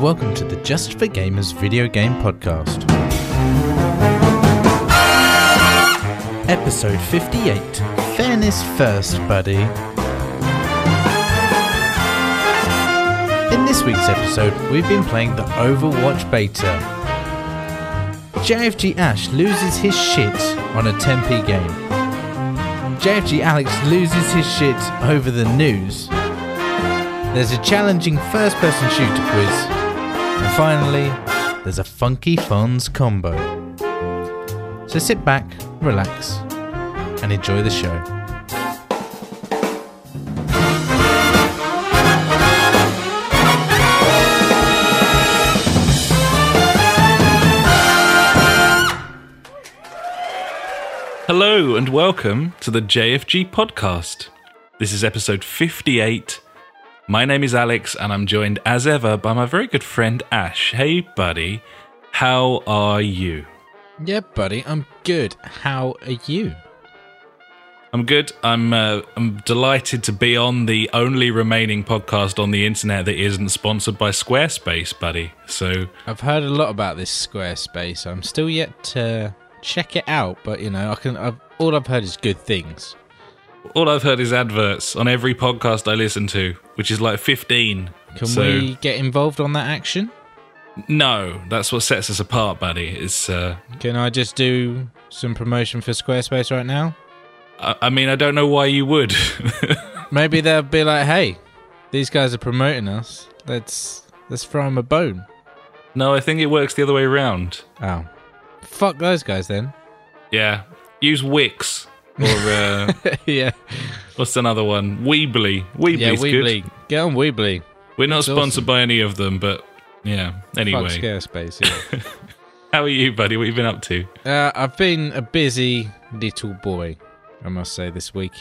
welcome to the Just for Gamers video game podcast. Episode 58 Fairness First, buddy. In this week's episode, we've been playing the Overwatch beta. JFG Ash loses his shit on a 10p game. JFG Alex loses his shit over the news. There's a challenging first person shooter quiz. And finally, there's a funky Fonz combo. So sit back, relax, and enjoy the show. Hello and welcome to the JFG podcast. This is episode 58. My name is Alex and I'm joined as ever by my very good friend Ash. Hey, buddy, how are you? Yeah, buddy, I'm good. How are you? I'm good. I'm uh, I'm delighted to be on the only remaining podcast on the internet that isn't sponsored by Squarespace, buddy. So I've heard a lot about this Squarespace. I'm still yet to check it out, but you know, I can. I've, all I've heard is good things. All I've heard is adverts on every podcast I listen to, which is like 15. Can So- we get involved on that action? No, that's what sets us apart, buddy. It's uh, Can I just do some promotion for Squarespace right now? I, I mean, I don't know why you would. Maybe they'll be like, "Hey, these guys are promoting us. Let's let's throw them a bone." no, I think it works the other way around. Oh, fuck those guys then. Yeah, use Wix or uh, yeah, what's another one? Weebly. Weebly's yeah. good. Weebly, get on Weebly. We're not That's sponsored by any of them, but yeah. Fuck Anyway, Squarespace. Yeah. how are you, buddy? What have you been up to? Uh, I've been a busy little boy, I must say, this week.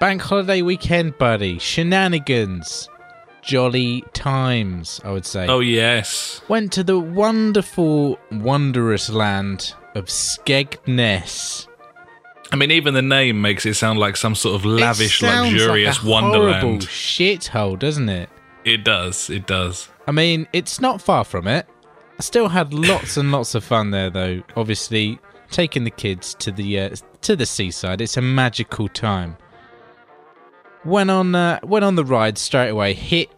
Bank holiday weekend, buddy. Shenanigans. Jolly times, I would say. Oh yes, Went to the wonderful, wondrous land of Skegness. I mean, even the name makes it sound like some sort of lavish, luxurious like wonderland. shithole, doesn't it? It does. It does. I mean, it's not far from it. I still had lots and lots of fun there, though. Obviously, taking the kids to the uh, to the seaside, it's a magical time. Went on uh, went on the ride straight away. Hit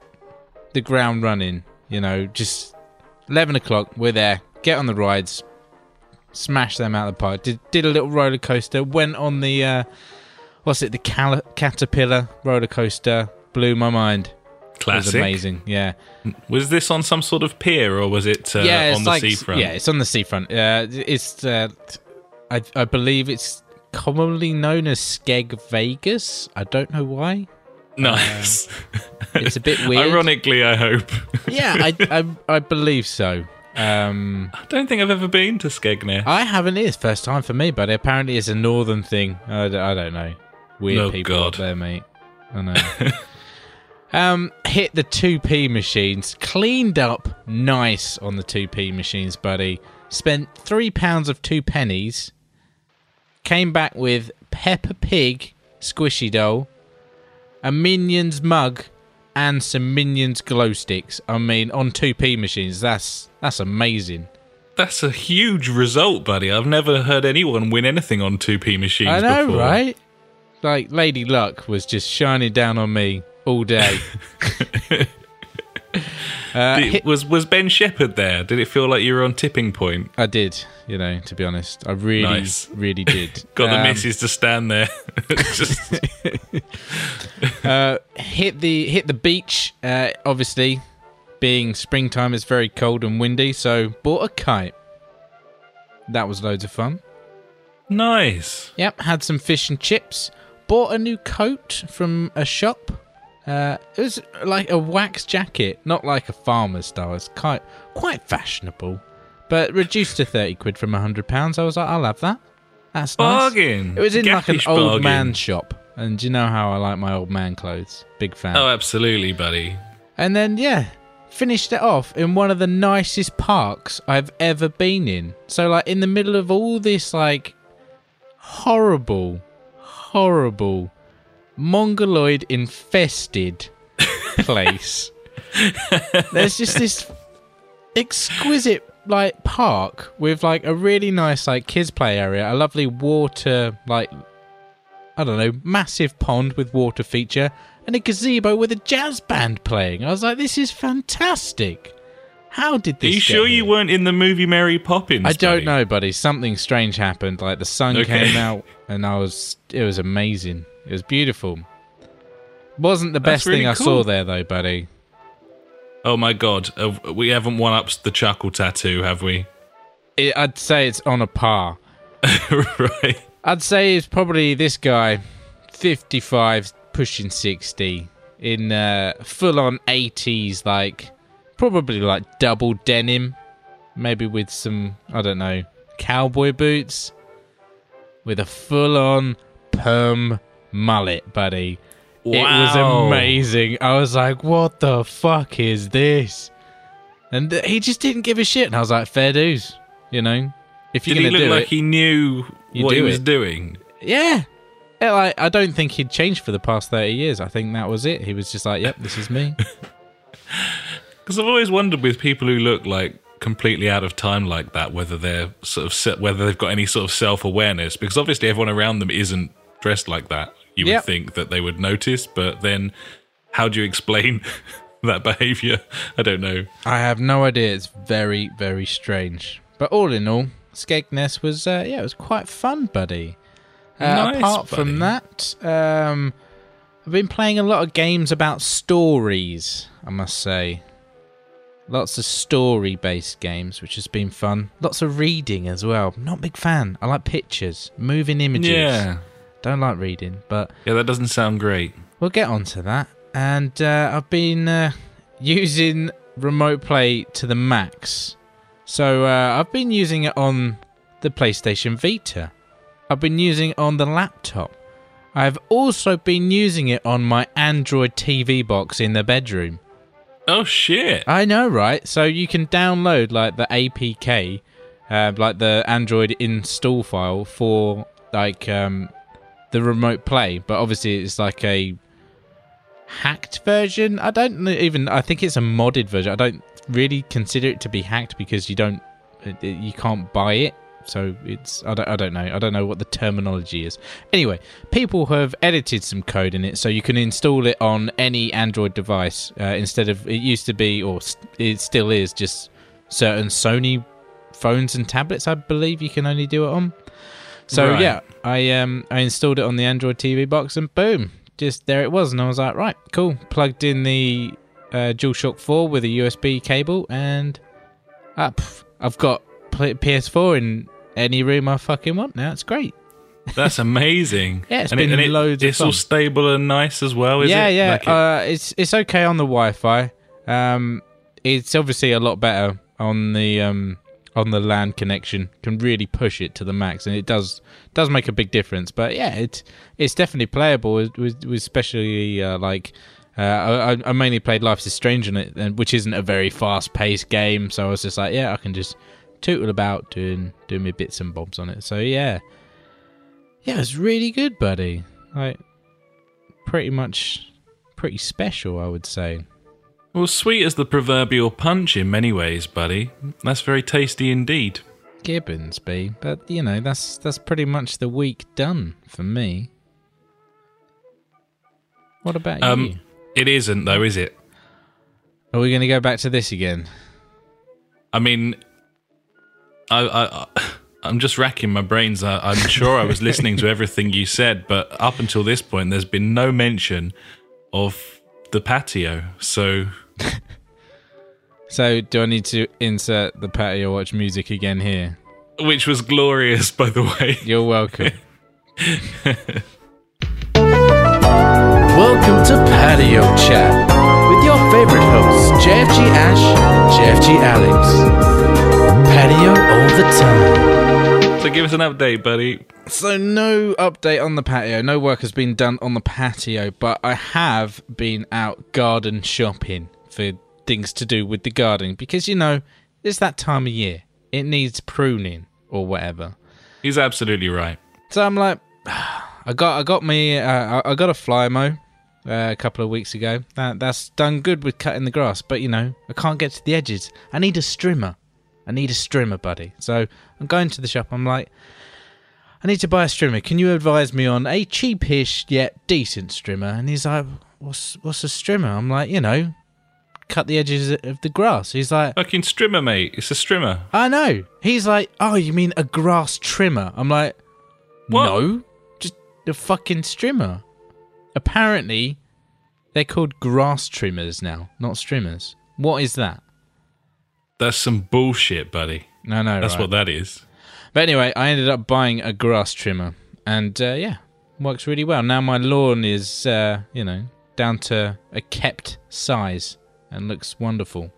the ground running. You know, just eleven o'clock. We're there. Get on the rides. Smash them out of the park. Did did a little roller coaster. Went on the uh, what's it? The cal- caterpillar roller coaster. Blew my mind. It was Classic. amazing. Yeah. Was this on some sort of pier or was it uh, yeah, it's on the like, seafront? Yeah, it's on the seafront. Uh, it's, uh, I, I believe it's commonly known as Skeg Vegas. I don't know why. Nice. It's a bit weird. Ironically, I hope. Yeah, I, I, I believe so. Um, I don't think I've ever been to Skegness. I haven't. It's first time for me, but apparently it's a northern thing. I, d- I don't know. Weird Oh, people up there, mate. I know. um, hit the 2p machines. Cleaned up nice on the 2p machines, buddy. Spent three pounds of two pennies. Came back with Peppa Pig squishy doll, a Minions mug, and some Minions glow sticks. I mean, on 2p machines, that's that's amazing. That's a huge result, buddy. I've never heard anyone win anything on 2p machines I know, before. right? Like Lady Luck was just shining down on me all day. uh, Did- was was Ben Shephard there? Did it feel like you were on tipping point? I did, you know, to be honest, I really, Nice. really did. Got the Um, missus to stand there. Just, Uh, hit the hit the beach. Uh, obviously, being springtime, it's very cold and windy, so bought a kite. That was loads of fun. nice. Yep, had some fish and chips. Bought a new coat from a shop. Uh, it was like a wax jacket, not like a farmer's style. It's quite quite fashionable, but reduced to thirty quid from a hundred pounds. I was like, I'll have that. That's nice. Bargain. It was in like an Gaffish old bargain. man shop, and you know how I like my old man clothes. Big fan. Oh, absolutely, buddy. And then yeah, finished it off in one of the nicest parks I've ever been in. So like in the middle of all this like horrible, horrible, mongoloid infested place. There's just this exquisite like park with like a really nice like kids play area, a lovely water like I don't know, massive pond with water feature, and a gazebo with a jazz band playing. I was like, this is fantastic. How did this? Are you sure here? you weren't in the movie Mary Poppins? I don't buddy? know, buddy. Something strange happened. Like the sun Okay. came out, and I was. It was amazing. It was beautiful. Wasn't the That's best thing really I saw there, though, buddy. Oh my god, uh, we haven't one up the chuckle tattoo, have we? It, I'd say it's on a par. right. I'd say it's probably this guy, fifty-five, pushing sixty, in uh, full-on eighties, like probably like double denim, maybe with some I don't know cowboy boots, with a full-on perm mullet, buddy. Wow. It was amazing. I was like, "What the fuck is this?" And he just didn't give a shit. And I was like, "Fair dues, you know. If you're Did he gonna look do like it, he knew what he was it. doing? yeah." Yeah, like, I don't think he'd changed for the past thirty years. I think that was it. He was just like, "Yep, this is me." Because I've always wondered with people who look like completely out of time like that, whether they're sort of se- whether they've got any sort of self awareness. Because obviously everyone around them isn't dressed like that. You Yep. would think that they would notice, but then how do you explain that behavior? I don't know. I have no idea. It's very, very strange. But all in all, Skegness was uh, yeah, it was quite fun, buddy. Uh, Nice, apart from that, um, I've been playing a lot of games about stories. I must say, lots of story-based games, which has been fun. Lots of reading as well. Not a big fan. I like pictures, moving images. Yeah, Don't like reading, but yeah, that doesn't sound great. We'll get onto that. And uh, I've been uh, using remote play to the max. So uh, I've been using it on the PlayStation Vita. I've been using it on the laptop. I've also been using it on my Android TV box in the bedroom. Oh shit! I know, right? So you can download like the APK, uh, like the Android install file for like um, the remote play, but obviously it's like a hacked version. I don't even. I think it's a modded version. I don't really consider it to be hacked because you don't, you can't buy it. So it's I don't I don't know I don't know what the terminology is. Anyway, people have edited some code in it so you can install it on any Android device uh, instead of it used to be or it still is just certain Sony phones and tablets. I believe you can only do it on. So Right. yeah, I um I installed it on the Android TV box and boom, just there it was, and I was like, right, cool. Plugged in the uh, DualShock 4 with a USB cable, and uh, pff, I've got PS4 in any room I fucking want now. It's great. That's amazing. Yeah, it's and been and loads of It's all stable and nice as well. Is yeah, it? yeah. Like it- uh, it's it's okay on the Wi-Fi. Um, it's obviously a lot better on the um on the LAN connection. Can really push it to the max, and it does does make a big difference. But yeah, it's it's definitely playable. With, especially uh, like. Uh, I, I mainly played Life is Strange on it, which isn't a very fast-paced game. So I was just like, yeah, I can just tootle about doing doing my bits and bobs on it. So yeah, yeah, it's really good, buddy. Like pretty much pretty special, I would say. Well, sweet as the proverbial punch in many ways, buddy. That's very tasty indeed. Gibbons be, but you know that's that's pretty much the week done for me. What about you? Um, it isn't though, is it? Are we going to go back to this again? I mean, I, I, I I'm just racking my brains. I, I'm sure I was listening to everything you said, but up until this point, there's been no mention of the patio. So So, do I need to insert the patio watch music again here? which was glorious, by the way. You're welcome. Welcome to Patio Chat with your favorite hosts, JFG Ash, JFG Alex. Patio all the time. So give us an update, buddy. So no update on the patio. No work has been done on the patio, but I have been out garden shopping for things to do with the garden because you know it's that time of year. It needs pruning or whatever. He's absolutely right. So I'm like, I got I got me uh, I got a Flymo. uh, a couple of weeks ago. That that's done good with cutting the grass, but you know I can't get to the edges. I need a strimmer. I need a strimmer, buddy. So I'm going to the shop. I'm like, I need to buy a strimmer. Can you advise me on a cheapish yet decent strimmer? And he's like, What's what's a strimmer? I'm like, you know, cut the edges of the grass. He's like, Fucking strimmer, mate. It's a strimmer. I know. He's like, oh, you mean a grass trimmer? I'm like, What? no, just a fucking strimmer. Apparently, they're called grass trimmers now, not strimmers. What is that? That's some bullshit, buddy. No, no, That's right. what that is. But anyway, I ended up buying a grass trimmer, and uh, yeah, works really well. Now my lawn is, uh, you know, down to a kept size and looks wonderful.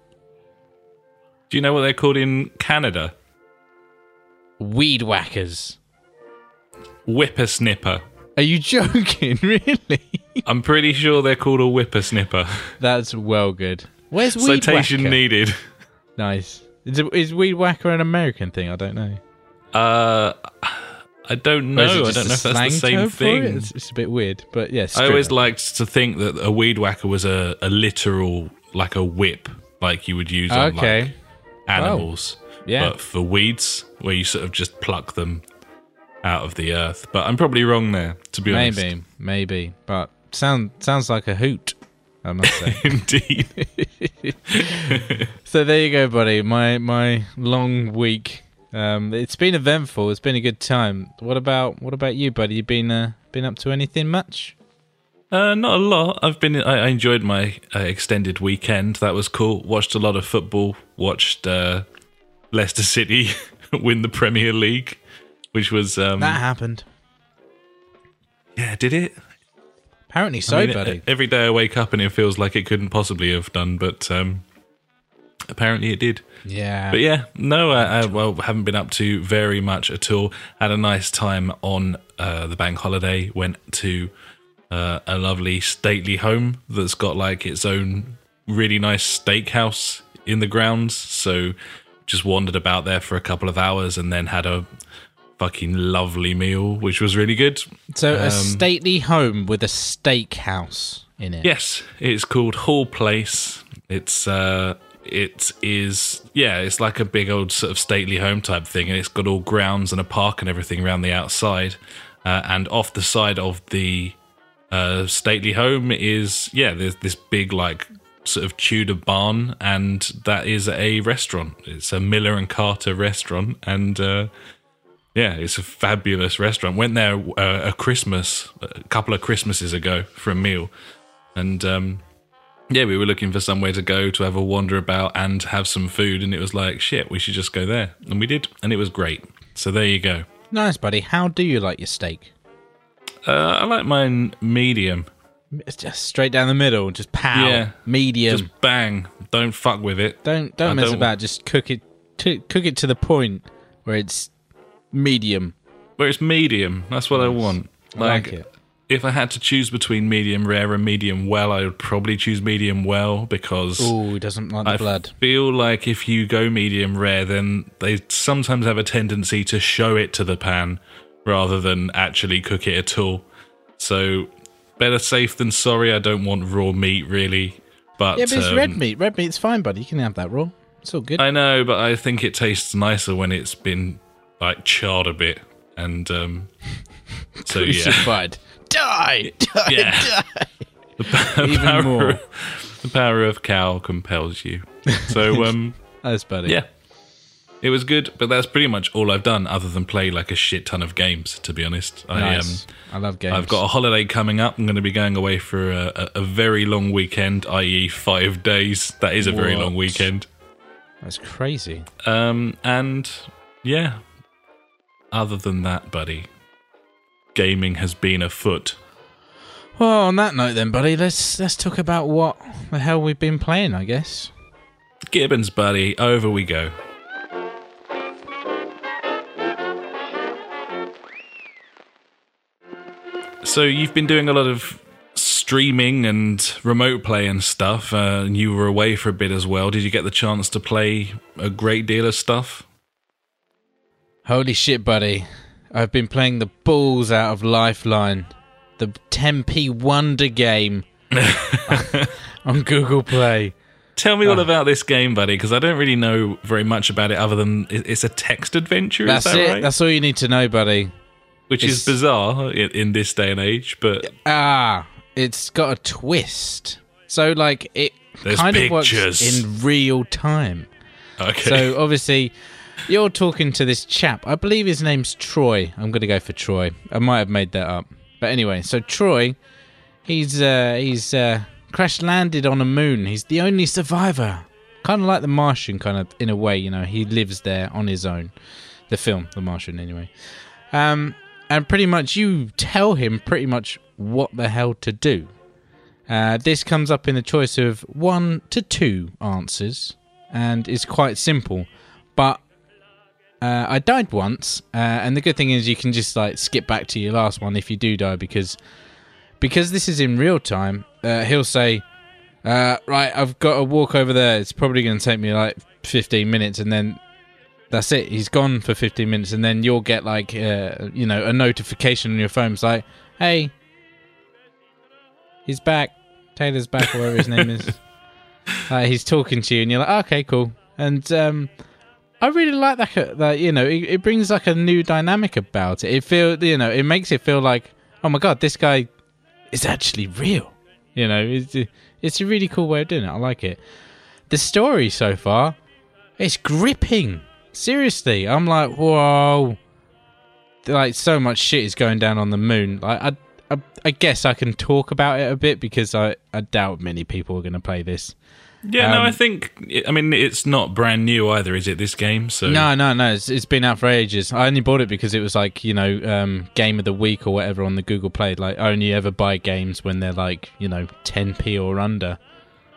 Do you know what they're called in Canada? Weed whackers. Whippersnipper. Are you joking? really? I'm pretty sure they're called a whippersnipper. That's well good. Where's weed Citation whacker? needed. Nice. Is, it, is weed whacker an American thing? I don't know. Uh, I don't know. I don't know if that's the same for it? thing. It's, it's a bit weird, but yes. I always liked to think that a weed whacker was a, a literal, like a whip, like you would use on Okay. like animals. Yeah. But for weeds, where you sort of just pluck them out of the earth. But I'm probably wrong there, to be honest. maybe, maybe, but sound sounds like a hoot. I must say. Indeed. so there you go, buddy. My my long week. Um, it's been eventful. It's been a good time. What about what about you, buddy? You been uh, been up to anything much? Uh, not a lot. I've been. I, I enjoyed my uh, extended weekend. That was cool. Watched a lot of football. Watched uh, Leicester City win the Premier League, which was um, That happened. yeah. Did it? Apparently so, I mean, buddy. Every day I wake up and it feels like it couldn't possibly have done, but um, apparently it did. yeah. But yeah, no, I, I well haven't been up to very much at all. Had a nice time on uh, the bank holiday. Went to uh, a lovely stately home that's got like its own really nice steakhouse in the grounds. So just wandered about there for a couple of hours and then had a fucking lovely meal, which was really good. So a Um, stately home with a steakhouse in it. Yes, it's called Hall Place. It's uh it is yeah, it's like a big old sort of stately home type thing, and it's got all grounds and a park and everything around the outside. Uh, and off the side of the uh, stately home is yeah, there's this big like sort of Tudor barn, and that is a restaurant. It's a Miller and Carter restaurant, and uh, yeah, it's a fabulous restaurant. Went there uh, a Christmas, a couple of Christmases ago for a meal, and um, yeah, we were looking for somewhere to go to have a wander about and have some food, and it was like shit, we should just go there, and we did, and it was great. So there you go. Nice, buddy. How do you like your steak? Uh, I like mine medium. It's just straight down the middle, just pow, Yeah. medium. Just bang. Don't fuck with it. don't don't I mess don't- about. Just cook it, to, cook it to the point where it's medium. Where it's medium. That's what I want. I like it. if I had to choose between medium rare and medium well, I would probably choose medium well because Oh, he doesn't like the I blood. feel like if you go medium rare, then they sometimes have a tendency to show it to the pan rather than actually cook it at all. So better safe than sorry. I don't want raw meat really, but Yeah, but it's um, red meat. Red meat's fine, buddy. You can have that raw. It's all good. I know, but I think it tastes nicer when it's been like charred a bit, and um, so yeah. Die, die, Yeah. die. the Even power, more. the power of cow compels you. So um, That's buddy. yeah, it was good, but that's pretty much all I've done other than play like a shit ton of games. To be honest, Nice. I I love games. um, I've got a holiday coming up. I'm going to be going away for a, a, a very long weekend, i.e., five days. That is a very long weekend. That's crazy. Um, and yeah, other than that, buddy, gaming has been afoot. Well, on that note, then, buddy, let's let's talk about what the hell we've been playing. I guess. Gibbons, buddy, over we go. So you've been doing a lot of streaming and remote play and stuff, uh, and you were away for a bit as well. Did you get the chance to play a great deal of stuff? Holy shit, buddy! I've been playing the balls out of Lifeline, the 10p wonder game on Google Play. Tell me all Ah. about this game, buddy, because I don't really know very much about it other than it's a text adventure. That's is that it. right? That's all you need to know, buddy. Which is bizarre in, in this day and age, but Ah, it's got a twist. So like it There's kind pictures. of works in real time. okay. So obviously, you're talking to this chap. I believe his name's Troy. I'm going to go for Troy. I might have made that up, but anyway. So Troy, he's uh, he's uh, crash landed on a moon. He's the only survivor. Kind of like the Martian, kind of in a way. You know, he lives there on his own. The film, The Martian, anyway. Um, and pretty much you tell him pretty much what the hell to do. Uh, this comes up in the choice of one to two answers, and is quite simple. But uh, I died once, uh, and the good thing is you can just like skip back to your last one if you do die because because this is in real time. Uh, he'll say, uh, "Right, I've got to walk over there. It's probably going to take me like 15 minutes, and then that's it. He's gone for 15 minutes, and then you'll get like uh, you know a notification on your phone. It's like, hey, he's back. Taylor's back, or whatever his name is. Uh, he's talking to you, and you're like, okay, cool. And um, I really like that. That you know, it, it brings like a new dynamic about it. It feel you know, it makes it feel like, oh my god, this guy is actually real. You know, it's it's a really cool way of doing it. I like it. The story so far, it's gripping. Seriously, I'm like, whoa. Like so much shit is going down on the moon. Like I, I, I guess I can talk about it a bit because I, I doubt many people are going to play this. yeah, no, um, I think. I mean, it's not brand new either, is it? This game, so No, no, no. It's, it's been out for ages. I only bought it because it was like you know um, game of the week or whatever on the Google Play. Like I only ever buy games when they're like you know 10p or under.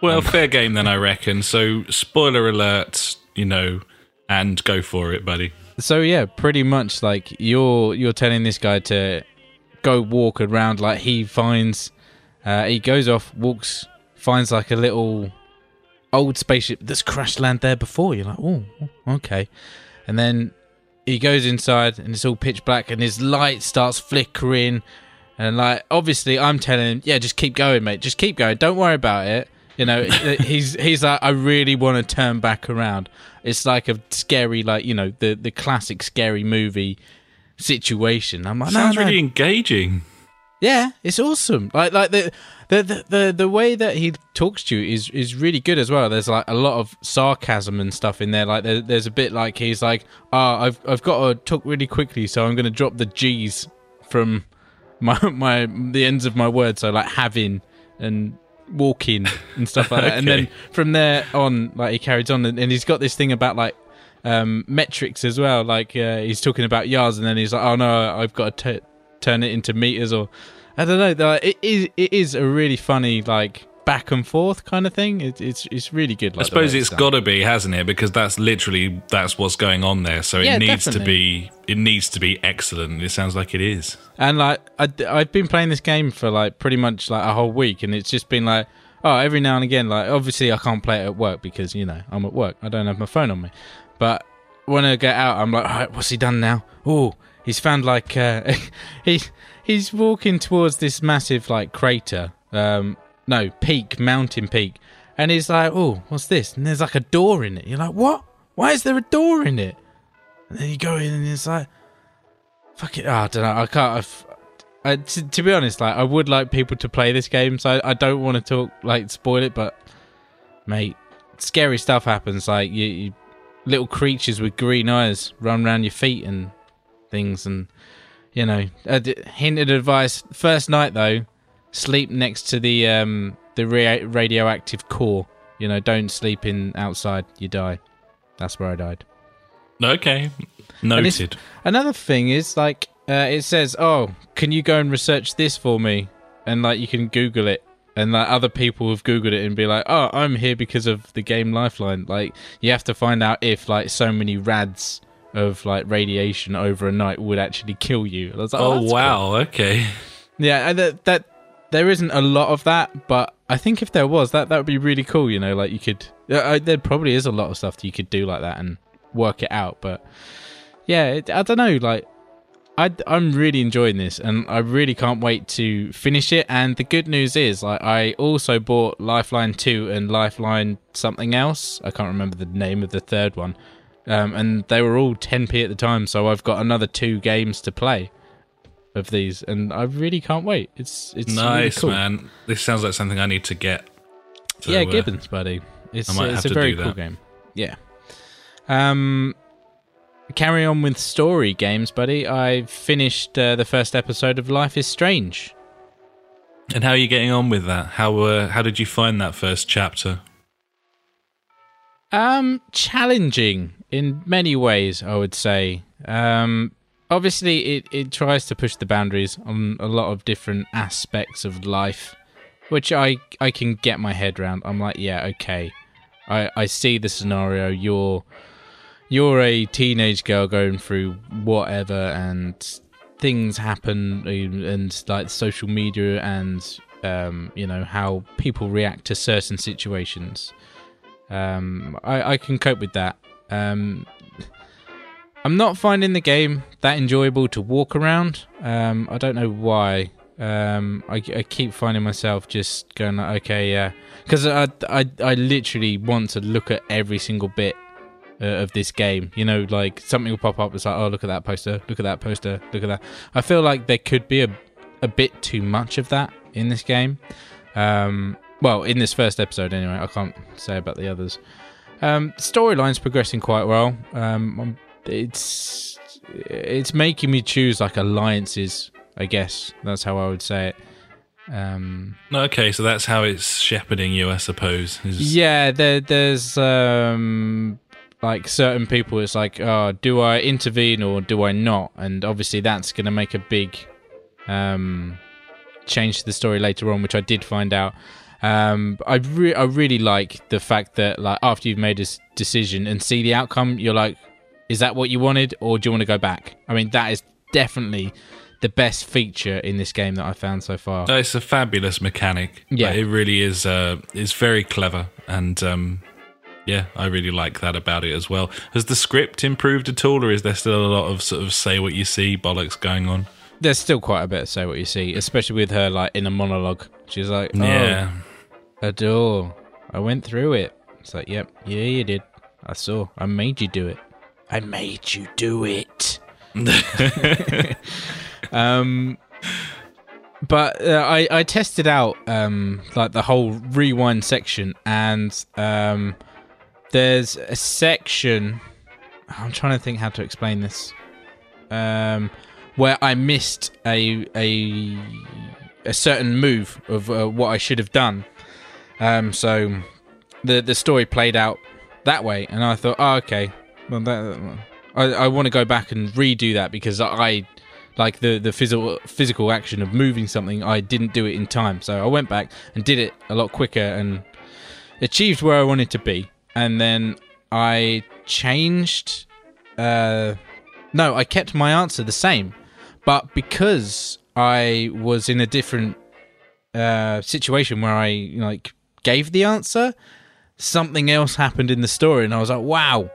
Well, fair game then, I reckon. So, spoiler alert, you know, and go for it, buddy. So yeah, pretty much like you're you're telling this guy to go walk around. Like he finds, uh, he goes off, walks, finds like a little old spaceship that's crash land there before. You're like, oh, okay, and then he goes inside and it's all pitch black and his light starts flickering and like obviously I'm telling him yeah just keep going mate just keep going don't worry about it you know he's he's like I really want to turn back around it's like a scary like you know the the classic scary movie situation I'm like Sounds no. really engaging. Yeah, it's awesome. Like like the the, the the the way that he talks to you is is really good as well. There's like a lot of sarcasm and stuff in there. Like there, there's a bit like he's like, "Ah, I've I've got to talk really quickly, so I'm going to drop the G's from my my the ends of my words. So like having and walking and stuff like that. And then from there on, like he carries on, and, and he's got this thing about like um metrics as well. Like uh, he's talking about yards, and then he's like, "Oh no, I've got to." T- turn it into meters or I don't know. Like, it is it is a really funny like back and forth kind of thing. It, it's it's really good. I Like, the suppose it's done. got to be, hasn't it? Because that's literally that's what's going on there. So it Yeah, needs to be it needs to be excellent. It sounds like it is. And like I, I've been playing this game for like pretty much like a whole week, and it's just been like oh every now and again. Like obviously I can't play it at work because you know I'm at work. I don't have my phone on me. But when I get out, I'm like, all right, what's he done now? Oh, he's found like uh, he he's walking towards this massive like crater. Um, no peak, mountain peak, and he's like, oh, what's this? And there's like a door in it. You're like, what? Why is there a door in it? And then you go in, and it's like. Fuck it. Oh, I don't know. I can't. I've, I, to, be honest, like I would like people to play this game, so I, I don't want to talk like spoil it. But mate, scary stuff happens. Like you, you little creatures with green eyes run around your feet and things, and you know. Uh, hinted advice: first night though, sleep next to the um the ra- radioactive core. You know, don't sleep in outside. You die. That's where I died. Okay, noted. Another thing is like uh, it says, "Oh, can you go and research this for me?" And like you can Google it, and like other people have Googled it and be like, "Oh, I'm here because of the game Lifeline." Like you have to find out if like so many rads of like radiation over a night would actually kill you. Like, Oh, cool." wow. Okay. Yeah, and that, that there isn't a lot of that, but I think if there was, that that would be really cool. You know, like you could. Uh, there probably is a lot of stuff that you could do like that and work it out. But yeah, it, I don't know. Like, I, I'm really enjoying this, and I really can't wait to finish it. And the good news is, like, I also bought Lifeline Two and Lifeline something else. I can't remember the name of the third one, um, and they were all 10p at the time. So I've got another two games to play of these, and I really can't wait. It's it's really nice, cool. man. This sounds like something I need to get. So, yeah, uh, Gibbons, buddy. It's, I might it's have a to very do cool game. Yeah. Um, carry on with story games, buddy. I finished uh, the first episode of Life is Strange. And how are you getting on with that? How uh, how did you find that first chapter? Um, challenging in many ways, I would say. Um, obviously, it, it tries to push the boundaries on a lot of different aspects of life, which I I can get my head around. I'm like, yeah, okay, I I see the scenario. You're you're a teenage girl going through whatever, and things happen, uh, and like social media, and um, you know how people react to certain situations. Um, I, I can cope with that. Um, I'm not finding the game that enjoyable to walk around. Um, I don't know why. Um, I, I keep finding myself just going, like, okay, yeah, because I, I I literally want to look at every single bit uh, of this game. You know, like something will pop up. It's like, oh, look at that poster, look at that poster, look at that. I feel like there could be a a bit too much of that in this game. Um, well, in this first episode, anyway. I can't say about the others. Um, storyline's progressing quite well. Um, I'm- it's it's making me choose like alliances. I guess that's how I would say it. Um, Okay, so that's how it's shepherding you, I suppose. is- yeah, there, there's um, like certain people. It's like, oh, do I intervene or do I not? And obviously, that's going to make a big um, change to the story later on, which I did find out. Um, I re- I really like the fact that like after you've made a s- decision and see the outcome, you're like, is that what you wanted, or do you want to go back? I mean, that is definitely the best feature in this game that I found so far. Oh, it's a fabulous mechanic. Yeah. Like, it really is. Uh, it's very clever, and um, yeah, I really like that about it as well. Has the script improved at all, or is there still a lot of sort of say what you see bollocks going on? there's still quite a bit of say what you see, especially with her like in a monologue. She's like, oh, Yeah, a door. I went through it. It's like, yep, yeah, you did. I saw. I made you do it. I made you do it. um, but uh, I I tested out um like the whole rewind section, and um, there's a section. I'm trying to think how to explain this. Um, where I missed a a a certain move of uh, what I should have done. Um, so the the story played out that way, and I thought, oh, okay, well, that, I I want to go back and redo that because I like the the physical physical action of moving something. I didn't do it in time, so I went back and did it a lot quicker and achieved where I wanted to be. And then I changed. Uh, no, I kept my answer the same, but because I was in a different uh, situation where I like gave the answer, something else happened in the story, and I was like, "Wow,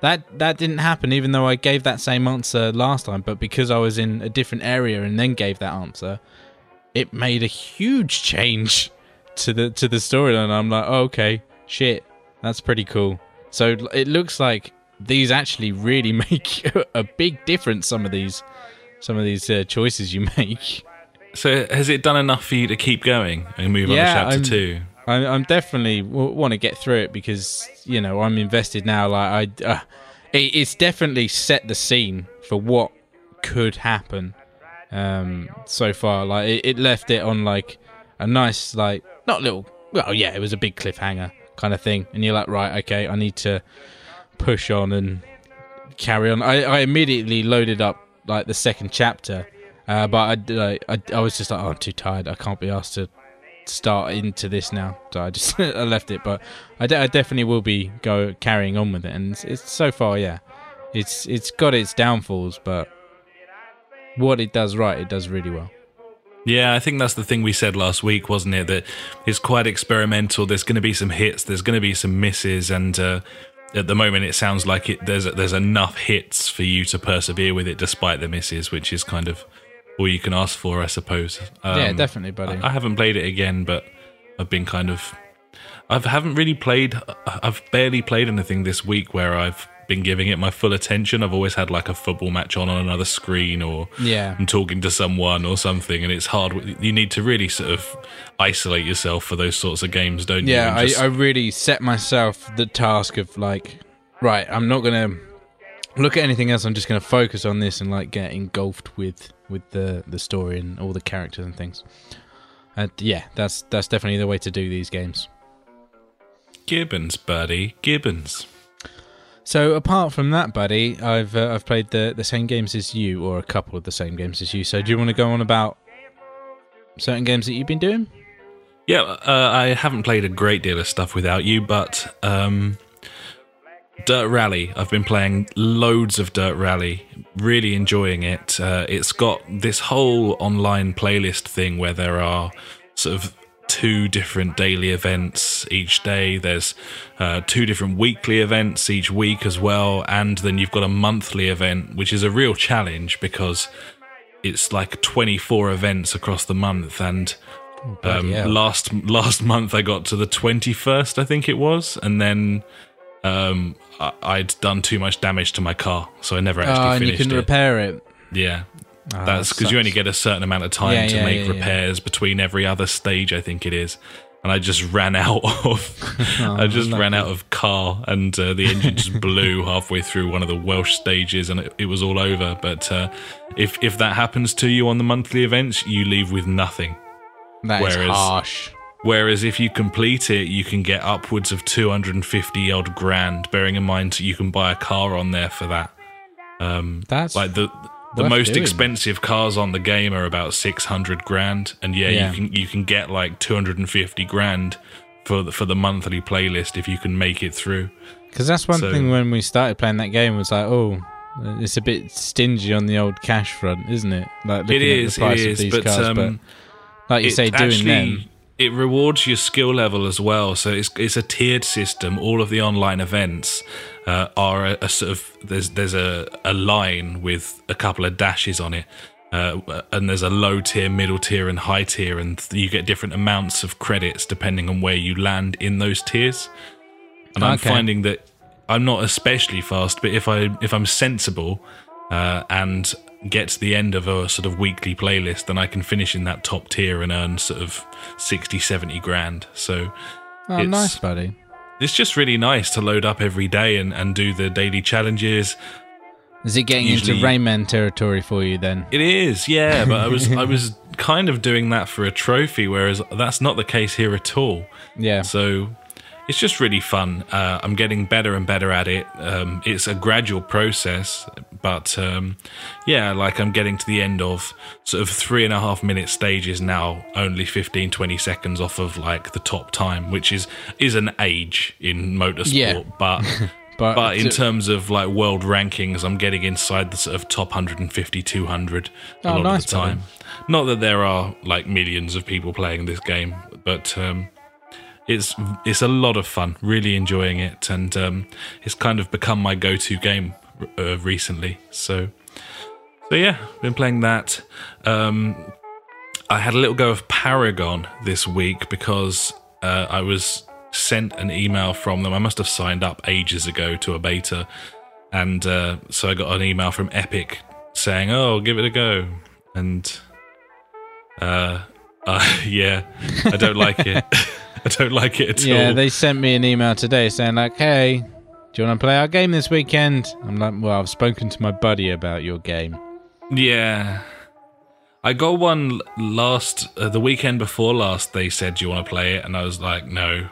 that that didn't happen." Even though I gave that same answer last time, but because I was in a different area and then gave that answer, it made a huge change to the to the storyline. I'm like, oh, "Okay, shit, that's pretty cool." So it looks like these actually really make a big difference. Some of these, some of these uh, choices you make. So has it done enough for you to keep going and move on to chapter I'm- two? I, I'm definitely w- want to get through it because you know I'm invested now. Like I, uh, it, it's definitely set the scene for what could happen. Um, so far, like it, it left it on like a nice, like not little. Well, yeah, it was a big cliffhanger kind of thing, and you're like, right, okay, I need to push on and carry on. I, I immediately loaded up like the second chapter, uh, but I, I I was just like, oh, I'm too tired. I can't be asked to start into this now, so I just I left it. But I, de- I definitely will be go carrying on with it, and it's, it's so far, yeah, it's it's got its downfalls, but what it does right, it does really well. Yeah, I think that's the thing we said last week, wasn't it? That it's quite experimental. There's going to be some hits, there's going to be some misses, and uh, at the moment it sounds like it there's there's enough hits for you to persevere with it despite the misses, which is kind of all you can ask for, I suppose. Um, yeah, definitely, buddy. I, I haven't played it again, but I've been kind of I haven't really played. I've barely played anything this week where I've been giving it my full attention. I've always had like a football match on on another screen, or Yeah. I'm talking to someone or something, and it's hard. You need to really sort of isolate yourself for those sorts of games, don't you? Yeah, I, I really set myself the task of like, right, I'm not gonna look at anything else. I'm just gonna focus on this and like get engulfed with with the the story and all the characters and things. And yeah, that's that's definitely the way to do these games. Gibbons, buddy, Gibbons. So apart from that, buddy, I've uh, I've played the the same games as you, or a couple of the same games as you. So do you want to go on about certain games that you've been doing? Yeah, uh, I haven't played a great deal of stuff without you, but um, Dirt Rally. I've been playing loads of Dirt Rally, really enjoying it. Uh, it's got this whole online playlist thing where there are sort of two different daily events each day. There's uh, two different weekly events each week as well, and then you've got a monthly event, which is a real challenge because it's like 24 events across the month and um, bloody last last month I got to the 21st I think it was and then um, I, I'd done too much damage to my car so I never actually Oh, and you finished can it. repair it. yeah. Oh, that's that because you only get a certain amount of time Yeah, to yeah, make yeah, repairs between every other stage I think it is. And I just ran out of I just ran out of car and uh, the engine just blew halfway through one of the Welsh stages and it, it was all over. But uh, if if that happens to you on the monthly events you leave with nothing. That is whereas- harsh. Whereas if you complete it, you can get upwards of 250 odd grand, bearing in mind you can buy a car on there for that. Um, That's like the the most doing. expensive cars on the game are about 600 grand and yeah, Yeah. you can you can get like 250 grand for the, for the monthly playlist if you can make it through. Because that's one So- thing when we started playing that game was like, oh, it's a bit stingy on the old cash front, isn't it? Like looking It is, at the price it of these but cars, um, but like you say, doing actually- them. It rewards your skill level as well. So it's it's a tiered system. All of the online events uh, are a, a sort of there's there's a, a line with a couple of dashes on it. Uh, and there's a low tier, middle tier, and high tier, and you get different amounts of credits depending on where you land in those tiers. And I'm finding that I'm not especially fast, but if I if I'm sensible uh, and get to the end of a sort of weekly playlist, then I can finish in that top tier and earn sort of 60, 70 grand. So Oh, it's- nice, buddy. it's just really nice to load up every day and, and do the daily challenges. Is it getting usually- into Rayman territory for you then? It is, yeah, but I was I was kind of doing that for a trophy, whereas that's not the case here at all. Yeah. So it's just really fun. Uh, I'm getting better and better at it. Um, it's a gradual process, but um, yeah, like I'm getting to the end of sort of three and a half minute stages now, only 15, 20 seconds off of like the top time, which is is an age in motorsport, Yeah. but. But, But in terms of like world rankings, I'm getting inside the sort of top 150, 200 a Oh, lot nice, of the time. Not that there are like millions of people playing this game, but um, it's it's a lot of fun. Really enjoying it, and um, it's kind of become my go-to game uh, recently. So, so yeah, been playing that. Um, I had a little go of Paragon this week because uh, I was sent an email from them. I must have signed up ages ago to a beta, and uh, so I got an email from Epic saying, "Oh, give it a go." And uh, uh yeah, I don't like it. I don't like it at yeah, all. Yeah, they sent me an email today saying like, "Hey, do you want to play our game this weekend?" I'm like, "Well, I've spoken to my buddy about your game." Yeah. I got one last, uh, the weekend before last. They said, Do you want to play it? And I was like, No.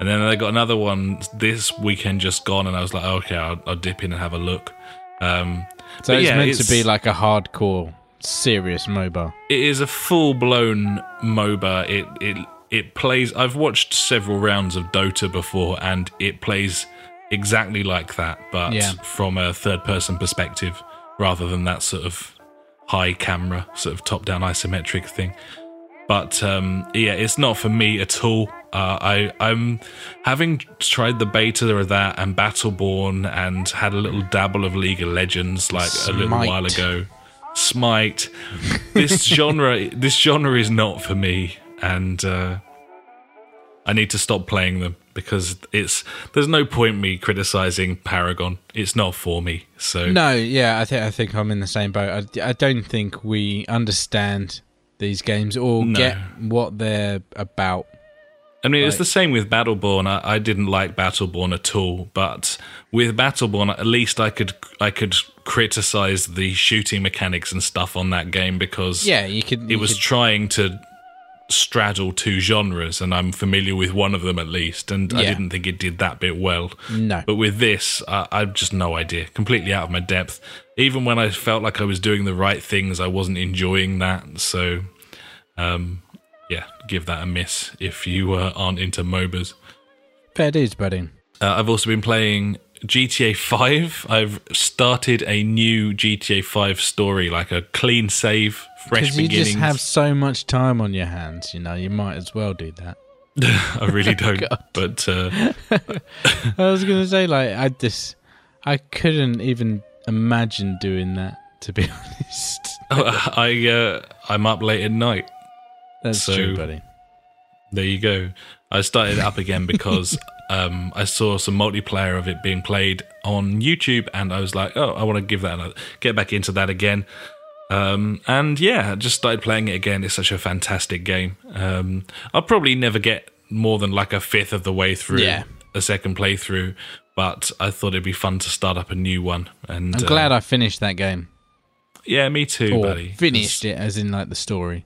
And then they got another one this weekend just gone, and I was like, Okay, I'll, I'll dip in and have a look. Um, So it's yeah, meant to be like a hardcore, serious MOBA. it is a full blown MOBA. It it it plays. I've watched several rounds of Dota before, and it plays exactly like that, but Yeah. from a third person perspective rather than that sort of high camera, sort of top down isometric thing. But um, yeah, it's not for me at all. Uh, I I'm having tried the beta of that and Battleborn and had a little dabble of League of Legends like a little while ago. Smite. This genre this genre is not for me and uh, I need to stop playing them because it's there's no point me criticizing Paragon. It's not for me. So No, yeah, I think I think I'm in the same boat. I, I don't think we understand these games or No. get what they're about. I mean, it's Right. the same with Battleborn. I, I didn't like Battleborn at all, but with Battleborn, at least I could I could criticize the shooting mechanics and stuff on that game because Yeah, you could. it you was could- trying to straddle two genres, and I'm familiar with one of them at least, and I didn't think it did that bit well. no. But with this, I, I've just no idea. Completely out of my depth. Even when I felt like I was doing the right things, I wasn't enjoying that. So, um, yeah, give that a miss if you uh, aren't into MOBAs. Fair dues, buddy. Uh, I've also been playing GTA 5. I've started a new GTA 5 story, like a clean save, fresh Because you beginnings. just have so much time on your hands, you know, you might as well do that. I really don't. but uh, I was going to say, like, I just, I couldn't even imagine doing that, to be honest. I uh, I'm up late at night. That's So- true, buddy. There you go. I started up again because um, I saw some multiplayer of it being played on YouTube, and I was like, "Oh, I want to give that get back into that again." Um, and yeah, just started playing it again. It's such a fantastic game. Um, I'll probably never get more than like a fifth of the way through Yeah. a second playthrough, but I thought it'd be fun to start up a new one. And I'm uh, glad I finished that game. yeah, me too, Or buddy. finished it, as in, like, the story.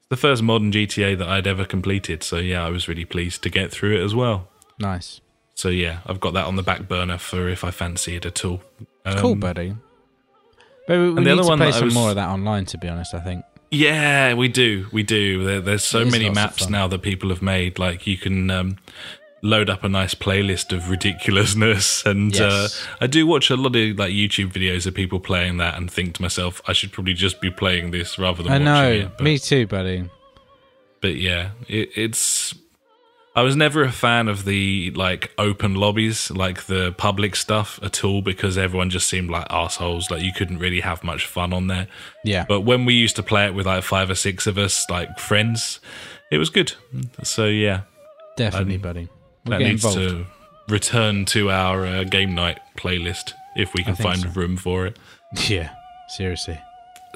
It's the first modern GTA that I'd ever completed. So yeah, I was really pleased to get through it as well. Nice. So yeah, I've got that on the back burner for if I fancy it at all. Um, cool, buddy. But we, we the need other to one play some was- more of that online, to be honest, I think. Yeah, we do, we do. There, there's so many maps now that people have made. Like you can um, load up a nice playlist of ridiculousness, and Yes. uh, I do watch a lot of like YouTube videos of people playing that, and think to myself, I should probably just be playing this rather than I watching know. it. But, Me too, buddy. but yeah, it, it's. I was never a fan of the like open lobbies, like the public stuff at all, because everyone just seemed like assholes. Like you couldn't really have much fun on there. Yeah. But when we used to play it with like five or six of us, like friends, it was good. So yeah, Definitely, um, buddy. We'll that needs involved. to return to our uh, game night playlist if we can find so. room for it. Yeah, seriously.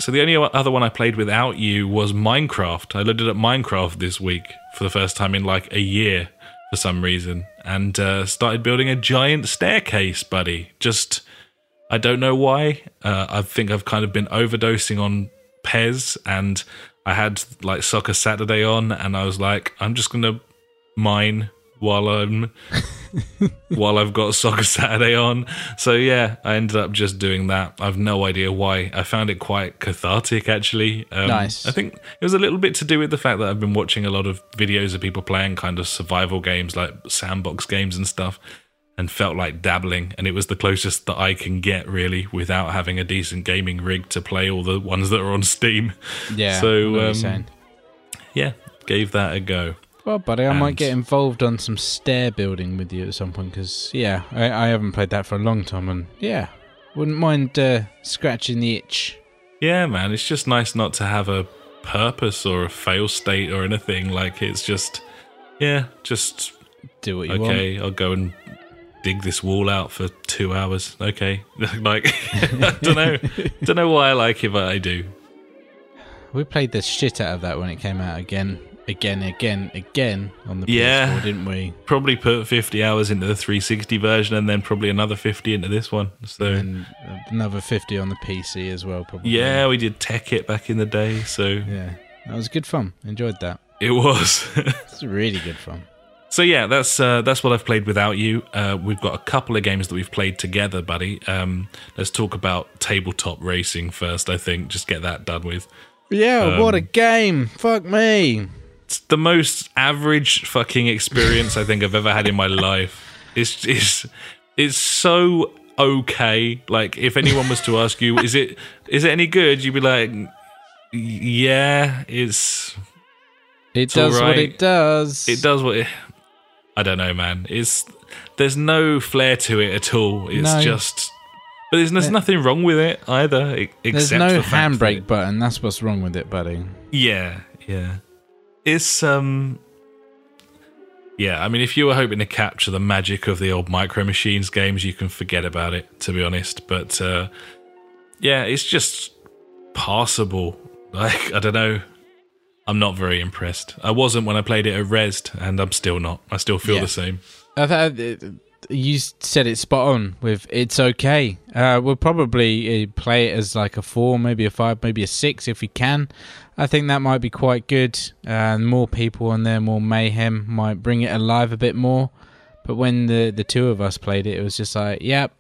So the only other one I played without you was Minecraft. I loaded up Minecraft this week for the first time in like a year for some reason, and uh, started building a giant staircase, buddy. Just I don't know why. Uh, I think I've kind of been overdosing on Pez, and I had like Soccer Saturday on, and I was like, I'm just gonna mine while I'm while I've got Soccer Saturday on. So yeah, I ended up just doing that. I've no idea why. I found it quite cathartic actually. Um, Nice. I think it was a little bit to do with the fact that I've been watching a lot of videos of people playing kind of survival games like sandbox games and stuff. And felt like dabbling, and it was the closest that I can get really without having a decent gaming rig to play all the ones that are on Steam. Yeah. So, um, saying. Yeah, gave that a go. Well, buddy, I might get involved on some stair building with you at some point because, yeah, I, I haven't played that for a long time, and yeah, wouldn't mind uh, scratching the itch. Yeah, man, it's just nice not to have a purpose or a fail state or anything. Like it's just, yeah, just Do what you want. okay. I'll go and dig this wall out for two hours. Okay, like I don't know, don't know why I like it, but I do. We played the shit out of that when it came out again, again, again, again on the Yeah. PS4, didn't we? Probably put fifty hours into the 360 version, and then probably another fifty into this one. So And another 50 on the PC as well, probably. yeah, we did Tekkit back in the day, so Yeah. That was good fun. Enjoyed that. it was. It's really good fun. So yeah, that's uh, that's what I've played without you. Uh, we've got a couple of games that we've played together, buddy. Um, let's talk about tabletop racing first. I think just get that done with. Yeah, what a Um, game. Fuck me. It's the most average fucking experience I think I've ever had in my life. It's it's it's so okay. Like if anyone was to ask you, is it is it any good? You'd be like, yeah, it's It all does what it does. it does what it, I don't know, man. It's there's no flair to it at all. It's No. just, but there's, there's nothing wrong with it either. e- There's no the fact that- handbrake button. That's what's wrong with it, buddy. Yeah, yeah. It's um Yeah, I mean if you were hoping to capture the magic of the old Micro Machines games, you can forget about it, to be honest. But uh yeah, it's just passable. Like, I don't know. I'm not very impressed. I wasn't when I played it at Rezzed, and I'm still not. I still feel Yeah. the same. I thought uh, you said it spot on with it's okay. Uh, we'll probably uh, play it as like a four, maybe a five, maybe a six if we can. I think that might be quite good. And more people on there, more mayhem might bring it alive a bit more. But when the the two of us played it, it was just like, yep,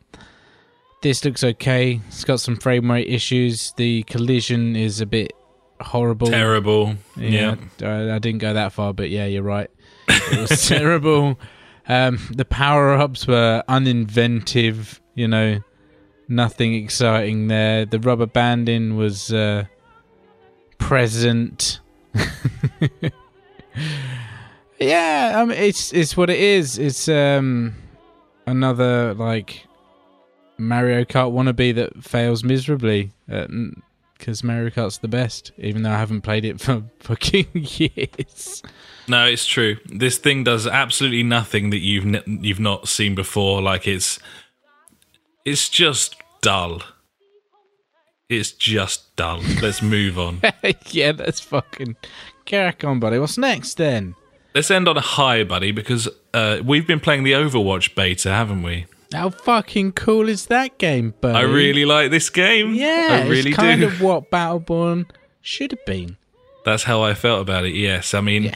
this looks okay. It's got some frame rate issues. The collision is a bit horrible. Terrible. Yeah. I, I didn't go that far, but yeah, you're right. It was terrible. Um, the power ups were uninventive. You know, nothing exciting there. The rubber banding was uh, present. yeah, I mean, it's it's what it is. It's um another like Mario Kart wannabe that fails miserably. Because Mario Kart's the best, even though I haven't played it for fucking years. No, it's true. This thing does absolutely nothing that you've you've not seen before. Like it's it's just dull. It's just dull. Let's move on. yeah, let's fucking crack on, buddy. What's next then? Let's end on a high, buddy, because uh, we've been playing the Overwatch beta, haven't we? How fucking cool is that game, buddy? I really like this game. yeah, I really it's kind do. of what Battleborn should have been. That's how I felt about it. Yes, I mean, Yeah.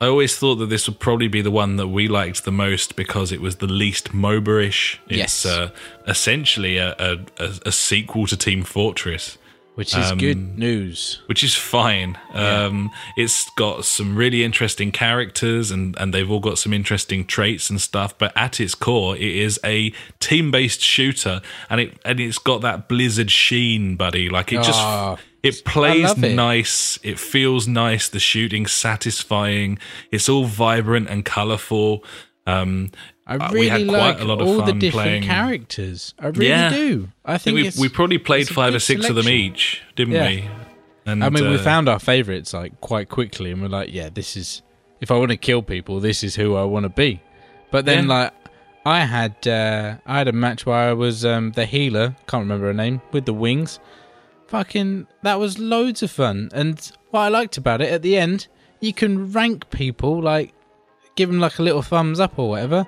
I always thought that this would probably be the one that we liked the most because it was the least MOBA-ish. It's Yes. uh, essentially a, a, a, sequel to Team Fortress. Which is Um, good news. which is fine. Um, it's got some really interesting characters, and and they've all got some interesting traits and stuff. But at its core, it is a team based shooter, and it and it's got that Blizzard sheen, buddy. Like it just Ah, it plays it. nice. It feels nice. The shooting's satisfying. It's all vibrant and colourful. Um, I uh, really we had like quite a lot of all the fun different playing. characters. I really Yeah. do. I I think think we we probably played five or six of them each, didn't Yeah. we? And I mean, we uh, found our favorites like quite quickly, and we're like, yeah, this is. If I want to kill people, this is who I want to be. But then, Yeah. like, I had uh, I had a match where I was um, the healer. Can't remember her name with the wings. Fucking, that was loads of fun. And what I liked about it at the end, you can rank people like, give them like a little thumbs up or whatever.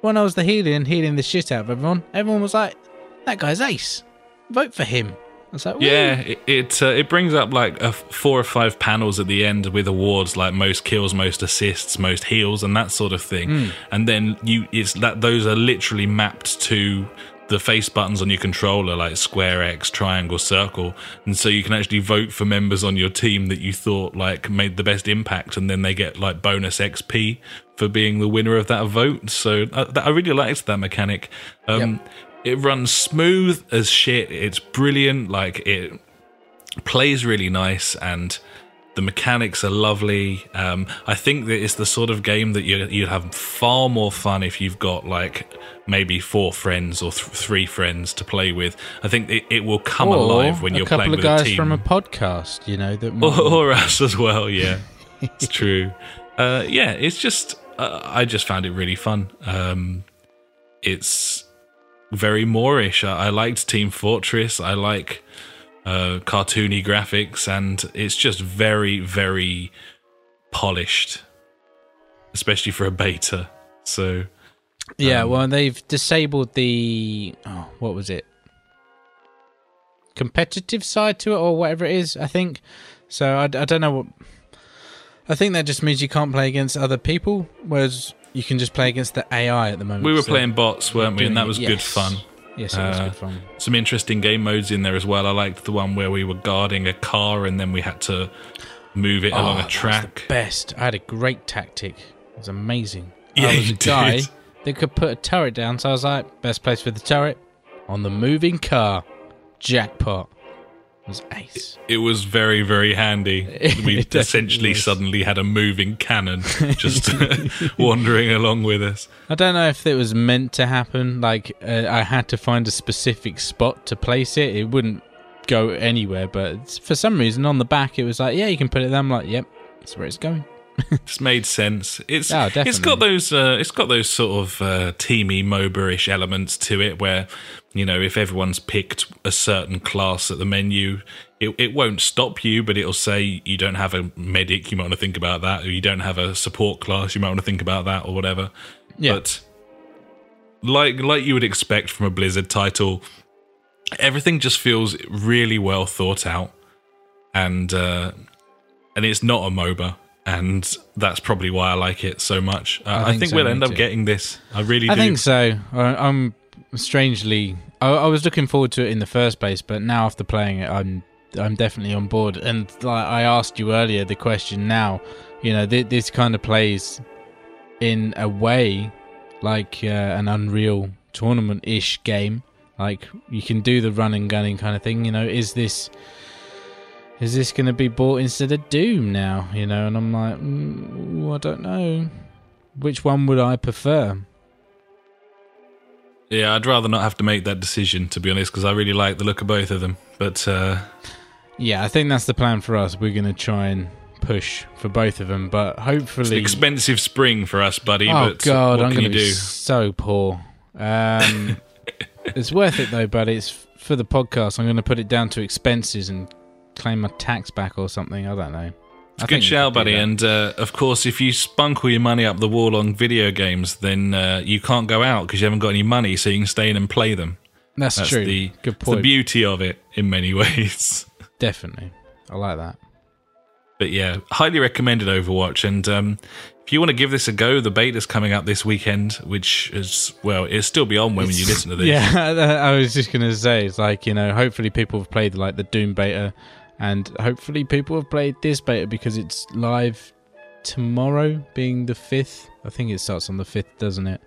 When I was the healer and healing the shit out of everyone, everyone was like, "That guy's ace. Vote for him." I was like, "Woo." Yeah, it it, uh, it brings up like a four or five panels at the end with awards like most kills, most assists, most heals, and that sort of thing. Hmm. And then you it's that those are literally mapped to the face buttons on your controller, like square X, triangle, circle, and so you can actually vote for members on your team that you thought like made the best impact, and then they get like bonus XP for being the winner of that vote. So uh, that, I really liked that mechanic. Um, It runs smooth as shit. It's brilliant. Like it plays really nice and the mechanics are lovely. Um, I think that it's the sort of game that you, you'd have far more fun if you've got like maybe four friends or th- three friends to play with. I think it, it will come or alive when you're couple playing of with guys a team. from a podcast, you know, that or, or us as well. Yeah, it's true. Uh, yeah, it's just uh, I just found it really fun. Um, it's very moreish. I, I liked Team Fortress. I like uh, cartoony graphics, and it's just very, very polished, especially for a beta. So yeah. um, well, they've disabled the oh, what was it? Competitive side to it, or whatever it is. I think. So I, I don't know what. I think that just means you can't play against other people, whereas you can just play against the AI at the moment. we were So- playing bots, weren't we? And that was it, good fun. Yes, it was Uh, good fun. some interesting game modes in there as well. I liked the one where we were guarding a car and then we had to move it along Oh, a was the track. best. I had a great tactic. It was amazing. Yeah, I was you a guy did. that could put a turret down, so I was like, best place for the turret on the moving car. Jackpot. Was ace. It was very, very handy. We essentially was. suddenly had a moving cannon just wandering along with us. I don't know if it was meant to happen. Like uh, I had to find a specific spot to place it. It wouldn't go anywhere, but for some reason on the back it was like, yeah, you can put it there. I'm like, yep, that's where it's going. It's made sense. It's Oh, it's got those uh, it's got those sort of uh, teamy MOBA-ish elements to it, where you know if everyone's picked a certain class at the menu, it it won't stop you, but it'll say you don't have a medic, you might want to think about that, or you don't have a support class, you might want to think about that, or whatever. Yeah. But like like you would expect from a Blizzard title, everything just feels really well thought out, and uh, and it's not a MOBA, and that's probably why I like it so much. Uh, I, think think so, we'll end up too. getting this. I really I do. think so. I, I'm strangely. I, I was looking forward to it in the first place, but now after playing it, I'm I'm definitely on board. And like I asked you earlier, the question now, you know, th- this kind of plays in a way like uh, an Unreal tournament-ish game. Like you can do the run and gunning kind of thing. You know, is this is this going to be bought instead of Doom now? You know, and I'm like, mm, I don't know. Which one would I prefer? Yeah, I'd rather not have to make that decision to be honest, because I really like the look of both of them. But uh, Yeah, I think that's the plan for us. We're going to try and push for both of them, but it's an hopefully. expensive spring for us, buddy. oh but God, what I'm can going you to be do? so poor. Um, it's worth it though, but it's for the podcast. I'm going to put it down to expenses and claim my tax back or something. I don't know. I Good shout, buddy. And uh, of course, if you spunk all your money up the wall on video games, then uh, you can't go out because you haven't got any money, so you can stay in and play them. that's, That's true. the Good it's the beauty of it in many ways. Definitely, I like that. But yeah, highly recommended Overwatch. And um, if you want to give this a go, the beta's coming up this weekend, which is well, it'll still be on when you listen to this. Yeah, I was just gonna say it's like you know, hopefully people have played like the Doom beta, and hopefully people have played this beta because it's live tomorrow, being the fifth. I think it starts on the fifth, doesn't it?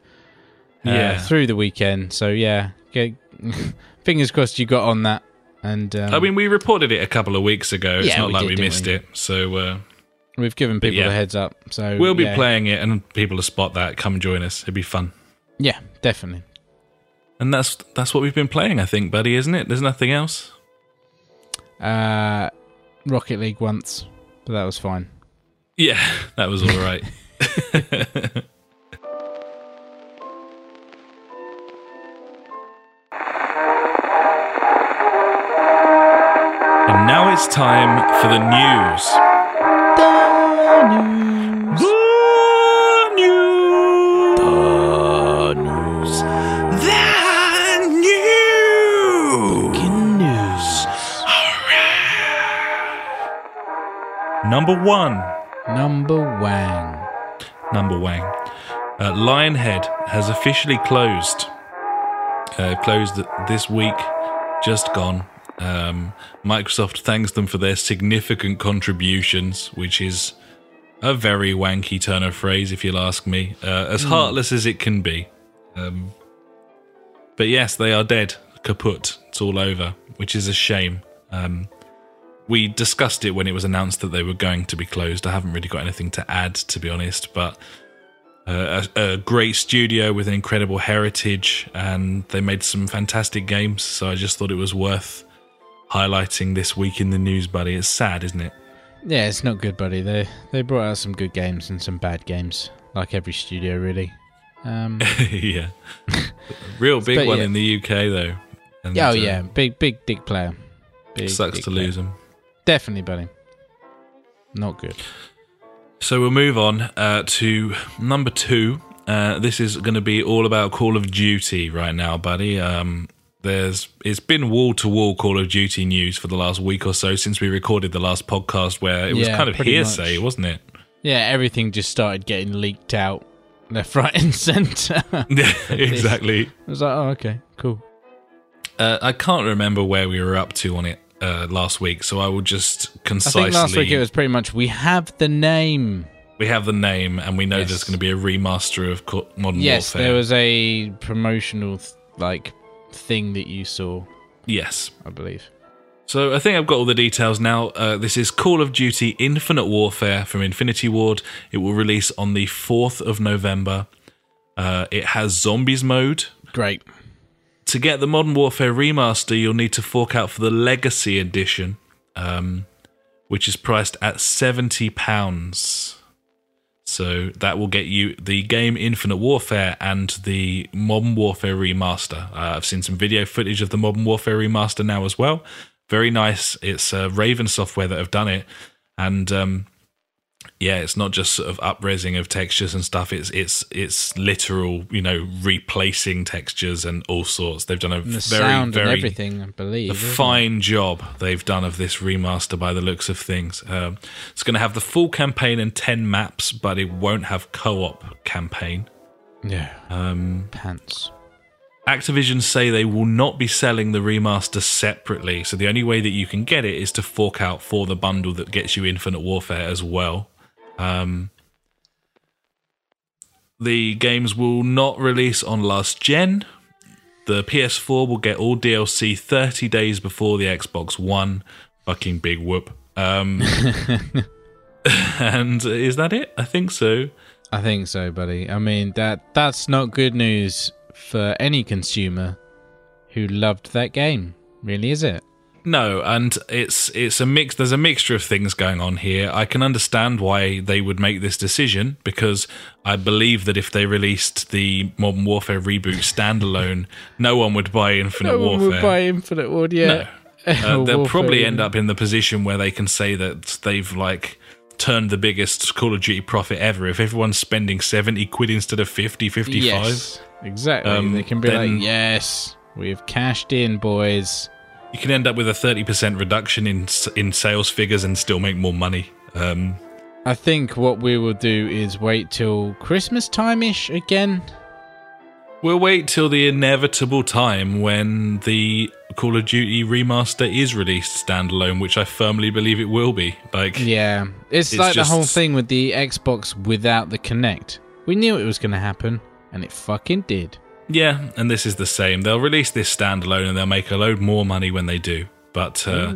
Uh, Yeah. through the weekend. So yeah, get, fingers crossed you got on that. And um, I mean, we reported it a couple of weeks ago. It's Yeah, not we like did, we missed we? it. So uh, we've given people yeah. a heads up. So we'll be yeah. playing it, and people will spot that. Come join us. It'd be fun. Yeah, definitely. And that's that's what we've been playing, I think, buddy, isn't it? There's nothing else. Uh, Rocket League once, but that was fine. Yeah, that was all right. and now it's time for the news. The Number one. Number Wang. Number Wang. Uh, Lionhead has officially closed. Uh, closed this week, just gone. Um, Microsoft thanks them for their significant contributions, which is a very wanky turn of phrase, if you'll ask me. Uh, as heartless as it can be. Um, but yes, they are dead. Kaput. It's all over, which is a shame. Um, we discussed it when it was announced that they were going to be closed. I haven't really got anything to add, to be honest, but uh, a, a great studio with an incredible heritage, and they made some fantastic games. So I just thought it was worth highlighting this week in the news, buddy. It's sad, isn't it? Yeah, it's not good, buddy. They they brought out some good games and some bad games, like every studio, really. Um, yeah, real big But one yeah. in the UK though. And, yeah, oh uh, yeah, big big dick player. Big, sucks to player. lose them. Definitely, buddy. Not good. So we'll move on uh, to number two. Uh, this is going to be all about Call of Duty right now, buddy. Um, there's it's been wall to wall Call of Duty news for the last week or so since we recorded the last podcast, where it was Yeah, kind of hearsay, much. wasn't it? Yeah, everything just started getting leaked out left, right, and centre. I Yeah, exactly. was like, oh, okay, cool. Uh, I can't remember where we were up to on it uh, last week, so I will just concisely. I think last week it was pretty much we have the name. we have the name, and we know Yes. there's going to be a remaster of Modern Yes, Warfare. there was a promotional like thing that you saw, Yes, I believe. So I think I've got all the details now. Uh, this is Call of Duty Infinite Warfare from Infinity Ward. It will release on the 4th of November. Uh, it has zombies mode. Great. To get the Modern Warfare remaster, you'll need to fork out for the Legacy Edition, um, which is priced at £70. So that will get you the game Infinite Warfare and the Modern Warfare remaster. Uh, I've seen some video footage of the Modern Warfare remaster now as well. Very nice. It's uh, Raven Software that have done it, and um, yeah, it's not just sort of upresing of textures and stuff. It's it's it's literal, you know, replacing textures and all sorts. They've done a the very sound very everything, I believe. a isn't it? fine job they've done of this remaster by the looks of things. Um, it's going to have the full campaign and 10 maps, but it won't have co op campaign. Yeah. Um, Pants. Activision say they will not be selling the remaster separately, so the only way that you can get it is to fork out for the bundle that gets you Infinite Warfare as well. Um, the games will not release on last gen. The PS4 will get all DLC 30 days before the Xbox One. Fucking big whoop. Um, and is that it? I think so. I think so, buddy. I mean that that's not good news for any consumer who loved that game. Really, is it? No, and it's it's a mix. There's a mixture of things going on here. I can understand why they would make this decision because I believe that if they released the Modern Warfare reboot standalone, no one would buy Infinite no one would buy Infinite Ward yet. Uh, they'll Warfare, probably end up in the position where they can say that they've like turned the biggest Call of Duty profit ever. If everyone's spending 70 quid instead of 50, 55. Yes, exactly. Um, they can be like, "Yes, we've cashed in, boys." You can end up with a 30% reduction in in sales figures and still make more money. Um, I think what we will do is wait till Christmas time ish again. We'll wait till the inevitable time when the Call of Duty remaster is released standalone, which I firmly believe it will be. Like, Yeah, it's, It's like just- the whole thing with the Xbox without the Kinect. We knew it was going to happen, and it fucking did. Yeah, and this is the same. They'll release this standalone and they'll make a load more money when they do. But uh,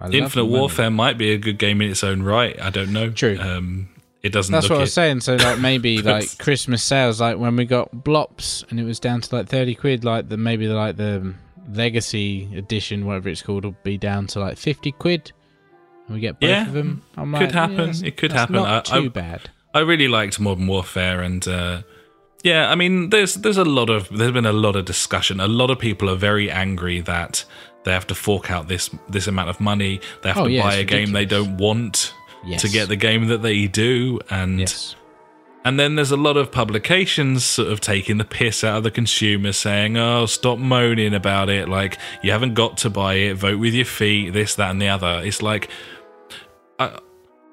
I love Infinite the money. Warfare might be a good game in its own right. I don't know. True. Um, it doesn't. Matter. That's what I it. was saying. So like maybe like Christmas sales, like when we got Blops and it was down to like thirty quid, like the maybe like the Legacy edition, whatever it's called, will be down to like fifty quid. And we get both Yeah, of them. I'm could like, happen. that's- It could happen. Not I- too I- bad. I really liked Modern Warfare, and uh, yeah, I mean, there's there's a lot of there's been a lot of discussion. A lot of people are very angry that they have to fork out this this amount of money. They have Oh, to yeah, buy a game they don't want Yes. to get the game that they do, and Yes. and then there's a lot of publications sort of taking the piss out of the consumer, saying, "Oh, stop moaning about it. Like you haven't got to buy it. Vote with your feet. This, that, and the other." It's like. I,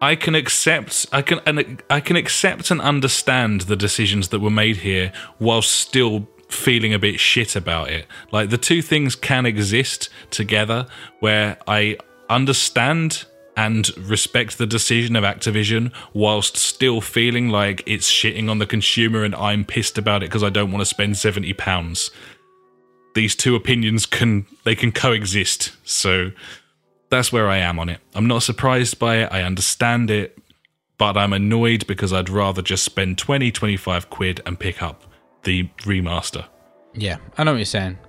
I can accept I can and I can accept and understand the decisions that were made here while still feeling a bit shit about it. Like the two things can exist together where I understand and respect the decision of Activision whilst still feeling like it's shitting on the consumer and I'm pissed about it because I don't want to spend 70 pounds. These two opinions can they can coexist. So that's where I am on it. I'm not surprised by it. I understand it, but I'm annoyed because I'd rather just spend 20, 25 quid and pick up the remaster. Yeah, I know what you're saying,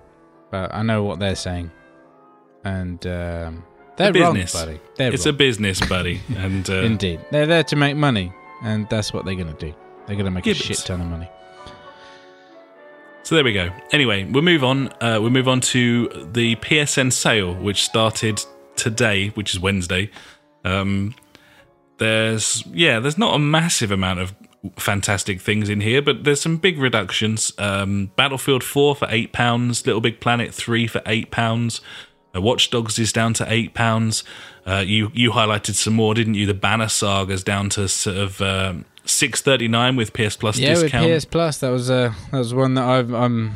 but I know what they're saying, and um, they're wrong, business. buddy. They're it's a business, buddy. And uh, Indeed, they're there to make money, and that's what they're going to do. They're going to make a shit ton of money. so there we go. Anyway, we'll move on. Uh, we'll move on to the PSN sale, which started today, which is Wednesday. Um, there's yeah, there's not a massive amount of fantastic things in here, but there's some big reductions. Um, Battlefield 4 for eight pounds, Little Big Planet 3 for eight pounds. Uh, Watch Dogs is down to eight pounds. Uh, you you highlighted some more, didn't you? The Banner Saga's down to sort of um, six thirty nine with PS Plus Yeah, discount. with PS Plus, that was uh, that was one that I've, I'm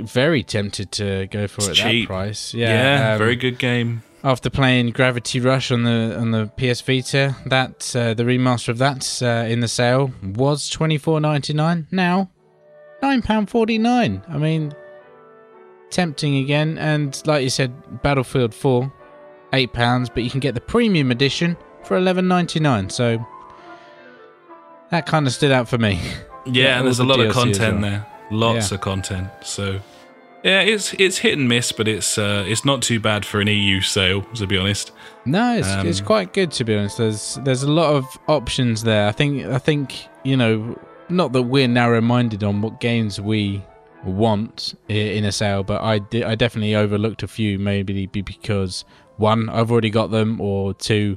very tempted to go for It's at cheap. that price. yeah, Yeah, um, very good game. After playing Gravity Rush on the on the PS Vita, that uh, the remaster of that uh, in the sale was twenty four ninety nine. Now nine pound forty nine. I mean, tempting again. And like you said, Battlefield Four, eight pounds, but you can get the premium edition for eleven ninety nine. So that kind of stood out for me. Yeah, and there's a lot of DLC as content well. there. Lots Yeah. of content. So yeah, it's it's hit and miss, but it's uh, it's not too bad for an EU sale, to be honest. No, it's, it's Um, quite good to be honest. There's there's a lot of options there. I think I think you know not that we're narrow minded on what games we want in a sale, but I di- I definitely overlooked a few. Maybe be because one I've already got them, or two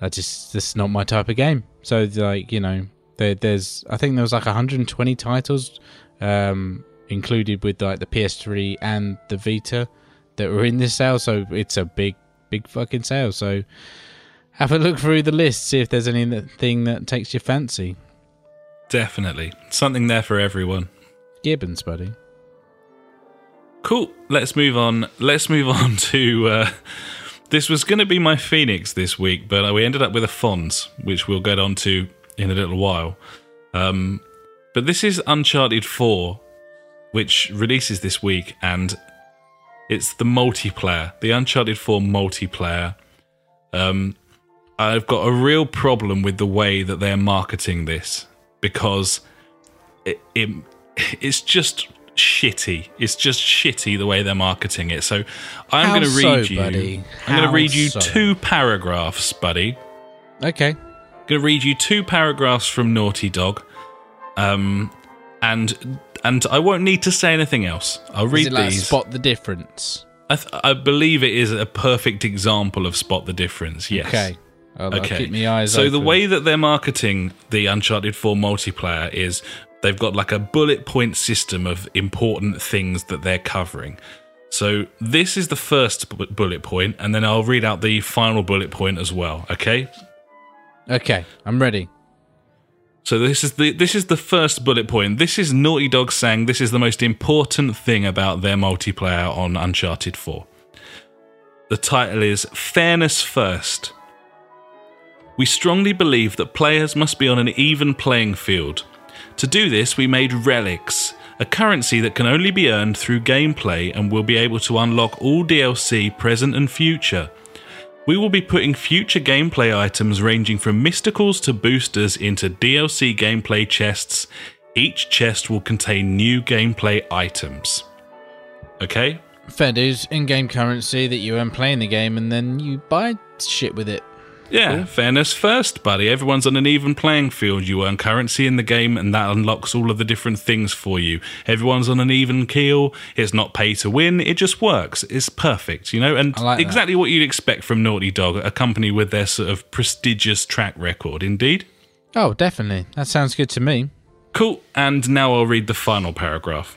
that just this is not my type of game. So like you know there, there's I think there was like 120 titles um, included with like the PS3 and the Vita that were in this sale. So it's a big big fucking sale. So have a look through the list, see if there's anything that takes your fancy. Definitely something there for everyone. Gibbons, buddy. Cool. Let's move on. Let's move on to. Uh, this was going to be my Phoenix this week, but we ended up with a Fonz, which we'll get on to in a little while. Um, but this is Uncharted 4, which releases this week, and it's the multiplayer, the Uncharted 4 multiplayer. Um, I've got a real problem with the way that they're marketing this because it, it it's just shitty. It's just shitty the way they're marketing it. So I'm going to so, read you. buddy? I'm going to read you so? two paragraphs, buddy. Okay. I'm going to read you two paragraphs from Naughty Dog, um, and and I won't need to say anything else. I'll read like these. spot the difference? I, th- I believe it is a perfect example of spot the difference. Yes. Okay. I'll, I'll Okay. keep my eyes so the way that they're marketing the Uncharted 4 multiplayer is they've got like a bullet point system of important things that they're covering. So this is the first bu- bullet point, and then I'll read out the final bullet point as well. Okay. Okay, I'm ready. So this is the this is the first bullet point. This is Naughty Dog saying this is the most important thing about their multiplayer on Uncharted 4. The title is Fairness First. We strongly believe that players must be on an even playing field. To do this, we made relics, a currency that can only be earned through gameplay and will be able to unlock all DLC present and future. We will be putting future gameplay items ranging from mysticals to boosters into DLC gameplay chests. Each chest will contain new gameplay items. Okay? Fair dues, in-game currency that you earn playing the game, and then you buy shit with it. Yeah, fairness first, buddy. Everyone's on an even playing field. You earn currency in the game, and that unlocks all of the different things for you. Everyone's on an even keel. It's not pay to win. It just works. It's perfect, you know, and like exactly what you'd expect from Naughty Dog, a company with their sort of prestigious track record. Indeed. Oh, definitely. That sounds good to me. Cool. And now I'll read the final paragraph.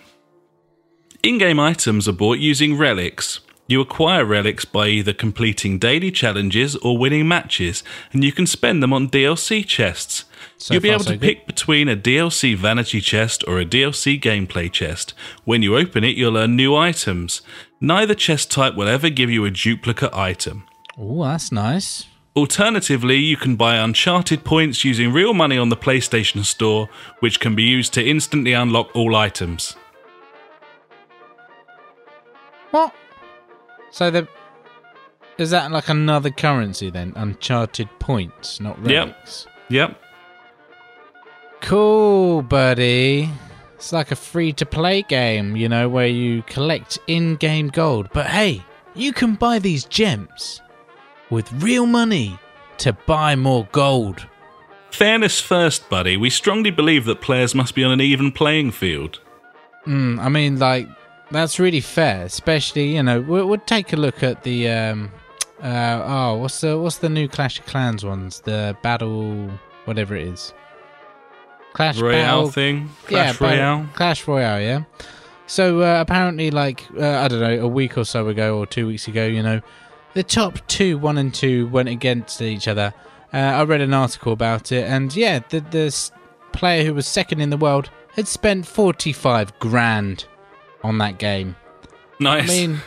In game items are bought using relics. You acquire relics by either completing daily challenges or winning matches, and you can spend them on DLC chests. So You'll be able so to good. pick between a DLC vanity chest or a DLC gameplay chest. When you open it, you'll earn new items. Neither chest type will ever give you a duplicate item. Oh, that's nice. Alternatively, you can buy Uncharted points using real money on the PlayStation Store, which can be used to instantly unlock all items. What? So the is that like another currency then? Uncharted points, not Yep. relics. Yep. Cool, buddy. It's like a free to play game, you know, where you collect in game gold. But hey, you can buy these gems with real money to buy more gold. Fairness first, buddy. We strongly believe that players must be on an even playing field. Mm, I mean, like, that's really fair, especially, you know, we'll, we'll take a look at the. Um, uh, oh, what's the what's the new Clash of Clans ones? The battle, whatever it is. Clash Royale Battle- thing? yeah, Clash Battle- Royale? Clash Royale, yeah. So uh, apparently, like uh, I don't know, a week or so ago or two weeks ago, you know, the top two, one and two, went against each other. Uh, I read an article about it, and yeah, the the player who was second in the world had spent forty five grand on that game. Nice. I mean,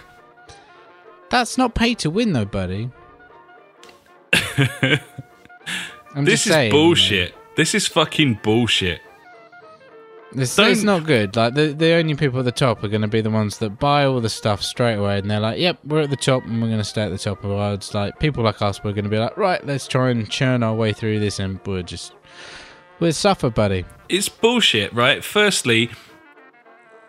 that's not pay to win, though, buddy. I'm this just is saying, bullshit. This is fucking bullshit. This is not good. Like the the only people at the top are going to be the ones that buy all the stuff straight away, and they're like, "Yep, we're at the top, and we're going to stay at the top." of It's like people like us, we're going to be like, "Right, let's try and churn our way through this, and we're just we'll suffer, buddy." it's bullshit, right? Firstly,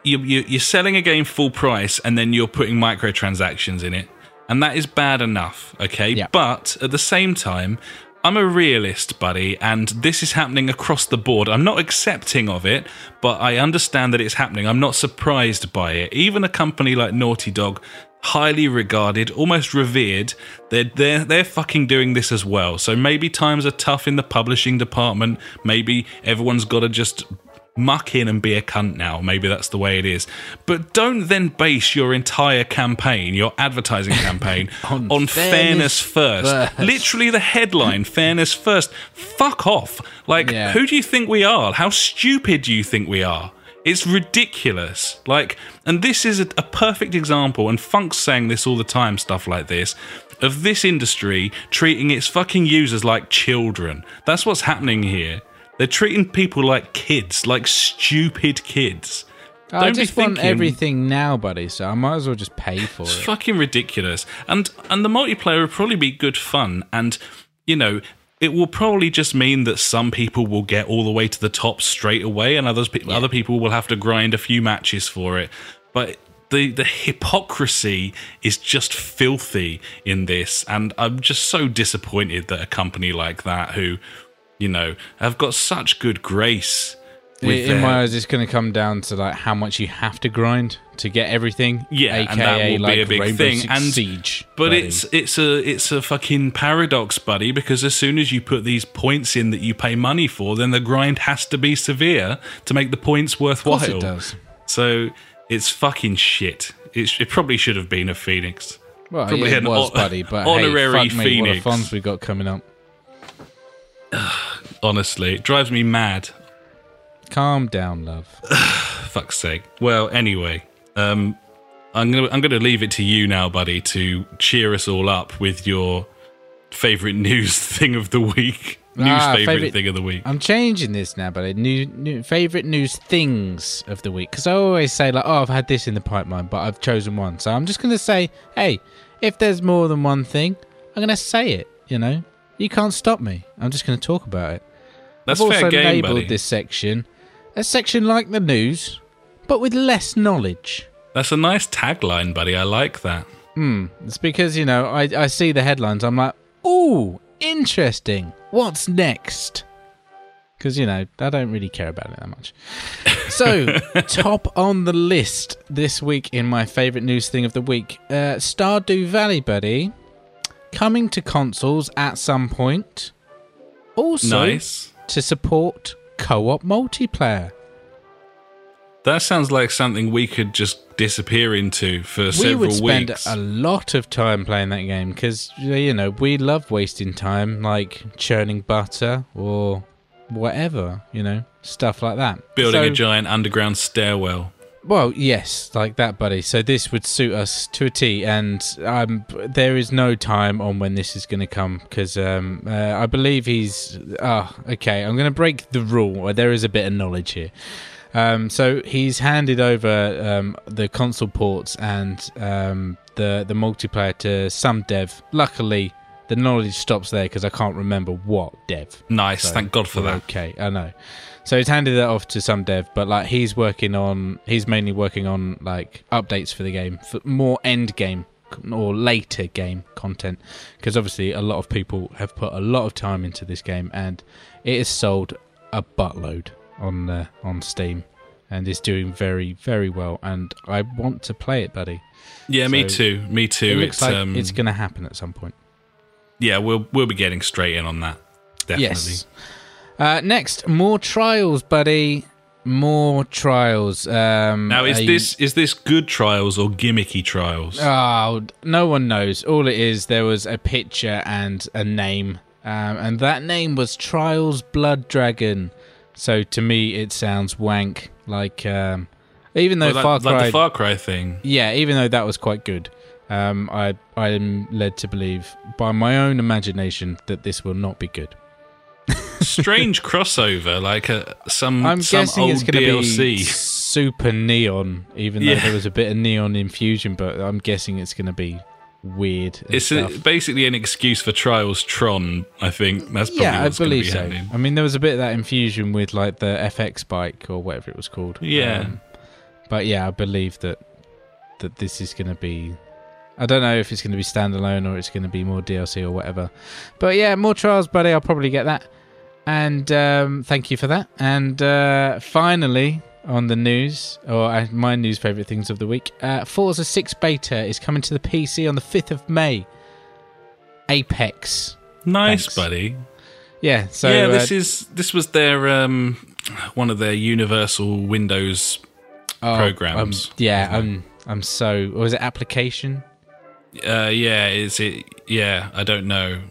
you, you, you're selling a game full price and then you're putting microtransactions in it. And that is bad enough, okay? Yeah. But at the same time, I'm a realist, buddy, and this is happening across the board. I'm not accepting of it, but I understand that it's happening. I'm not surprised by it. Even a company like Naughty Dog, highly regarded, almost revered, they're they're they're fucking doing this as well. So maybe times are tough in the publishing department. Maybe everyone's got to just muck in and be a cunt now. Maybe that's the way it is. But don't then base your entire campaign, your advertising campaign, on, On fairness, fairness first. first. Literally the headline, fairness first. Fuck off. Like, Yeah. who do you think we are? How stupid do you think we are? It's ridiculous. Like, and this is a, a perfect example, and Funk's saying this all the time, stuff like this, of this industry treating its fucking users like children. That's what's happening here. They're treating people like kids, like stupid kids. I Don't be just want everything now, buddy. So I might as well just pay for It's it. fucking ridiculous. And and the multiplayer will probably be good fun. And you know, it will probably just mean that some people will get all the way to the top straight away, and others pe- other people will have to grind a few matches for it. But the the hypocrisy is just filthy in this, and I'm just so disappointed that a company like that, who you know have got such good grace. With in their- my eyes, it's going to come down to like how much you have to grind to get everything. Yeah, aka and that will be a big Rainbow thing. Six And- Siege. But buddy. it's it's a it's a fucking paradox, buddy. Because as soon as you put these points in that you pay money for, then the grind has to be severe to make the points worthwhile. course it does. So it's fucking shit. It, it probably should have been a Phoenix. Well, Probably an it was, buddy. But honorary hey, fuck me, what a Phoenix. Fonz we got coming up. Honestly, it drives me mad. Calm down, love. fuck's sake. Well, anyway, um, I'm gonna I'm gonna leave it to you now, buddy, to cheer us all up with your favorite news thing of the week. News Ah, favorite, favourite- thing of the week. I'm changing this now, buddy. New, new favorite news things of the week because I always say like, oh, I've had this in the pipeline, but I've chosen one. So I'm just gonna say, hey, if there's more than one thing, I'm gonna say it. You know, you can't stop me. I'm just gonna talk about it. That's I've fair also game, labelled buddy. this section a section like the news, but with less knowledge. That's a nice tagline, buddy. I like that. Hmm. It's because you know I I see the headlines. I'm like, ooh, interesting. What's next? Because you know I don't really care about it that much. So top on the list this week in my favorite news thing of the week, uh, Stardew Valley, buddy, coming to consoles at some point. Also nice. to support co-op multiplayer. That sounds like something we could just disappear into for we several would spend weeks. a lot of time playing that game because you know we love wasting time like churning butter or whatever you know stuff like that Building So- a giant underground stairwell. Well yes like that buddy so this would suit us to a t and um, there is no time on when this is going to come because um, uh, i believe he's ah okay i'm going to break the rule there is a bit of knowledge here um, so he's handed over um, the console ports and um, the the multiplayer to some dev. Luckily, the knowledge stops there because I can't remember what dev. Nice. So Thank God for that. Okay, I know. So he's handed that off to some dev, but like he's working on, he's mainly working on like updates for the game, for more end game or later game content, because obviously a lot of people have put a lot of time into this game, and it is sold a buttload on uh, on Steam, and is doing very very well. And I want to play it, buddy. Yeah, me too. Me too. it looks it's like um, it's going to happen at some point. yeah, we'll we'll be getting straight in on that. Definitely. Yes. Uh, next, more trials, buddy. More trials. Um, Now, is a- this is this good trials or gimmicky trials? Oh, no one knows. All it is, there was a picture and a name, um, and that name was Trials Blood Dragon. So to me, it sounds wank. Like, um, even though Well, that- Far like Cry, the Far Cry thing. yeah, even though that was quite good, um, I I am led to believe by my own imagination that this will not be good. Strange crossover, like a, some I'm some guessing old it's going to DLC. be super neon, even though Yeah. there was a bit of neon infusion. But I'm guessing it's going to be weird. It's a, basically an excuse for Trials Tron. I think that's probably yeah, I believe be so. happening. I mean, there was a bit of that infusion with like the FX bike or whatever it was called. Yeah. Um, but yeah, I believe that that this is going to be. I don't know if it's going to be standalone or it's going to be more DLC or whatever. But yeah, more trials, buddy. I'll probably get that. And um, thank you for that. And uh, finally, on the news, or uh, my news favorite things of the week, uh, Forza 6 beta is coming to the PC on the 5th of May. Apex. Nice, Thanks. buddy. Yeah, so yeah, uh, this is this was their um, one of their Universal Windows. Oh, programs, um, yeah. I'm. I'm so. Or was it application? Uh, yeah, is it? Yeah, I don't know.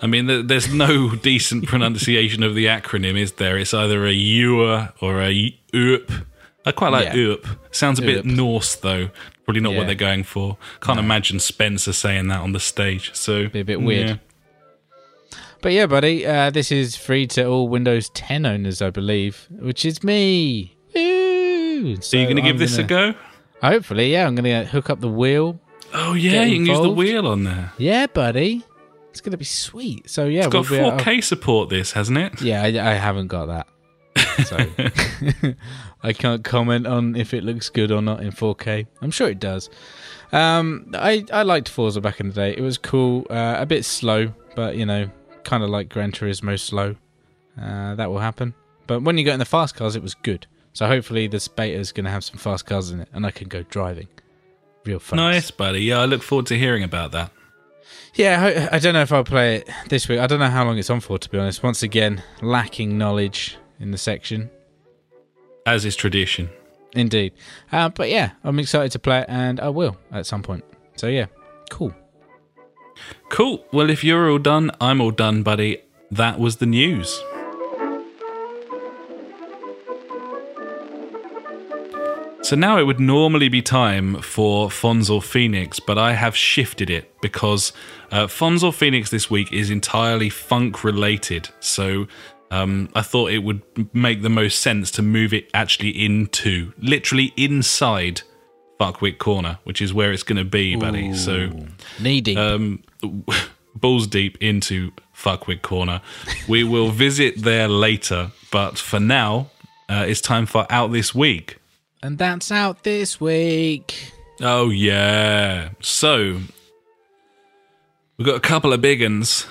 I mean, there's no decent pronunciation of the acronym, is there? It's either a UA or a UP. I quite like Yeah. UP. Sounds a bit. Norse, though. Probably not Yeah. what they're going for. Can't imagine Spencer saying that on the stage. So Be a bit weird. yeah. But yeah, buddy, uh, this is free to all Windows 10 owners, I believe, which is me. Woo! So you going to give this a go? Hopefully, yeah. I'm going to hook up the wheel. Oh yeah, you can use the wheel on there. Yeah, buddy. It's going to be sweet. So yeah, It's got we'll be able- 4K support. This hasn't it? Yeah, I, I haven't got that. So I can't comment on if it looks good or not in 4K. I'm sure it does. Um, I I liked Forza back in the day. It was cool. Uh, a bit slow, but you know, kind of like Gran Turismo slow. Uh, that will happen. But when you get in the fast cars, it was good. So hopefully this beta is going to have some fast cars in it, and I can go driving real fast. Nice, buddy. Yeah, I look forward to hearing about that. Yeah, I, I don't know if I'll play it this week. I don't know how long it's on for, to be honest. Once again, lacking knowledge in the section. As is tradition. Indeed. Uh, but yeah, I'm excited to play it, and I will at some point. So yeah, cool. Cool. Well, if you're all done, I'm all done, buddy. That was the news. So now it would normally be time for Fonzel Phoenix, but I have shifted it because uh, Fonzel Phoenix this week is entirely funk related. So um, I thought it would make the most sense to move it actually into, literally inside Fuckwick Corner, which is where it's going to be, buddy. So Needy. um, balls deep into Fuckwig Corner. We will visit there later, but for now, uh, it's time for Out This Week. And that's out this week. Oh, yeah. So, we've got a couple of big uns,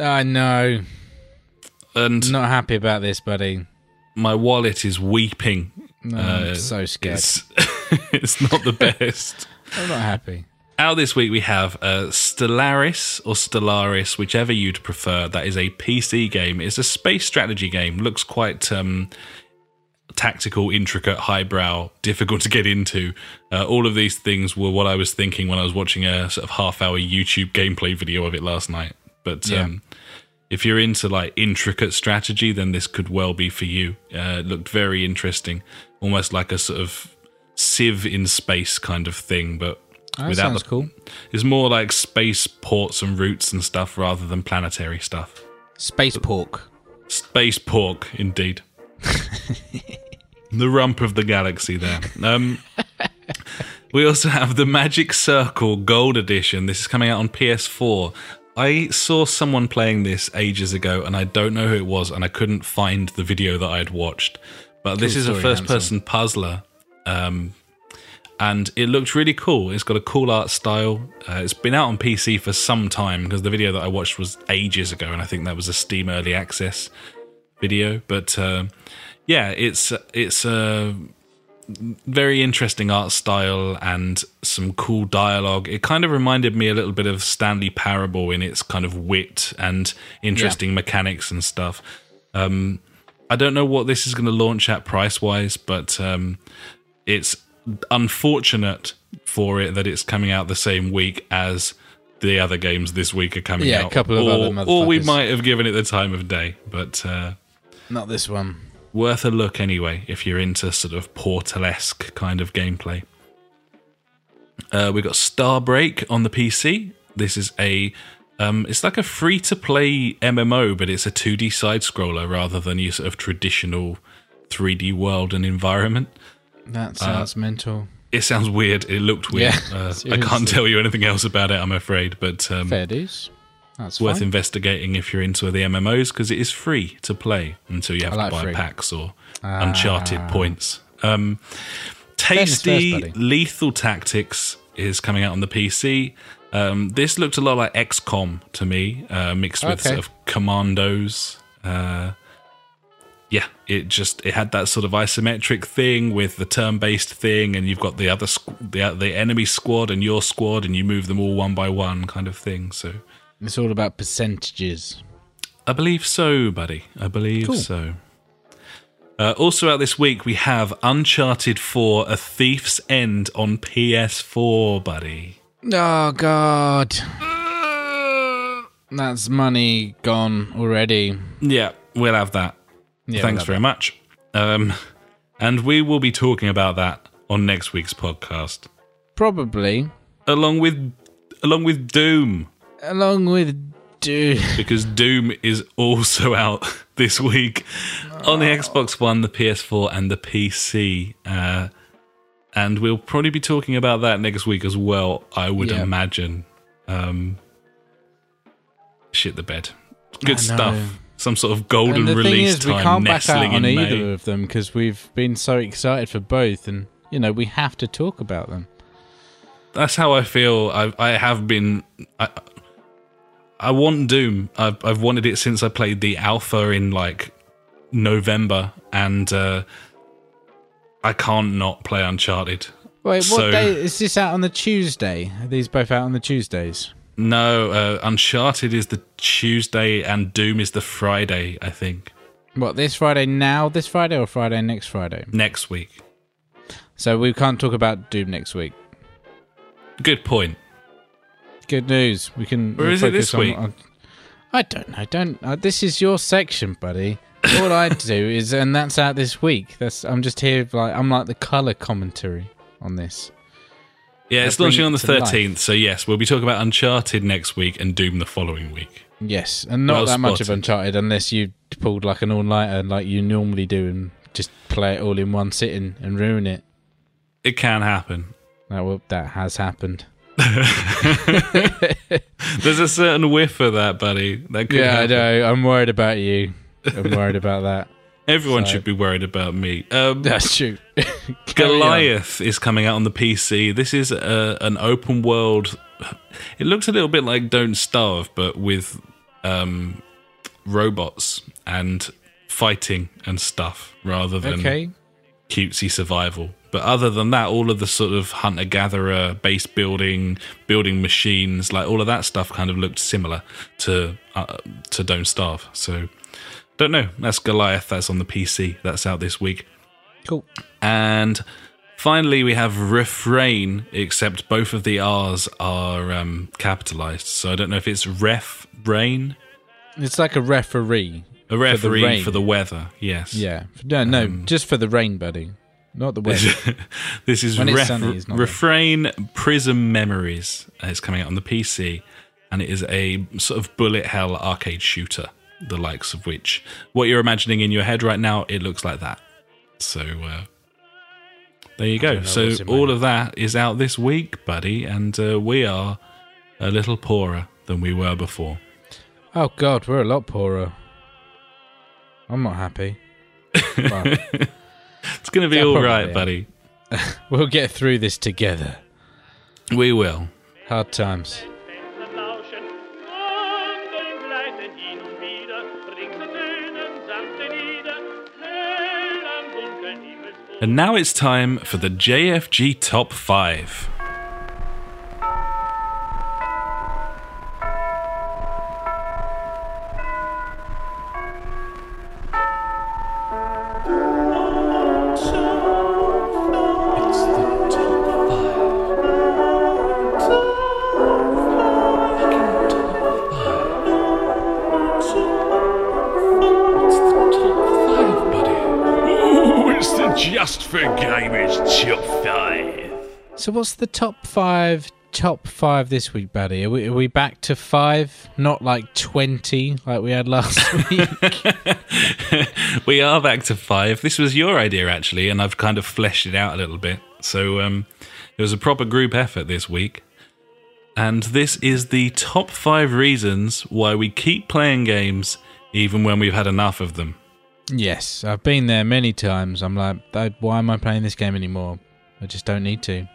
I know. and Not happy about this, buddy. my wallet is weeping. No, Uh, I'm so scared. It's, it's not the best. I'm not happy. Out this week we have uh, Stellaris or Stellaris, whichever you'd prefer. That is a PC game. It's a space strategy game. Looks quite um, tactical, intricate, highbrow, difficult to get into. Uh, all of these things were what I was thinking when I was watching a sort of half-hour YouTube gameplay video of it last night. But Yeah. um, if you're into like intricate strategy, then this could well be for you. Uh, it looked very interesting, almost like a sort of Civ in space kind of thing, but That without sounds the cool. it's more like space ports and routes and stuff rather than planetary stuff. Space pork. Space pork, indeed. the rump of the galaxy there. Um, we also have the Magic Circle Gold Edition. This is coming out on PS4. I saw someone playing this ages ago, and I don't know who it was, and I couldn't find the video that I had watched. But this Cool is a first-person puzzler, um, and it looked really cool. It's got a cool art style. Uh, it's been out on PC for some time because the video that I watched was ages ago, and I think that was a Steam Early Access video. But uh, yeah, it's it's a very interesting art style and some cool dialogue. It kind of reminded me a little bit of Stanley Parable in its kind of wit and interesting mechanics and stuff. Um, I don't know what this is going to launch at price wise, but um, it's unfortunate for it that it's coming out the same week as the other games this week are coming Yeah, a out. couple of or, other or we might have given it the time of day, but uh, Not this one. Worth a look anyway if you're into sort of Portal-esque kind of gameplay. Uh, we've got Starbreak on the PC. This is a Um, it's like a free to play MMO, but it's a 2D side scroller rather than your sort of traditional 3D world and environment. That sounds mental. It sounds weird. It looked weird. Yeah, uh, I can't tell you anything else about it, I'm afraid, but um, Fair dues. That's worth fine. investigating if you're into the MMOs because it is free to play until you have like to buy free. packs or Uncharted Ah. points. Um, Tastee first. Lethal Tactics is coming out on the PC. Um, this looked a lot like XCOM to me, uh, mixed with Okay. sort of commandos. Uh, yeah, it just it had that sort of isometric thing with the turn-based thing, and you've got the other squ- the the enemy squad and your squad, and you move them all one by one, kind of thing. So It's all about percentages. I believe so, buddy. I believe Cool. so. Uh, also out this week, we have Uncharted 4: A Thief's End on PS4, buddy. Oh God, that's money gone already. Yeah, we'll have that. Yeah, Thanks we'll very have much. Um, and we will be talking about that on next week's podcast. Probably along with along with Doom, along with Doom. because Doom is also out this week on the Xbox One, the PS4, and the PC. Uh, and we'll probably be talking about that next week as well. I would Yeah. imagine. Um, shit the bed. Good stuff. Some sort of golden and the thing release is, we time can't back out on either May. of them because we've been so excited for both, and you know we have to talk about them. That's how I feel. I I have been. I, I want Doom. I've I've wanted it since I played the alpha in like November, and uh, I can't not play Uncharted. Wait, what So- day is this out on the Tuesday? Are these both out on the Tuesdays? No, uh, Uncharted is the Tuesday, and Doom is the Friday. I think What this Friday now? This Friday or Friday next Friday? next week. So we can't talk about Doom next week. Good point. Good news. We can. Where it this on- week? on- I don't know. Don't. Uh, this is your section, buddy. All I do is, and that's out this week. That's. I'm just here, like I'm like the color commentary on this. Yeah, it's launching it on the to life. thirteenth. So yes, we'll be talking about Uncharted next week and Doom the following week. Yes, and not Well that much of. Uncharted unless you pulled like an all-nighter like you normally do and just play it all in one sitting and ruin it. It can happen. That will, that has happened. There's a certain whiff of that, buddy. That could Yeah, I know. I'm worried about you. I'm worried about that. Everyone So- should be worried about me. Um, That's true. Carry on. Goliath is coming out on the PC. This is a, an open world. It looks a little bit like Don't Starve, but with um, robots and fighting and stuff rather than Okay. cutesy survival. But other than that, all of the sort of hunter gatherer, base building, building machines, like all of that stuff, kind of looked similar to uh, to Don't Starve. So, don't know. That's Goliath. That's on the PC. That's out this week. Cool. And finally, we have refrain, except both of the R's are um, capitalized. So I don't know if it's ref brain, It's like a referee. a referee rain. for the weather. Yes. Yeah. No, no, Um, just for the rain, buddy. Not the weather. this is When ref- sunny, refrain prism memories. It's coming out on the PC, and it is a sort of bullet hell arcade shooter. The likes of which, what you're imagining in your head right now, it looks like that. So uh, there you go. So what's in my all of that is out this week, buddy, and uh, we are a little poorer than we were before. oh God, we're a lot poorer. I'm not happy. It's going to be all right, buddy. we'll get through this together. We will. Hard times. Fenster lauschen, Wandern gleiten hin und wieder, Ringe tönen sanfte Lieder, hell am dunkeln Himmelsboden. And now it's time for the JFG Top 5. So, what's the top five top five this week, buddy? Are we, are we back to five? Not like 20 like we had last week? we are back to five. This was your idea, actually, and I've kind of fleshed it out a little bit. So um, it was a proper group effort this week. And this is the top five reasons why we keep playing games even when we've had enough of them. yes, I've been there many times. I'm like, why am I playing this game anymore? I just don't need to.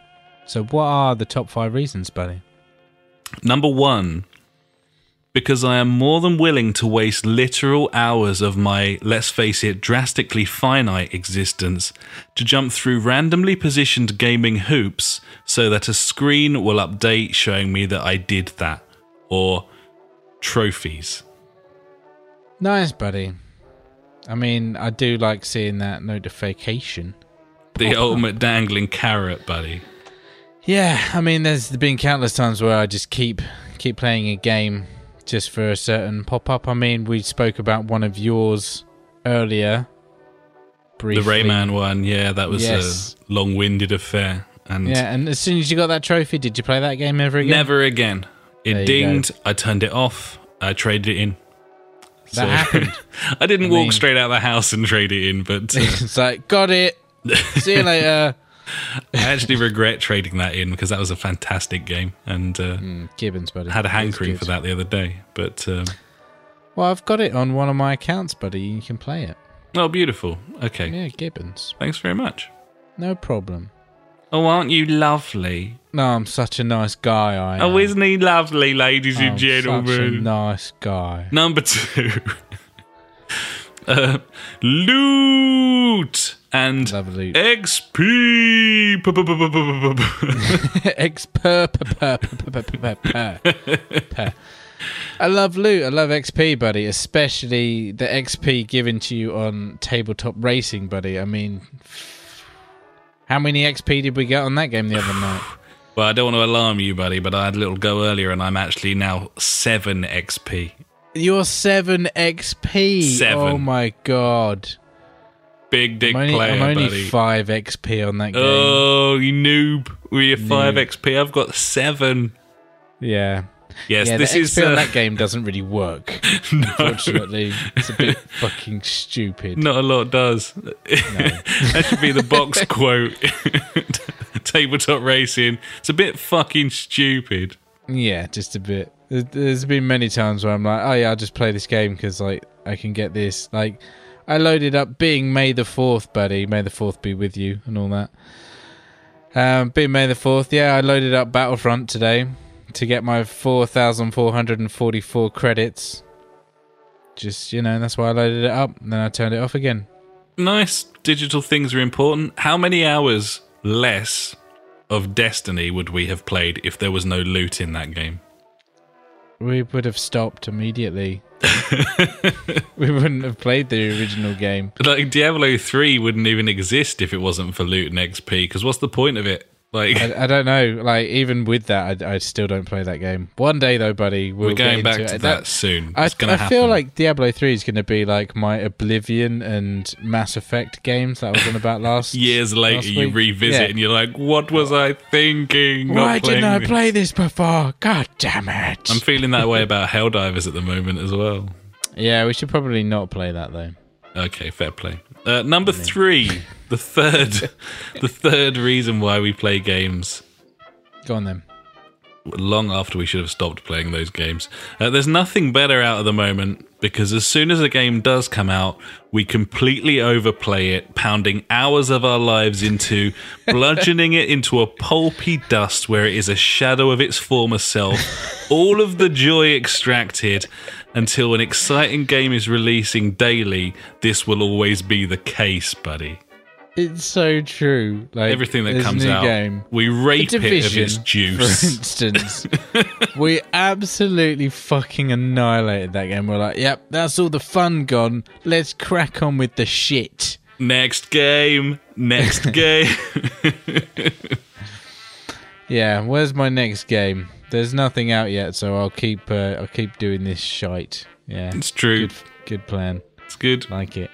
So, what are the top five reasons, buddy? Number one, because I am more than willing to waste literal hours of my, let's face it, drastically finite existence to jump through randomly positioned gaming hoops so that a screen will update showing me that I did that. Or trophies. Nice, buddy. I mean, I do like seeing that notification. The ultimate dangling carrot, buddy. Yeah, I mean, there's been countless times where I just keep keep playing a game just for a certain pop up. I mean, we spoke about one of yours earlier. The Rayman one, yeah, that was Yes. a long winded affair. And Yeah, and as soon as you got that trophy, did you play that game ever again? never again. It dinged, I turned it off, I traded it in. That happened. I didn't I walk mean- straight out of the house and trade it in, but uh, it's like, got it. See you later. I actually regret trading that in because that was a fantastic game and uh, Mm, Gibbons, buddy. had a hankering for that the other day. But um, Well, I've got it on one of my accounts, buddy. You can play it. oh, beautiful. Okay, Yeah, Gibbons. thanks very much. No problem. Oh, aren't you lovely? No, I'm such a nice guy. I Oh, am. isn't he lovely, ladies I'm and Such a gentlemen? nice guy. Number two, uh, loot and Lovely. XP XP I love loot. I love XP, buddy. Especially the XP given to you on tabletop racing, buddy. I mean, how many XP did we get on that game the other night? Well, I don't want to alarm you, buddy, but I had a little go earlier, and I'm actually now seven XP. You're seven XP. Seven. Oh my god. Big dick I'm only, player, I'm only buddy. five XP on that game. Oh, you noob! Your five XP. I've got seven. Yeah. Yes, yeah, this is XP on uh, that game doesn't really work. no, Unfortunately, it's a bit fucking stupid. not a lot does. that should be the box quote. Tabletop racing. It's a bit fucking stupid. Yeah, just a bit. There- There's been many times where I'm like, oh yeah, I'll just play this game because like I can get this. Like, I loaded up being May the Fourth, buddy. May the Fourth be with you and all that. Um, being May the Fourth, yeah, I loaded up Battlefront today to get my four thousand four hundred and forty-four credits. Just you know, that's why I loaded it up. And then I turned it off again. Nice. Digital things are important. How many hours less of Destiny would we have played if there was no loot in that game? We would have stopped immediately. we wouldn't have played the original game. Like Diablo 3 wouldn't even exist if it wasn't for loot and XP, because what's the point of it? Like, I, I don't know. Like even with that, I, I still don't play that game. One day though, buddy, we'll we're going back to it. that, soon. I, It's going to I feel like Diablo Three is going to be like my Oblivion and Mass Effect games that I was on about last. years later last you revisit Yeah. and you're like, what was I thinking? Why didn't I this." play this before? God damn it! I'm feeling that way about Helldivers at the moment as well. yeah, we should probably not play that though. Okay, fair play. Uh, number three, the third, the third reason why we play games Go on then. long after we should have stopped playing those games. Uh, there's nothing better out at the moment because as soon as a game does come out, we completely overplay it, pounding hours of our lives into, bludgeoning it into a pulpy dust where it is a shadow of its former self, all of the joy extracted. Until an exciting game is releasing daily, this will always be the case, buddy. It's so true. Like Everything that comes out, game. we rape it of its for instance, we absolutely fucking annihilated that game. We're like, yep, that's all the fun gone. Let's crack on with the shit. Next game, next game. Yeah, where's my next game? There's nothing out yet, so I'll keep uh, I'll keep doing this shite. Yeah, It's true. good good plan. It's good. Like it.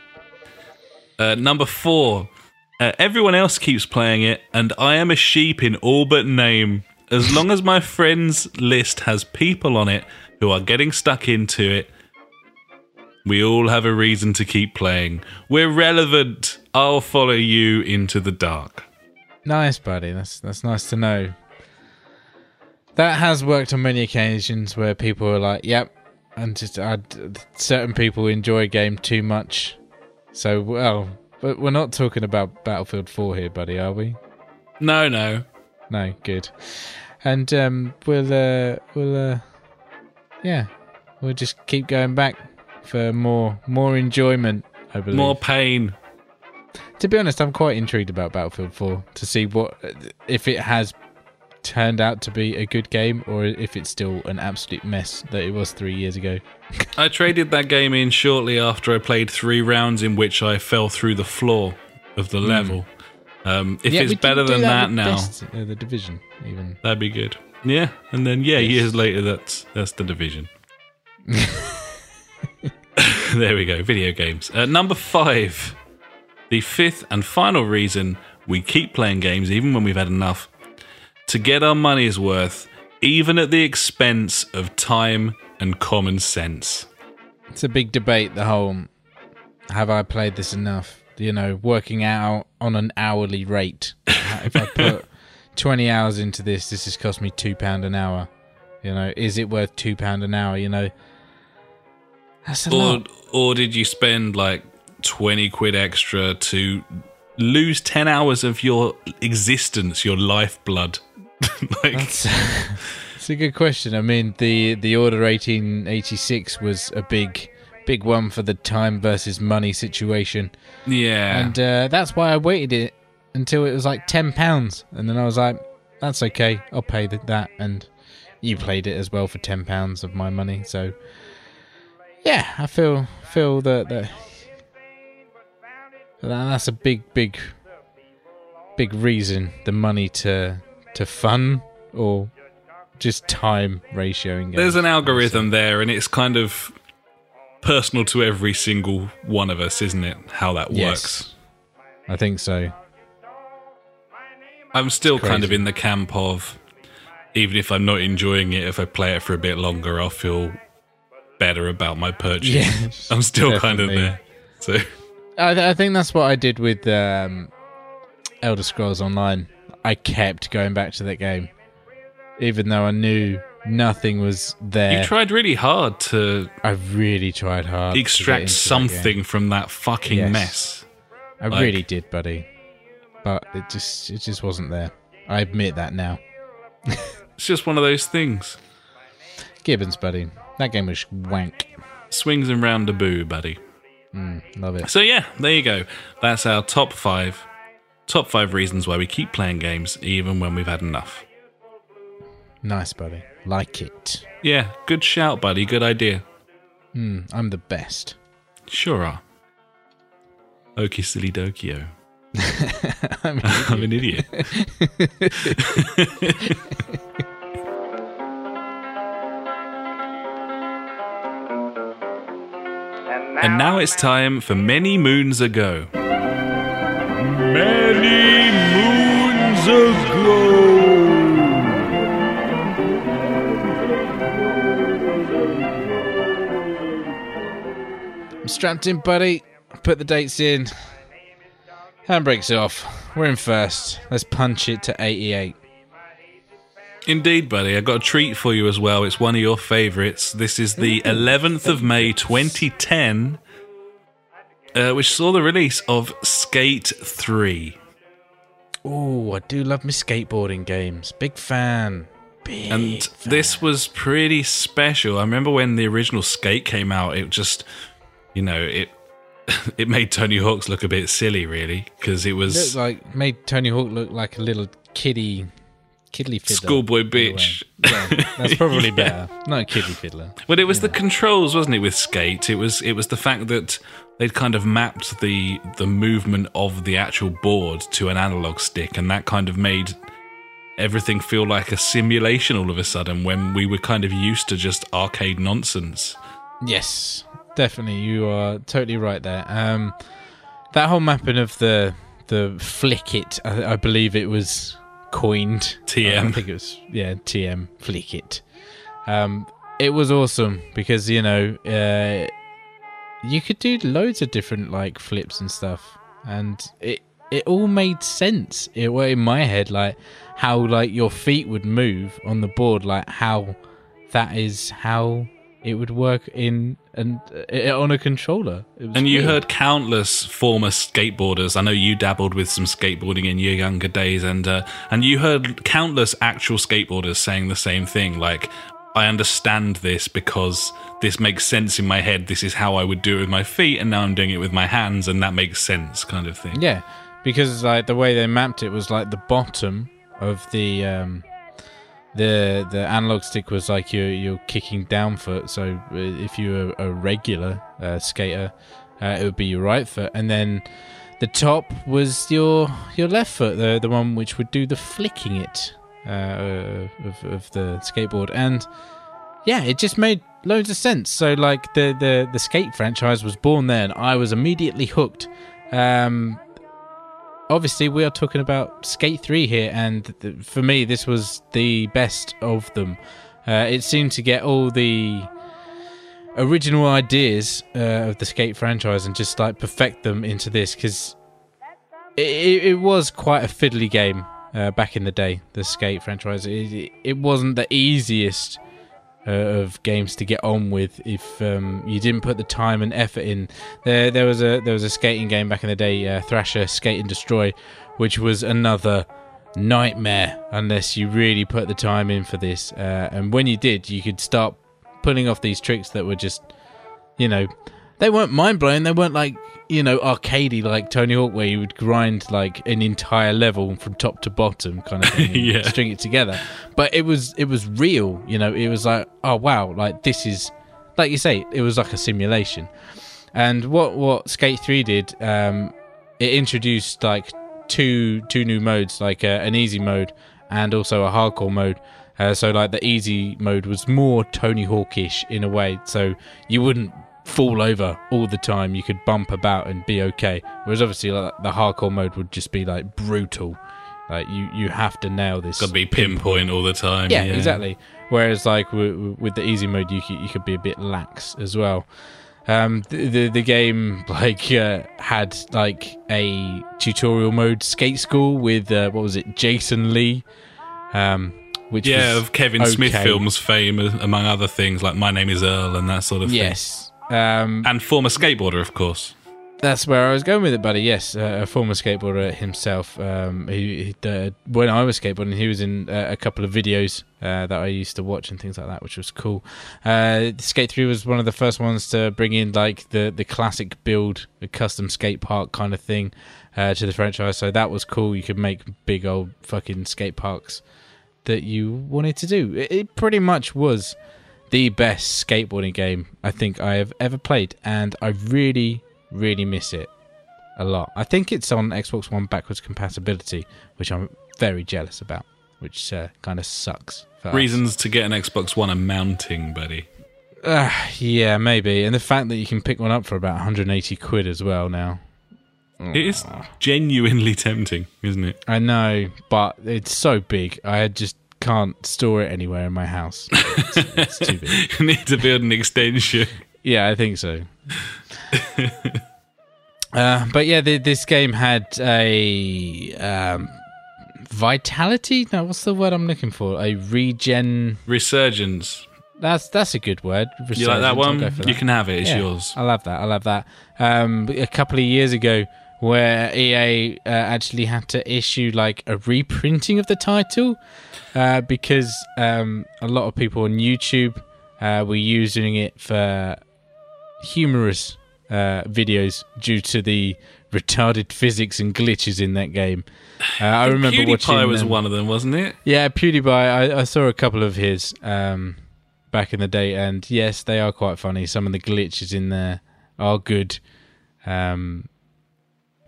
Uh, number four. Uh, everyone else keeps playing it, and I am a sheep in all but name. as long as my friends list has people on it who are getting stuck into it, we all have a reason to keep playing. We're relevant. I'll follow you into the dark. Nice, buddy. That's that's nice to know. That has worked on many occasions where people are like, "Yep," and just uh, certain people enjoy a game too much. So, well, but we're not talking about Battlefield 4 here, buddy, are we? No, no. No, good. And um, we'll, uh, we'll, uh, yeah, we'll just keep going back for more, more enjoyment. I believe. More pain. To be honest, I'm quite intrigued about Battlefield 4 to see what if it has turned out to be a good game or if it's still an absolute mess that it was three years ago. I traded that game in shortly after I played three rounds in which I fell through the floor of the level. Um, if. Yeah, it's better than that, with now, Dest- uh, the division even. that'd be good. Yeah, and then yeah, years later, that's that's the division. there we go. Video games. Uh, number five, the fifth and final reason we keep playing games even when we've had enough, to get our money's worth, even at the expense of time and common sense. It's a big debate. The whole have I played this enough? You know, working out on an hourly rate. if I put twenty hours into this, this has cost me two pound an hour. You know, is it worth two pound an hour? You know, that's a or lot. or did you spend like 20 quid extra to lose 10 hours of your existence your lifeblood like It's, it's a good question. I mean, the the Order 1886 was a big big one for the time versus money situation. yeah and uh, that's why I waited it until it was like ten pounds, and then I was like, "That's okay, I'll pay th- that." And you played it as well for ten pounds of my money, so yeah, I feel feel that that that- that's a big, big, big reason the money to to fun or just time ratioing. there's an algorithm there and it's kind of personal to every single one of us isn't it? How that Yes. works. I think so. i'm still kind of in the camp of even if i'm not enjoying it if i play it for a bit longer i'll feel better about my purchase. Yes, i'm still kind of there. So. I, th- I think that's what I did with um, Elder Scrolls Online. I kept going back to that game, even though I knew nothing was there. you tried really hard to I really tried hard. to extract that something game. from that fucking Yes. mess. I like- really did, buddy. But it just it just wasn't there. I admit that now. It's just one of those things. Gibbons, buddy. That game was wank. Swings and round a boo, buddy. Mm, love it. So yeah, there you go. That's our top five. Top five reasons why we keep playing games even when we've had enough. Nice, buddy. Like it. Yeah, good shout, buddy. Good idea. Hmm, I'm the best. Sure are. Okie silly dokio. I mean, I'm an idiot. and now it's time for many moons ago. Ago. I'm strapped in, buddy. Put the dates in. Handbrake's off. We're in first. Let's punch it to 88. Indeed, buddy. I've got a treat for you as well. It's one of your favourites. This is the 11th of May 2010, uh, which saw the release of Skate 3. Oh, I do love my skateboarding games. Big fan. Big And fan. this was pretty special. I remember when the original Skate came out, it just, you know, it it made Tony Hawk's look a bit silly, really, because it was Looked like made Tony Hawk look like a little kiddie, kiddly fiddler. schoolboy in a way. bitch. Yeah, that's probably Yeah. better. Not a kiddie fiddler. But it was the controls, wasn't it, with Skate? It was it was the fact that they'd kind of mapped the the movement of the actual board to an analog stick, and that kind of made everything feel like a simulation all of a sudden when we were kind of used to just arcade nonsense. Yes, definitely. You are totally right there. Um, that whole mapping of the the flick it, I, I believe it was coined. TM. I think it was yeah TM Flick It. Um, it was awesome because you know uh, you could do loads of different like flips and stuff, and it it all made sense. It were in my head like how like your feet would move on the board, like how that is how it would work in and uh, on a controller. And you weird. heard countless former skateboarders. I know you dabbled with some skateboarding in your younger days, and uh, and you heard countless actual skateboarders saying the same thing. Like, I understand this because this makes sense in my head. This is how I would do it with my feet, and now I'm doing it with my hands, and that makes sense, kind of thing. Yeah, because like the way they mapped it was like the bottom of the um, the the analog stick was like you're you're kicking down foot. So uh, if you're a, a regular uh, skater, uh, it would be your right foot, and then the top was your your left foot, the the one which would do the flicking it uh, of of the skateboard, and yeah, it just made loads of sense. So like the the the skate franchise was born there, and I was immediately hooked. Um, obviously we are talking about Skate 3 here, and for me, this was the best of them. Uh, it seemed to get all the original ideas uh, of the Skate franchise and just like perfect them into this because it, it was quite a fiddly game uh, back in the day. The Skate franchise, it, it, wasn't the easiest. Uh, of games to get on with if um, you didn't put the time and effort in. There, there was a there was a skating game back in the day, uh, Thrasher Skate and Destroy, which was another nightmare unless you really put the time in for this. Uh, and when you did, you could start pulling off these tricks that were just, you know, they weren't mind blowing. They weren't like you know arcadey like Tony Hawk, where you would grind like an entire level from top to bottom, kind of thing, Yeah. string it together. But it was it was real. You know, it was like oh wow, like this is like you say, it was like a simulation. And what what Skate Three did, um, it introduced like two two new modes, like uh, an easy mode and also a hardcore mode. Uh, so like the easy mode was more Tony Hawkish in a way, so you wouldn't fall over all the time. You could bump about and be okay. Whereas obviously like, the hardcore mode would just be like brutal. Like you you have to nail this. Got to be pinpoint all the time. Yeah, exactly. Whereas like w- with the easy mode, you could, you could be a bit lax as well. Um, the, the the game like uh, had like a tutorial mode skate school with uh, what was it, Jason Lee, um, which Yeah, of Kevin Smith films fame, among other things, like My Name is Earl and that sort of thing. Yes, um, And former skateboarder, of course. That's where I was going with it, buddy. Yes, uh, a former skateboarder himself. Um, he, he uh, when I was skateboarding, he was in uh, a couple of videos uh, that I used to watch and things like that, which was cool. Uh, Skate Three was one of the first ones to bring in like the the classic build, a custom skate park kind of thing uh, to the franchise. So that was cool. You could make big old fucking skate parks that you wanted to do. It, it pretty much was the best skateboarding game I think I have ever played, and I really, really miss it a lot. I think it's on Xbox One backwards compatibility, which I'm very jealous about, which uh, kind of sucks. for us. Reasons to get an Xbox One are mounting, buddy. Uh, yeah, maybe, and the fact that you can pick one up for about 180 quid as well now. It is genuinely tempting, isn't it? I know, but it's so big. I had just can't store it anywhere in my house. It's, it's too big. You need to build an extension. Yeah, I think so. uh, but yeah, the, this game had a um, vitality. No, what's the word I'm looking for? A regen. Resurgence. That's that's a good word. You like that one? You that. can have it. It's Yeah, yours. I love that. I love that. Um, a couple of years ago, where EA uh, actually had to issue like a reprinting of the title uh, because um, a lot of people on YouTube uh, were using it for humorous uh, videos due to the retarded physics and glitches in that game. Uh, I remember PewDiePie watching. was um, one of them, wasn't it? yeah, PewDiePie. I, I saw a couple of his um, back in the day, and yes, they are quite funny. Some of the glitches in there are good. Um,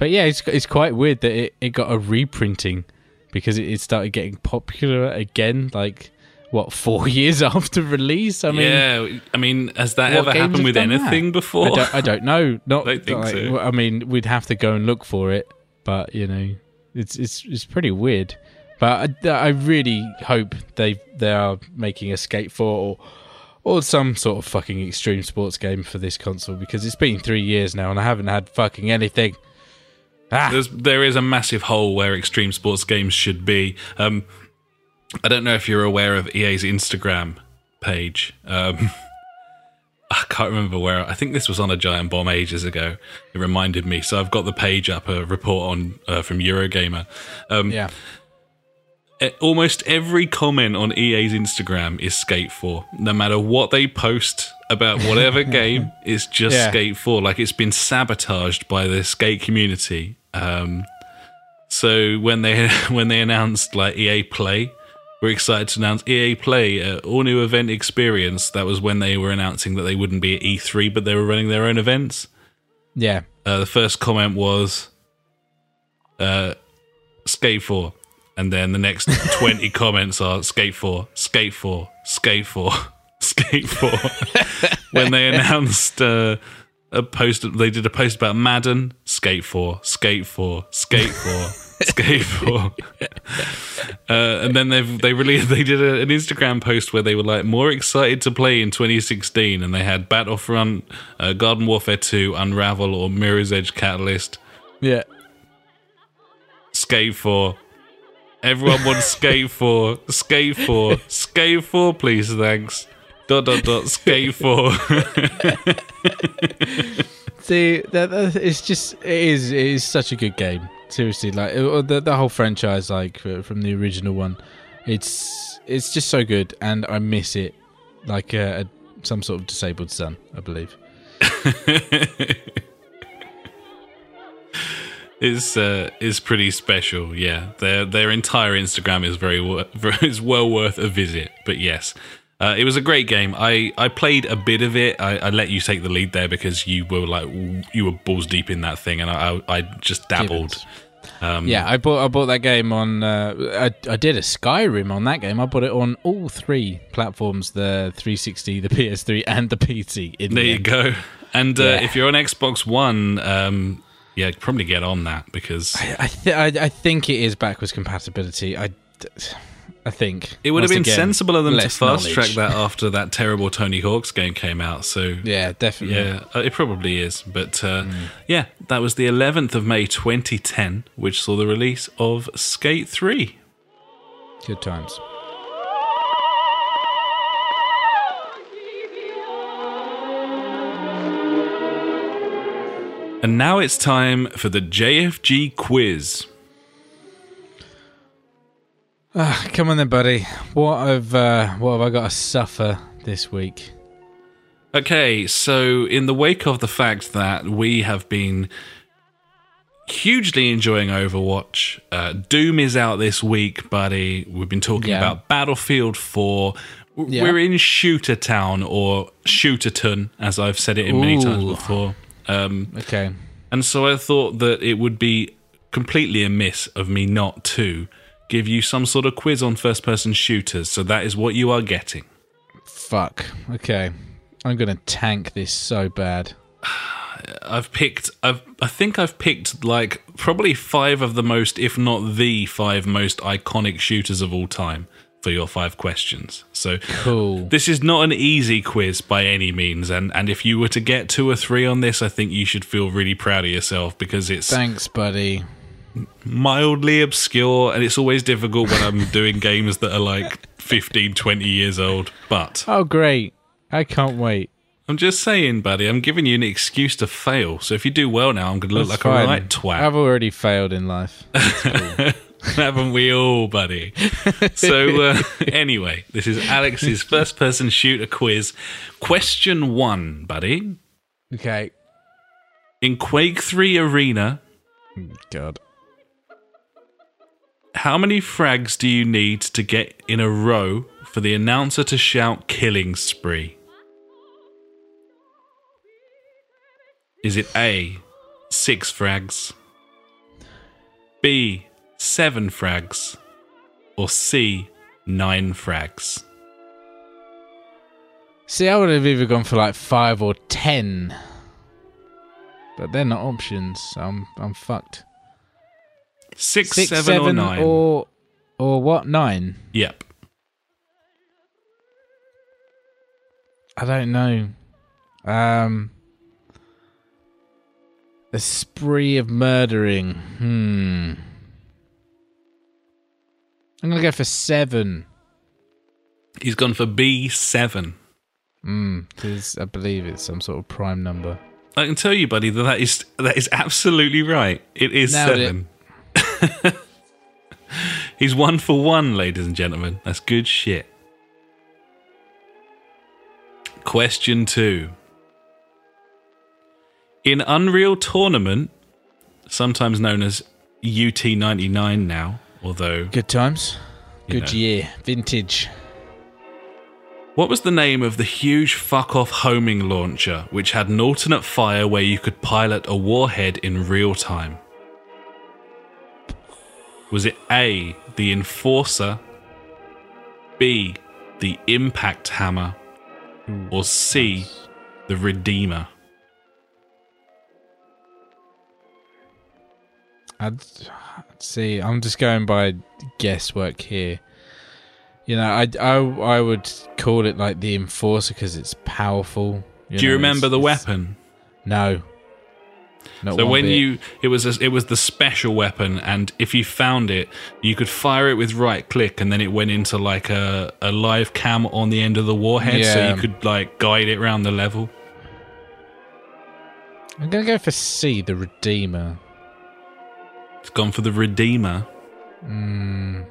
but yeah, it's it's quite weird that it, it got a reprinting because it, it started getting popular again. Like what four years after release? I mean, yeah, I mean, has that what ever games happened have with done that? anything before? I don't, I don't know. Not. Don't think like, so. I mean, we'd have to go and look for it, but you know, it's it's it's pretty weird. But I, I really hope they they are making a Skate Four or or some sort of fucking extreme sports game for this console because it's been three years now and I haven't had fucking anything. Ah, There's, there is a massive hole where extreme sports games should be. Um, I don't know if you're aware of EA's Instagram page. Um, I can't remember where. I think this was on a giant bomb ages ago. It reminded me. So I've got the page up, a report on uh, from Eurogamer. Um, yeah. almost every comment on EA's Instagram is Skate 4. No matter what they post about whatever game, it's just Yeah. Skate 4. Like it's been sabotaged by the skate community. Um, so when they when they announced like EA Play, we're excited to announce EA Play, uh, all new event experience. That was when they were announcing that they wouldn't be at E3, but they were running their own events. Yeah. Uh, the first comment was uh, Skate 4. And then the next 20 comments are Skate 4, Skate 4, Skate 4, Skate 4. when they announced uh, a post, they did a post about Madden, Skate 4, Skate 4, Skate 4. Skate 4, uh, and then they've they really they did a, an Instagram post where they were like more excited to play in 2016, and they had Battlefront, uh, Garden Warfare 2, Unravel, or Mirror's Edge Catalyst. Yeah. Skate 4. Everyone wants Skate 4. Skate 4. Skate 4, please, thanks. Dot dot dot. Skate 4. See, that, that it's just it is it is such a good game. Seriously, like it- the the whole franchise, like uh, from the original one, it's it's just so good, and I miss it like a, a, some sort of disabled son, I believe. is uh, is pretty special. Yeah, their their entire Instagram is very wor- is well worth a visit. But yes, uh, it was a great game. I, I played a bit of it. I, I let you take the lead there because you were like you were balls deep in that thing, and I I, I just dabbled. Um, Yeah, I bought I bought that game on. Uh, I I did a Skyrim on that game. I bought it on all three platforms: the 360, the PS3, and the PC. In There the you end. go. And uh, Yeah. if you're on Xbox One, um, yeah, probably get on that because I th- I, I think it is backwards compatibility. I, I think it would have been again, sensible of them to fast track that after that terrible Tony Hawk's game came out. So Yeah, definitely. Yeah, uh, it probably is. But uh, Mm. yeah, that was the 11th of May 2010, which saw the release of Skate 3. Good times. And now it's time for the JFG quiz. Ah, come on then, buddy. What have uh, what have I got to suffer this week? Okay, so in the wake of the fact that we have been hugely enjoying Overwatch, uh, Doom is out this week, buddy. We've been talking Yeah. about Battlefield 4. Yeah. We're in Shooter Town or Shooterton, as I've said it in many times before. Um, Okay. And so I thought that it would be completely amiss of me not to give you some sort of quiz on first person shooters. So that is what you are getting. Fuck. Okay. I'm gonna tank this so bad. I've picked I've I think I've picked like probably 5 of the most if not the 5 most iconic shooters of all time for your 5 questions. So Cool. this is not an easy quiz by any means and and if you were to get 2 or 3 on this I think you should feel really proud of yourself because it's Thanks, buddy. Mildly obscure and it's always difficult when I'm doing games that are like 15 20 years old but Oh, great. I can't wait. I'm just saying buddy I'm giving you an excuse to fail so if you do well now I'm going to look That's like fine. a right twat I've already failed in life. haven't we all buddy so uh, anyway this is Alex's first person shooter quiz question 1 buddy Okay. in Quake 3 arena God. How many frags do you need to get in a row for the announcer to shout killing spree? Is it A, six frags, B, seven frags, or C, nine frags? See, I would have either gone for like five or ten, but they're not options. So I'm I'm fucked. Six, Six, seven, or nine? or Or what? Nine? Yep. I don't know. Um, a spree of murdering. Hmm. I'm gonna go for seven. He's gone for B7. Hmm. Because I believe it's some sort of prime number. I can tell you, buddy, that that is that is absolutely right. It is Nailed seven. He's one for one, ladies and gentlemen. That's good shit. Question two. In Unreal Tournament, sometimes known as UT99 now, although Good times. Good know. year. Vintage. What was the name of the huge fuck off homing launcher which had an alternate fire where you could pilot a warhead in real time? Was it A, the Enforcer, B, the Impact Hammer, or C, the Redeemer? I'd, I'd see. I'm just going by guesswork here. You know, I, I, I would call it like the enforcer because it's powerful. Do you know, remember it's- the it's- weapon? No. Not So when bit. you it was a, it was the special weapon, and if you found it, you could fire it with right click, and then it went into like a, a live cam on the end of the warhead, so you could like guide it around the level. I'm gonna go for C, the Redeemer. It's gone for the Redeemer. Mm.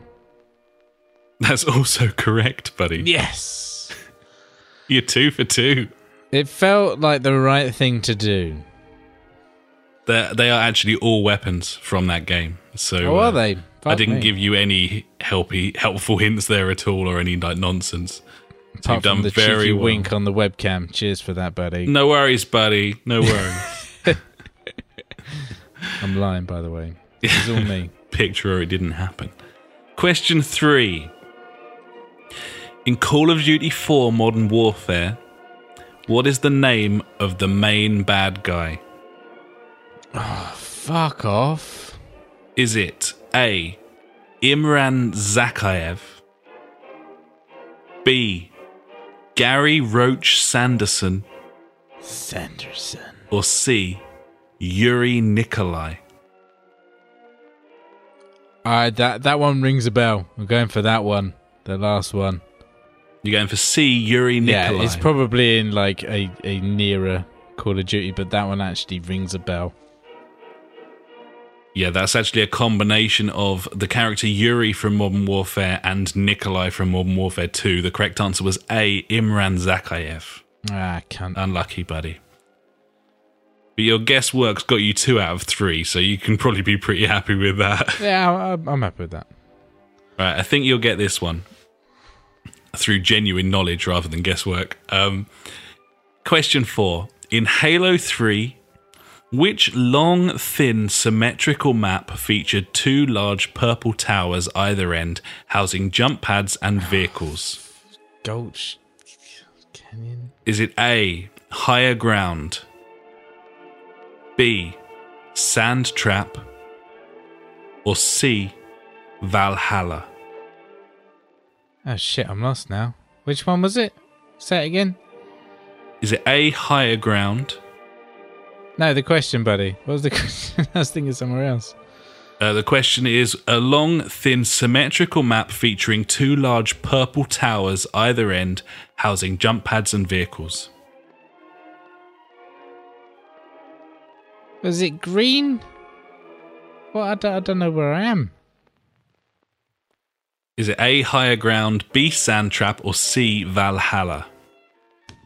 That's also correct, buddy. Yes. You're two for two. It felt like the right thing to do. They they are actually all weapons from that game. So Oh, uh, are they? I didn't me. give you any helpy helpful hints there at all, or any like nonsense. So you've done the very well. wink on the webcam. Cheers for that, buddy. No worries, buddy. No worries. I'm lying, by the way. It's all me. picture or it didn't happen. Question three. In Call of Duty 4 Modern Warfare, what is the name of the main bad guy? Fuck off. Is it A. Imran Zakhaev? B. Gary Roach Sanderson? Sanderson. Or C. Yuri Nikolai? Alright, that, that one rings a bell. I'm going for that one. The last one. You're going for C. Yuri Nikolai. Yeah, it's probably in like a, a nearer Call of Duty, but that one actually rings a bell. Yeah, that's actually a combination of the character Yuri from Modern Warfare and Nikolai from Modern Warfare 2. The correct answer was A. Imran Zakhaev. Ah, can't. Unlucky, buddy. But your guesswork's got you two out of three, so you can probably be pretty happy with that. Yeah, I'm, I'm happy with that. Right, I think you'll get this one through genuine knowledge rather than guesswork. Um, question four. In Halo 3, which long, thin, symmetrical map featured two large purple towers either end, housing jump pads and vehicles? Gulch Canyon. Is it A, higher ground? B, sand trap? Or C, Valhalla? Oh shit, I'm lost now. Which one was it? Say it again. Is it A, higher ground? No, the question, buddy. What was the question? I was thinking somewhere else. Uh, the question is a long, thin, symmetrical map featuring two large purple towers either end, housing jump pads and vehicles. Was it green? Well, I don't, I don't know where I am. Is it A, higher ground, B, sand trap, or C, Valhalla?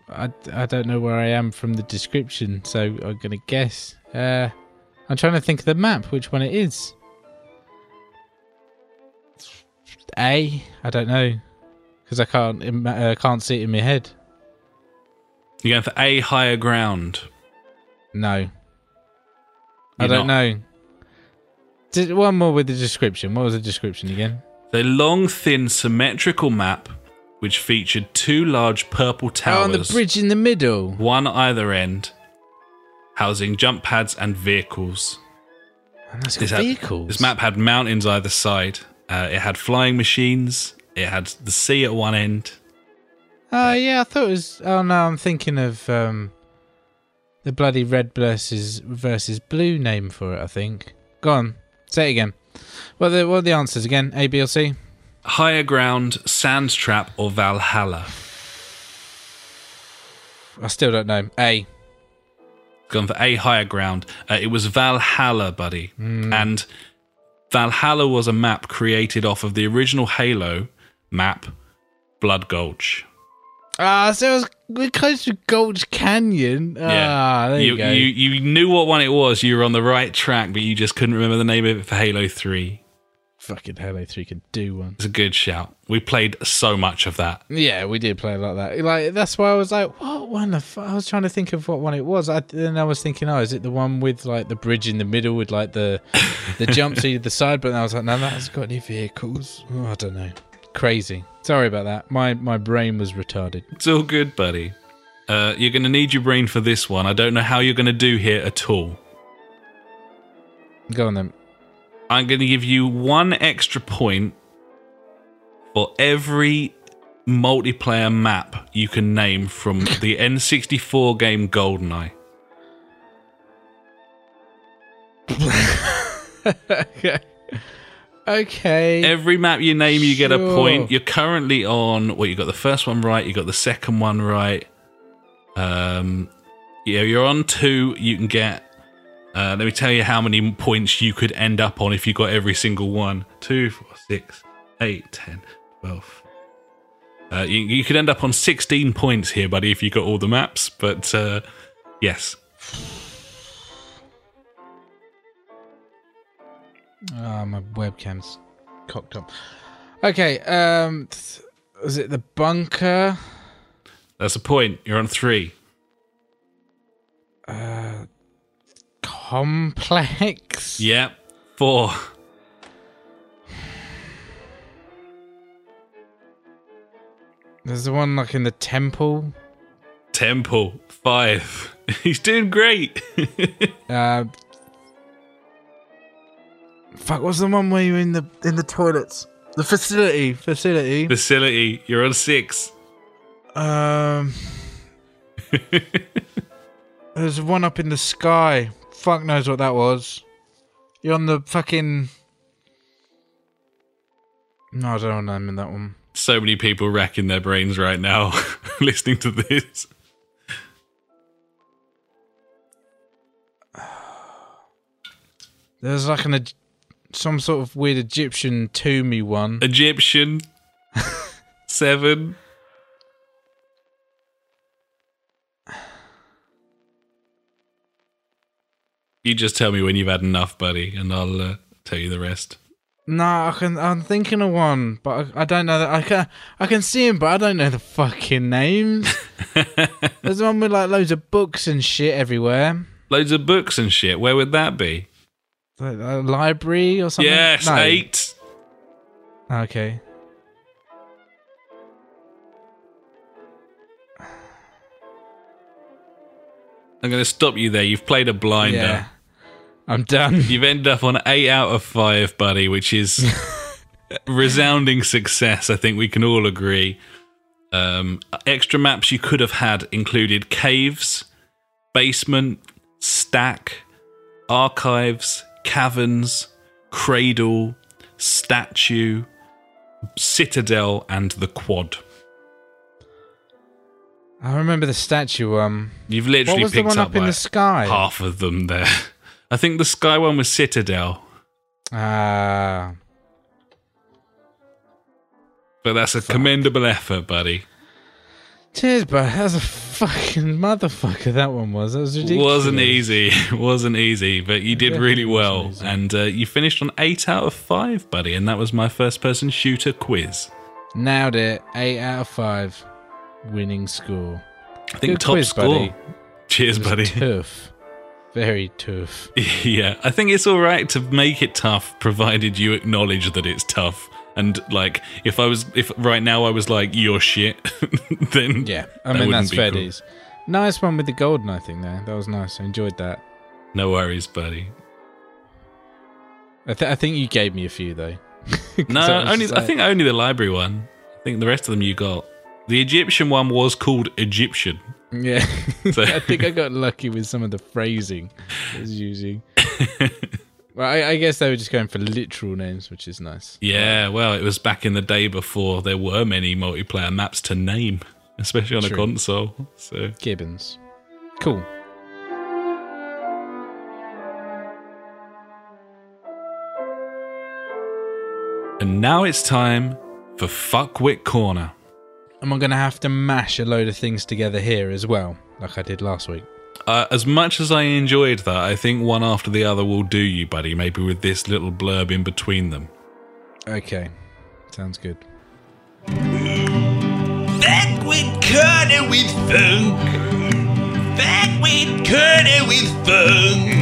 I, I don't know where I am from the description, so I'm gonna guess. Uh, I'm trying to think of the map, which one it is. A, I don't know, because I can't im- uh, can't see it in my head. You're going for A, higher ground. No, I You're don't not. know. Did, one more with the description. What was the description again? The long, thin, symmetrical map, which featured two large purple Oh, towers, on the bridge in the middle. one either end, housing jump pads and vehicles. And that's This, had- vehicles. this map had mountains either side, Uh, it had flying machines. It had the sea at one end. Oh yeah, I thought it was. Oh no, I'm thinking of um, the bloody red versus versus blue name for it. I think. Go on, say it again. What are the what are the answers again? A, B, or C? Higher ground, sand trap, or Valhalla. I still don't know. A. Gone for a higher ground. Uh, it was Valhalla, buddy, and Valhalla was a map created off of the original Halo map, Blood Gulch. Ah, so it was we're close to Gulch Canyon. Ah, there you, you, go. you you knew what one it was. You were on the right track, but you just couldn't remember the name of it for Halo Three. Fucking Halo Three could do one. It's a good shout. We played so much of that. Yeah, we did play like that. Like that's why I was like, what one? The fu-? I was trying to think of what one it was. I, then I was thinking, oh, is it the one with like the bridge in the middle with like the the jump to the side? But then I was like, no, that hasn't got any vehicles. Oh, I don't know. Crazy. Sorry about that. My my brain was retarded. It's all good, buddy. Uh, you're going to need your brain for this one. I don't know how you're going to do here at all. Go on then. I'm going to give you one extra point for every multiplayer map you can name from the N64 game GoldenEye. okay. Okay. Every map you name, you get a point. You're currently on. Well, you got the first one right. You got the second one right. Um, yeah, you're on two. You can get. Uh, let me tell you how many points you could end up on if you got every single one. Two, four, six, eight, ten, twelve. Uh, you, you could end up on 16 points here, buddy, if you got all the maps. But uh, yes, Ah, my webcam's cocked up. Okay. Um, was it the bunker? that's a point. You're on three. Complex. Yep, four. There's the one like in the temple. Temple, five. He's doing great. Uh, fuck, what's the one where you're in the in the toilets? The facility, facility. Facility, you're on six. Um, there's one up in the sky. Fuck knows what that was. You're on the fucking. No, I don't know. I'm in that one. So many people racking their brains right now listening to this. There's like an some sort of weird Egyptian tomby one. Egyptian, seven. You just tell me when you've had enough, buddy, and I'll uh, tell you the rest. No, I can. I'm thinking of one, but I, I don't know that. I can. I can see him, but I don't know the fucking names. There's one with like loads of books and shit everywhere. Loads of books and shit. Where would that be? A library or something. yes, No. eight. Okay. I'm going to stop you there. You've played a blinder. Yeah. I'm done. You've ended up on eight out of five, buddy, which is resounding success. I think we can all agree. Um, extra maps you could have had included caves, basement, stack, archives, caverns, cradle, statue, citadel, and the quad. I remember the statue. Um, You've what literally was the picked one up, up in like the sky? half of them there. I think the sky one was citadel, Ah, but that's a commendable effort, buddy. cheers, bro. That was a fucking motherfucker. That one was. That was ridiculous. Wasn't easy. Wasn't easy, but you did really well. And uh, you finished on 8 out of 5, buddy. And that was my first person shooter quiz. Nailed it. Eight out of five. Winning score. I think Good top quiz, score. buddy. Cheers, buddy. Tough. Very tough. yeah, I think it's all right to make it tough, provided you acknowledge that it's tough. And like, if I was, if right now I was like, you're shit, then Yeah, I that mean that's fair cool. Nice one with the golden, I think. There, that was nice. I enjoyed that. No worries, buddy. I, th- I think you gave me a few though. No, only just I think only the library one. I think the rest of them you got. The Egyptian one was called Egyptian. Yeah, So- I think I got lucky with some of the phrasing I was using. well, I, I guess they were just going for literal names, which is nice. Yeah, well, it was back in the day before there were many multiplayer maps to name, especially on a console. So Gibbons. Cool. And now it's time for Fuckwit Corner. Am I going to have to mash a load of things together here as well, like I did last week? Uh, as much as I enjoyed that, I think one after the other will do you, buddy. Maybe with this little blurb in between them. Okay. Sounds good. Back with Corner with Funk. Back with Corner with Funk.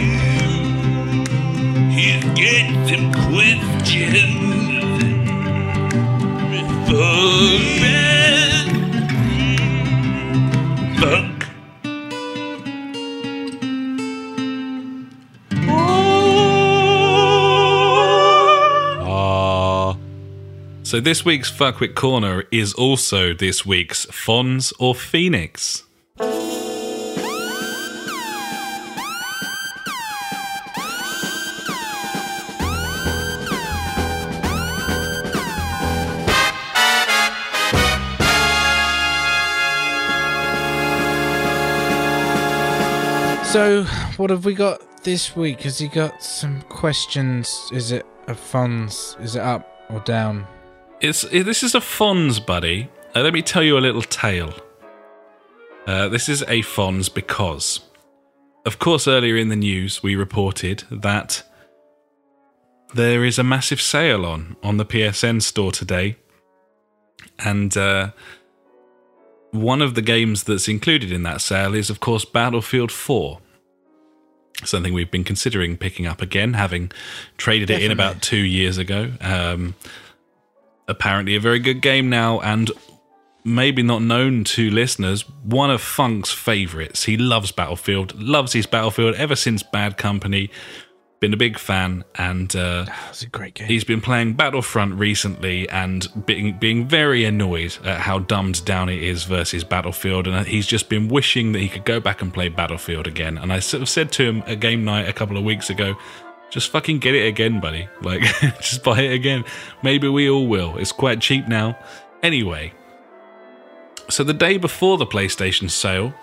He's got some questions. Funk. Funk. Ah. So this week's Fuckwit Corner is also this week's Fonz or Phoenix. So, what have we got this week? Has he got some questions? Is it a Fonz? Is it up or down? It's it, this is a Fonz, buddy. Uh, let me tell you a little tale. Uh, this is a Fonz because, of course, earlier in the news we reported that there is a massive sale on on the PSN store today, and uh, one of the games that's included in that sale is, of course, Battlefield Four. Something we've been considering picking up again, having traded it in about two years ago. Um, apparently a very good game now and maybe not known to listeners one of funk's favorites. He loves battlefield loves his battlefield ever since bad company been a big fan and uh, That's a great game. he's been playing battlefront recently and being being very annoyed at how dumbed down it is versus battlefield and he's just been wishing that he could go back and play battlefield again and i sort of said to him at game night a couple of weeks ago just fucking get it again, buddy. Like, just buy it again. Maybe we all will. It's quite cheap now. Anyway, so the day before the PlayStation sale,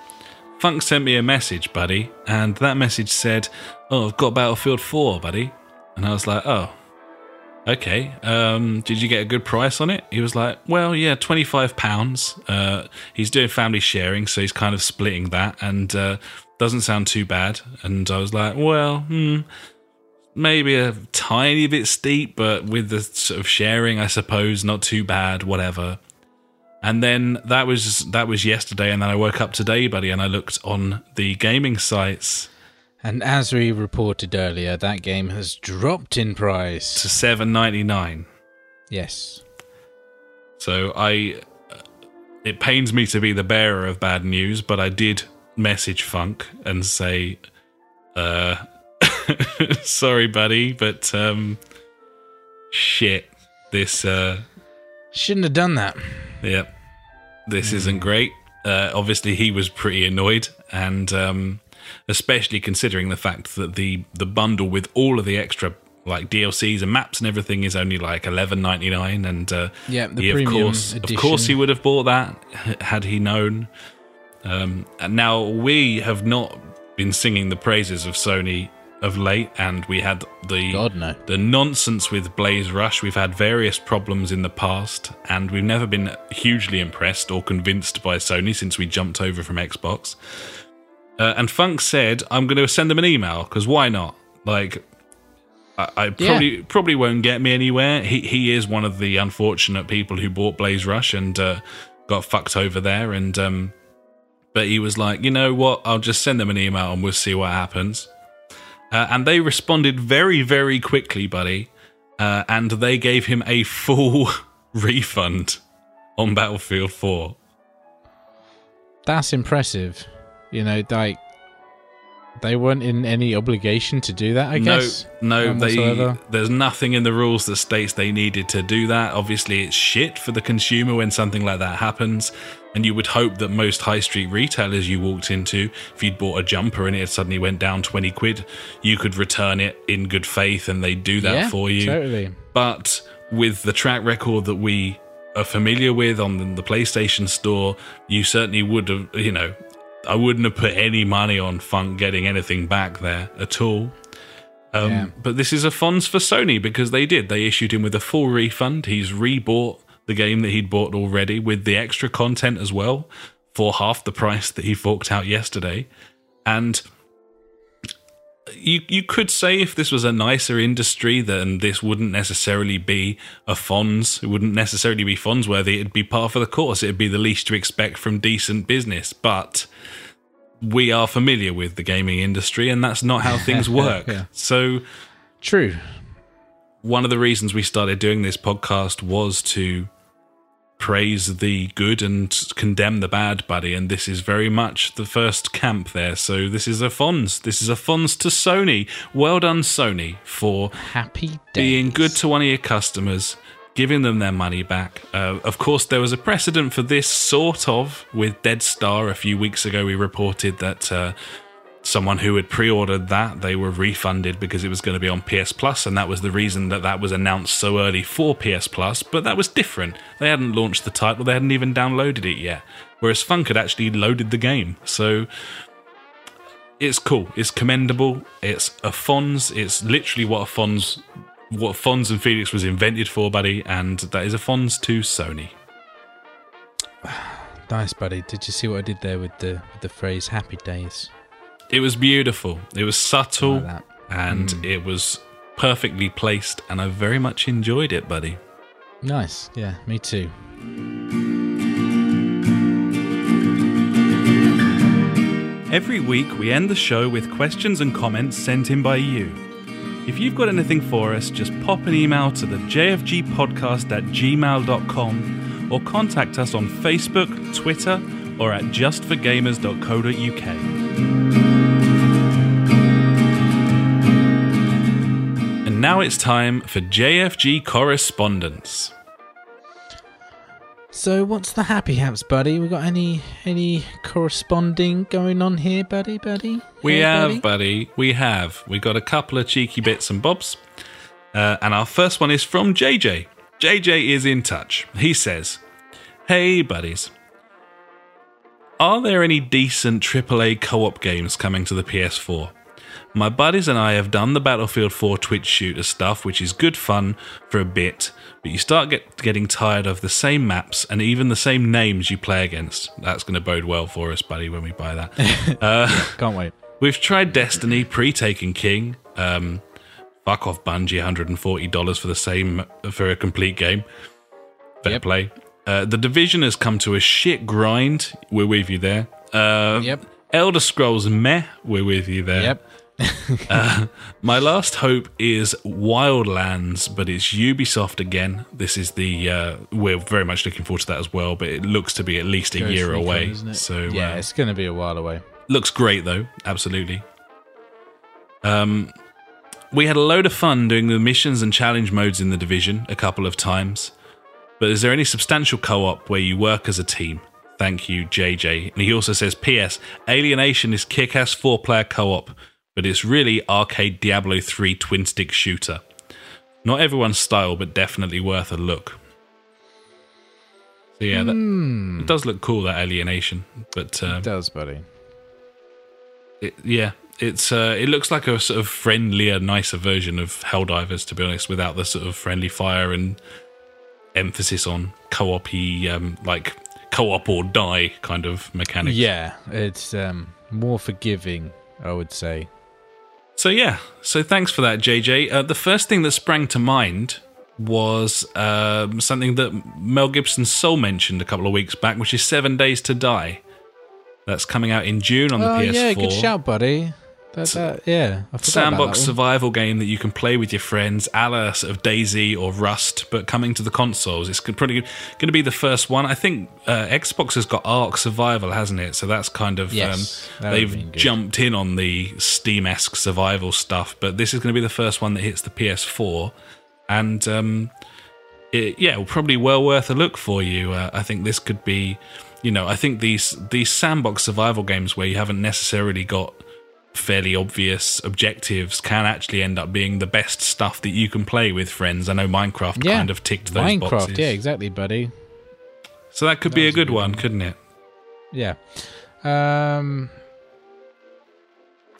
Funk sent me a message, buddy, and that message said, Oh, I've got Battlefield 4, buddy. And I was like, Oh, okay. Um, did you get a good price on it? He was like, Well, yeah, £25. Uh, he's doing family sharing, so he's kind of splitting that, and uh, doesn't sound too bad. And I was like, Well, hmm maybe a tiny bit steep, but with the sort of sharing, I suppose, not too bad, whatever. And then that was that was yesterday, and then I woke up today, buddy, and I looked on the gaming sites and as we reported earlier, that game has dropped in price to seven ninety nine. Yes. So I, it pains me to be the bearer of bad news, but I did message Funk and say, uh, sorry, buddy, but um, shit, this uh, Shouldn't have done that. Yep. This isn't great. Uh, obviously, he was pretty annoyed, and um, especially considering the fact that the the bundle with all of the extra like DLCs and maps and everything is only like eleven ninety nine, and uh, Yeah, he, of course, edition. of course, he would have bought that had he known. Um, and now we have not been singing the praises of Sony of late, and we had the God, no. the nonsense with Blaze Rush. We've had various problems in the past, and we've never been hugely impressed or convinced by Sony since we jumped over from Xbox. Uh, and Funk said, "I'm going to send them an email because why not? Like, I, I probably probably won't get me anywhere. He he is one of the unfortunate people who bought Blaze Rush and uh, got fucked over there. And um, but he was like, you know what? I'll just send them an email and we'll see what happens." Uh, and they responded very, very quickly, buddy. Uh, and they gave him a full refund on Battlefield 4. That's impressive. You know, like they weren't in any obligation to do that. I no, guess. no, None they, whatsoever. there's nothing in the rules that states they needed to do that. Obviously, it's shit for the consumer when something like that happens. And you would hope that most high street retailers you walked into, if you'd bought a jumper and it suddenly went down 20 quid, you could return it in good faith and they'd do that yeah, for you. Totally. But with the track record that we are familiar with on the PlayStation Store, you certainly would have, you know, I wouldn't have put any money on Funk getting anything back there at all. Um, Yeah. But this is a Fonz for Sony because they did. They issued him with a full refund. He's rebought the game that he'd bought already with the extra content as well for half the price that he forked out yesterday. And you you could say if this was a nicer industry, then this wouldn't necessarily be a Fonz. It wouldn't necessarily be Fonz worthy. It'd be par for the course. It'd be the least to expect from decent business. But we are familiar with the gaming industry, and that's not how things work. Yeah. So True. one of the reasons we started doing this podcast was to praise the good and condemn the bad, buddy. And this is very much the first camp there. So this is a Fonz. This is a Fonz to Sony. Well done, Sony, for Happy days. being good to one of your customers, giving them their money back. Uh, of course, there was a precedent for this, sort of, with Dead Star. A few weeks ago, we reported that uh, someone who had pre-ordered that they were refunded because it was going to be on PS Plus, and that was the reason that that was announced so early for PS Plus. But that was different. They hadn't launched the title; they hadn't even downloaded it yet. Whereas Funk had actually loaded the game, so it's cool. It's commendable. It's a Fonz. It's literally what a Fonz, what Fonz and Phoenix was invented for, buddy. And that is a Fonz to Sony. Nice, buddy. Did you see what I did there with the with the phrase "happy days"? It was beautiful. It was subtle, Like and mm. it was perfectly placed. And I very much enjoyed it, buddy. Nice. Yeah, me too. Every week, we end the show with questions and comments sent in by you. If you've got anything for us, just pop an email to the jfgpodcast at gmail.com or contact us on Facebook, Twitter, or at justforgamers.co.uk. And now it's time for JFG correspondence. So, what's the happy haps, buddy? We got any any corresponding going on here, buddy, buddy? We Hey, have, buddy? buddy. We have. We got a couple of cheeky bits and bobs. Uh, and our first one is from JJ. JJ is in touch. He says, Hey, buddies. Are there any decent AAA co op games coming to the PS4? My buddies and I have done the Battlefield 4 Twitch shooter stuff, which is good fun for a bit, but you start get, getting tired of the same maps and even the same names you play against. That's going to bode well for us, buddy, when we buy that. Can't wait. We've tried Destiny pre Taken King. Um, fuck off, Bungie, $140 for the same for a complete game. Fair Yep. play. Uh, the Division has come to a shit grind. We're with you there. Uh, Yep. Elder Scrolls Meh. We're with you there. Yep. My last hope is Wildlands, but it's Ubisoft again. This is the uh, we're very much looking forward to that as well, but it looks to be at least a Ghost year Recon, away. So yeah, uh, it's going to be a while away. Looks great though, absolutely. Um, we had a load of fun doing the missions and challenge modes in the division a couple of times. But is there any substantial co-op where you work as a team? Thank you, JJ. And he also says, P.S. Alienation is kick-ass four-player co-op, but it's really arcade Diablo 3 twin-stick shooter. Not everyone's style, but definitely worth a look. So yeah, that, it does look cool that Alienation, but um, It does, buddy. it, yeah, it's uh, it looks like a sort of friendlier, nicer version of Helldivers, to be honest, without the sort of friendly fire and emphasis on co-op-y, um, like co-op or die kind of mechanics. Yeah, it's um, more forgiving, I would say. So yeah, so thanks for that, JJ. Uh, the first thing that sprang to mind was um, something that Mel Gibson's Soul mentioned a couple of weeks back, which is Seven Days to Die. That's coming out in June on the oh PS4. yeah, good shout, buddy. That, that, yeah, sandbox survival game that you can play with your friends, a la sort of DayZ or Rust, but coming to the consoles. It's probably going to be the first one. I think uh, Xbox has got Ark Survival, hasn't it? So that's kind of Yes, um, they've jumped in on the Steam esque survival stuff. But this is going to be the first one that hits the PS4, and um, it, yeah, probably well worth a look for you. Uh, I think this could be, you know, I think these these sandbox survival games where you haven't necessarily got fairly obvious objectives can actually end up being the best stuff that you can play with friends. I know Minecraft Yeah. kind of ticked those Minecraft, boxes. yeah, exactly, buddy. So that could be a good one, couldn't it? Yeah. Um.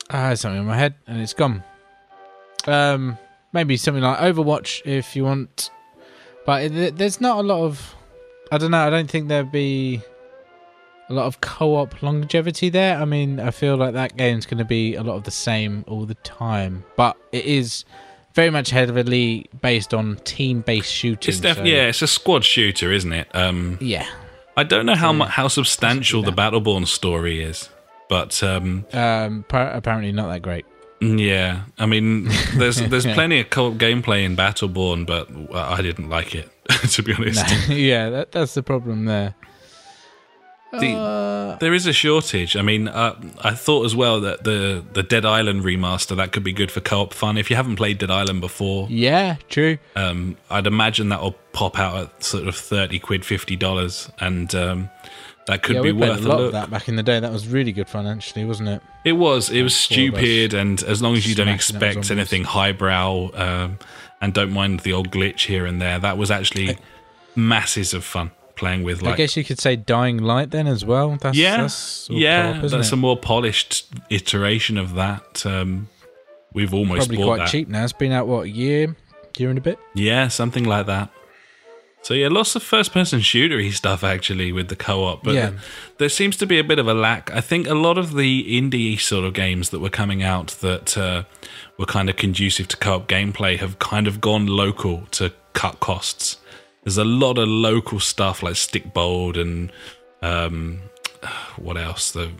I had something in my head and it's gone. Um, maybe something like Overwatch if you want, but there's not a lot of. I don't know. I don't think there'd be a lot of co-op longevity there. I mean, I feel like that game's going to be a lot of the same all the time, but it is very much heavily based on team-based shooting. It's definitely so- yeah, it's a squad shooter, isn't it? Um, yeah. I don't know how mu- how substantial the. Battleborn story is, but um, Um, par- apparently not that great. yeah, I mean, there's there's plenty of co-op gameplay in Battleborn, but I didn't like it to be honest. yeah, that, that's the problem there. The- Uh, There is a shortage. I mean, uh, I thought as well that the the Dead Island remaster that could be good for co-op fun. If you haven't played Dead Island before, yeah, true. um, I'd imagine that will pop out at sort of thirty quid, fifty dollars, and um, that could yeah, be worth a a lot look. of that back in the day. That was really good fun, actually, wasn't it? It was. It was Four of us stupid, and as long as you don't expect anything highbrow um, and don't mind the old glitch here and there, that was actually masses of fun playing with. I guess you could say Dying Light then as well. That's, yeah, that's yeah, co-op, that's it? a more polished iteration of that. Um, we've almost probably quite that. cheap now. It's been out what a year, year and a bit. Yeah, something like that. So yeah, lots of first-person shootery stuff actually with the co-op, but Yeah. there seems to be a bit of a lack. I think a lot of the indie sort of games that were coming out that uh, were kind of conducive to co-op gameplay have kind of gone local to cut costs. There's a lot of local stuff like Stikbold and um, what else the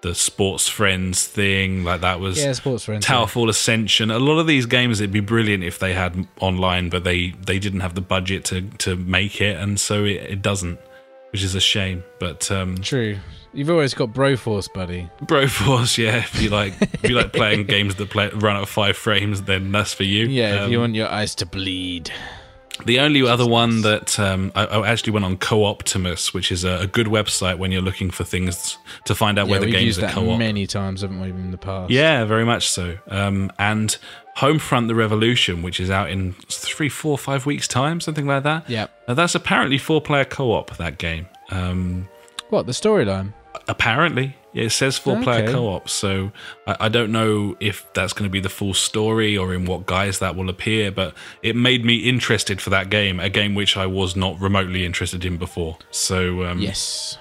the Sports Friends thing like that was Yeah, sports friends. Towerfall Ascension. A lot of these games, it'd be brilliant if they had online, but they they didn't have the budget to to make it, and so it, it doesn't, which is a shame. But um, True. You've always got Broforce, buddy. Broforce, yeah, if you like if you like playing games that play run at five frames, then that's for you. Yeah, if you Um, want your eyes to bleed. The only other one that um, I, I actually went on Co-Optimus, which is a, a good website when you're looking for things to find out Yeah, whether we've games used are that co-op. many times, haven't we, in the past? Yeah, very much so. Um, and Homefront: The Revolution, which is out in three, four, five weeks' time, something like that. Yeah. Uh, that's apparently four-player co-op. That game. Um, What the storyline? apparently, yeah, it says four-player Okay. co-op. So I, I don't know if that's going to be the full story or in what guise that will appear. But it made me interested for that game, a game which I was not remotely interested in before. So um, Yes.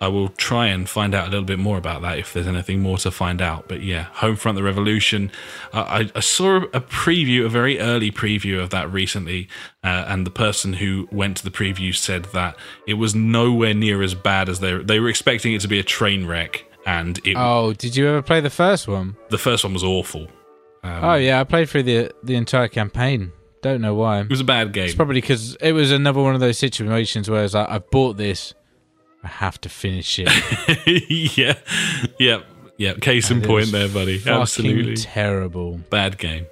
I will try and find out a little bit more about that if there's anything more to find out. But yeah, Homefront: The Revolution. Uh, I, I saw a preview, a very early preview of that recently, uh, and the person who went to the preview said that it was nowhere near as bad as they they were expecting it to be a train wreck, and it, Oh, did you ever play the first one? the first one was awful. Um, oh yeah, I played through the the entire campaign. Don't know why. It was a bad game. It's probably because it was another one of those situations where it's like, I've bought this, I have to finish it. yeah, yeah, yeah. Case in And it point there, buddy. Absolutely terrible. bad game.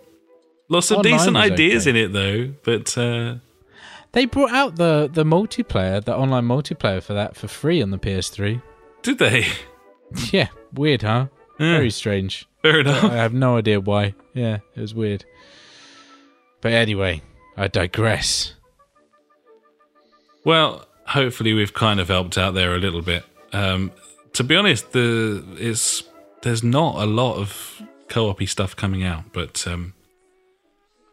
Lots of Online decent ideas okay. in it though, but. Uh, They brought out the the multiplayer, the online multiplayer for that for free on the PS3. Did they? Yeah, weird, huh? Yeah, Very strange. fair enough. I have no idea why. Yeah, it was weird. But anyway, I digress. Well, hopefully we've kind of helped out there a little bit. Um, to be honest, the it's there's not a lot of co-op stuff coming out, but um,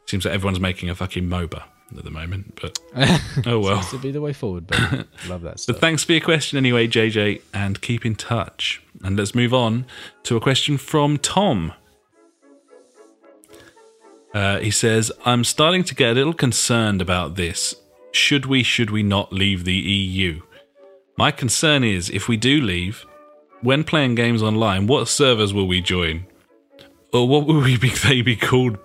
seems like everyone's making a fucking MOBA at the moment. But oh well. To be the way forward, but love that But stuff. thanks for your question anyway, JJ, and keep in touch. And let's move on to a question from Tom. Uh, he says, I'm starting to get a little concerned about this. Should we, should we not leave the EU? My concern is if we do leave, when playing games online, what servers will we join? or what would we be, they be called?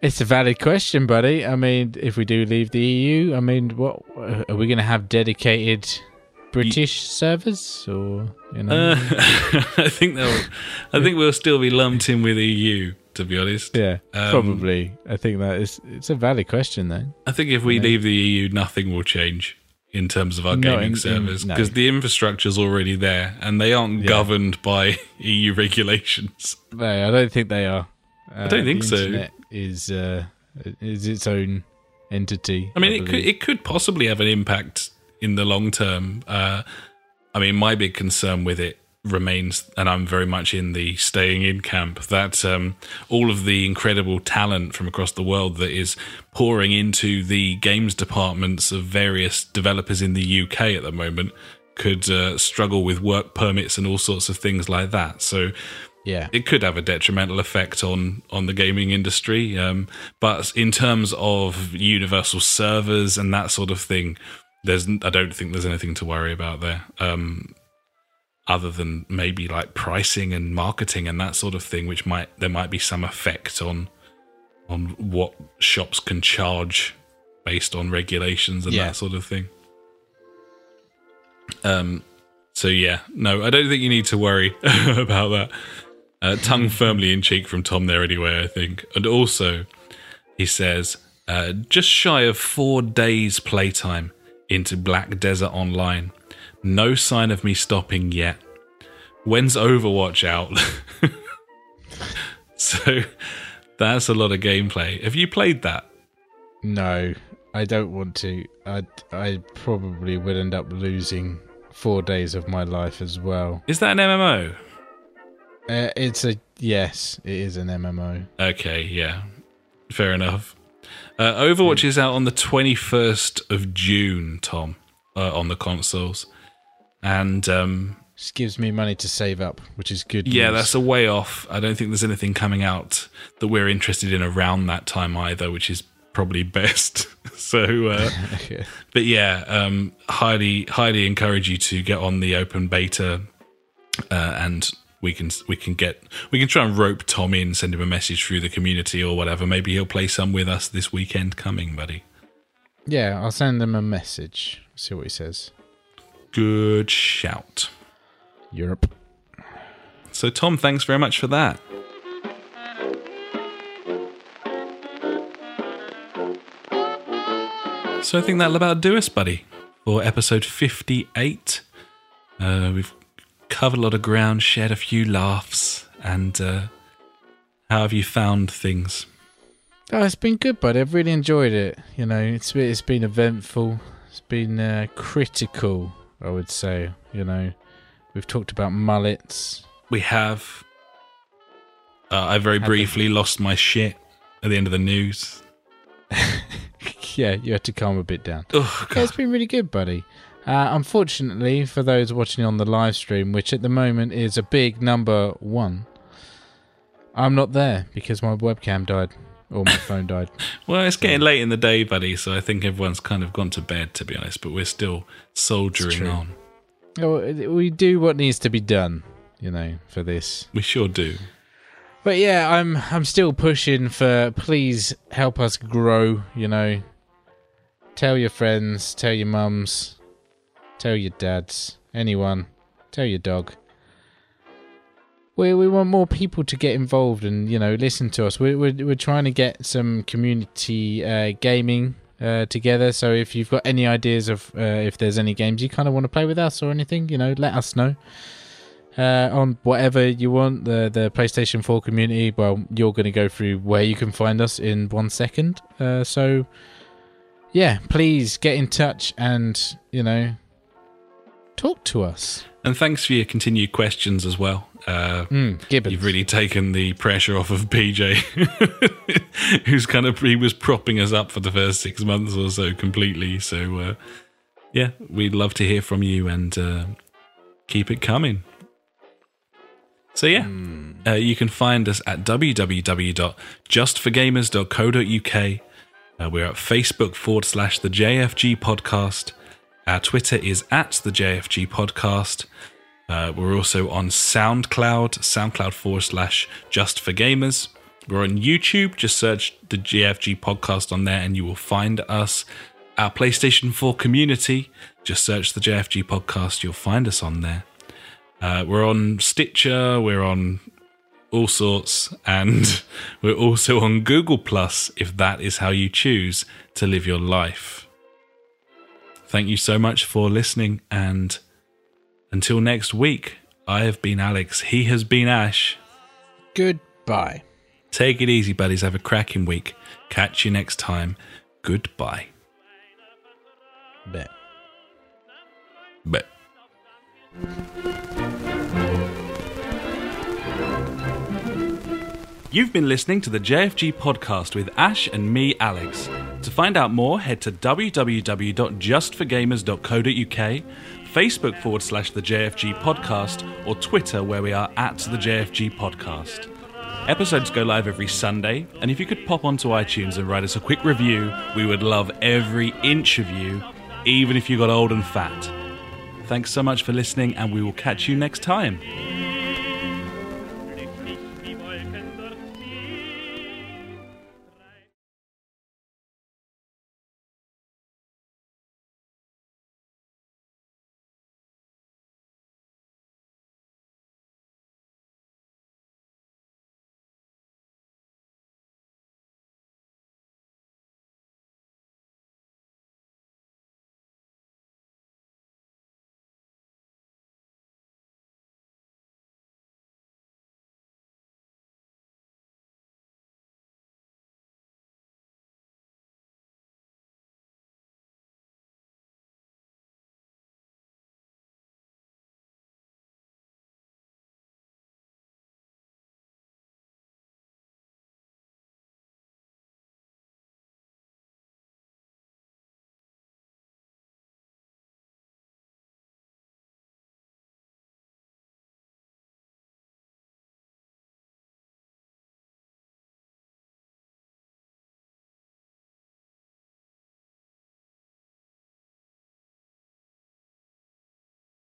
It's a valid question, buddy. I mean, if we do leave the EU, I mean, what are we going to have dedicated British servers, or you know? Uh, I think they'll. I think we'll still be lumped in with EU. To be honest, yeah, um, probably. I think that is it's a valid question, Then I think if we leave the EU, nothing will change in terms of our No, gaming in- servers no. because the is already there and they aren't Yeah. governed by EU regulations. No, I don't think they are. Uh, don't think the so. Is uh, is its own entity? I mean, it could it could possibly have an impact in the long term. Uh, I mean, my big concern with it remains, and I'm very much in the staying in camp, that um, all of the incredible talent from across the world that is pouring into the games departments of various developers in the UK at the moment could uh, struggle with work permits and all sorts of things like that. So yeah, it could have a detrimental effect on on the gaming industry. Um, but in terms of universal servers and that sort of thing, there's I don't think there's anything to worry about there. Um, other than maybe like pricing and marketing and that sort of thing, which might there might be some effect on on what shops can charge based on regulations and Yeah. that sort of thing. Um. So yeah, no, I don't think you need to worry about that. Uh, tongue firmly in cheek from Tom there anyway, I think. And also, he says, uh, just shy of four days playtime into Black Desert Online. No sign of me stopping yet. When's Overwatch out? so that's a lot of gameplay. Have you played that? no, I don't want to. I I probably would end up losing four days of my life as well. Is that an MMO? Uh, it's a yes, it is an MMO. Okay, yeah. Fair enough. Uh, Overwatch is out on the 21st of June, Tom, uh, on the consoles. And um, Just gives me money to save up, which is good. yeah, news. that's a way off. I don't think there's anything coming out that we're interested in around that time either, which is probably best. so, uh, but yeah, um, highly, highly encourage you to get on the open beta, uh, and we can we can get we can try and rope Tom in, send him a message through the community or whatever. Maybe he'll play some with us this weekend coming, buddy. yeah. I'll send him a message. See what he says. Good shout. Europe. So, Tom, thanks very much for that. So, I think that'll about do us, buddy, for episode 58. Uh, we've covered a lot of ground, shared a few laughs, and uh, how have you found things? Oh, it's been good, bud. I've really enjoyed it. You know, it's been, it's been eventful. It's been uh, critical, I would say. You know, we've talked about mullets. We have. Uh, I very briefly lost my shit at the end of the news. yeah, you had to calm a bit down. Oh, Yeah, it's been really good, buddy. Uh, unfortunately, for those watching on the live stream, which at the moment is a big number one, I'm not there because my webcam died or my phone died. Well, it's getting late in the day, buddy, so I think everyone's kind of gone to bed, to be honest, but we're still soldiering on. Oh, we do what needs to be done, you know, for this. We sure do. But yeah, I'm I'm still pushing for please help us grow, you know. Tell your friends, tell your mums, tell your dads, anyone, tell your dog. We we want more people to get involved and you know listen to us. We're we're, we're trying to get some community uh, gaming uh, together. So if you've got any ideas of uh, if there's any games you kind of want to play with us or anything, you know, let us know uh, on whatever you want. The the PlayStation 4 community. Well, you're going to go through where you can find us in one second. Uh, so, yeah, please get in touch and you know talk to us. And thanks for your continued questions as well. Uh, Mm. You've really taken the pressure off of PJ, who's kind of he was propping us up for the first six months or so completely. So uh, yeah, we'd love to hear from you and uh, keep it coming. So yeah, uh, you can find us at www.justforgamers.co.uk. Uh, we're at Facebook forward slash the JFG podcast. Our Twitter is at the JFG podcast. Uh, we're also on SoundCloud, SoundCloud forward slash Just for Gamers. We're on YouTube. Just search the JFG podcast on there, and you will find us. Our PlayStation 4 community. Just search the JFG podcast. You'll find us on there. Uh, we're on Stitcher. We're on all sorts, and we're also on Google Plus if that is how you choose to live your life. Thank you so much for listening, and until next week, I have been Alex. He has been Ash. Goodbye. Take it easy, buddies. Have a cracking week. Catch you next time. Goodbye. Bet. Bet. You've been listening to the JFG podcast with Ash and me, Alex. To find out more, head to www.justforgamers.co.uk, Facebook forward slash the JFG podcast, or Twitter where we are at the JFG podcast. Episodes go live every Sunday, and if you could pop onto iTunes and write us a quick review, we would love every inch of you, even if you got old and fat. Thanks so much for listening, and we will catch you next time.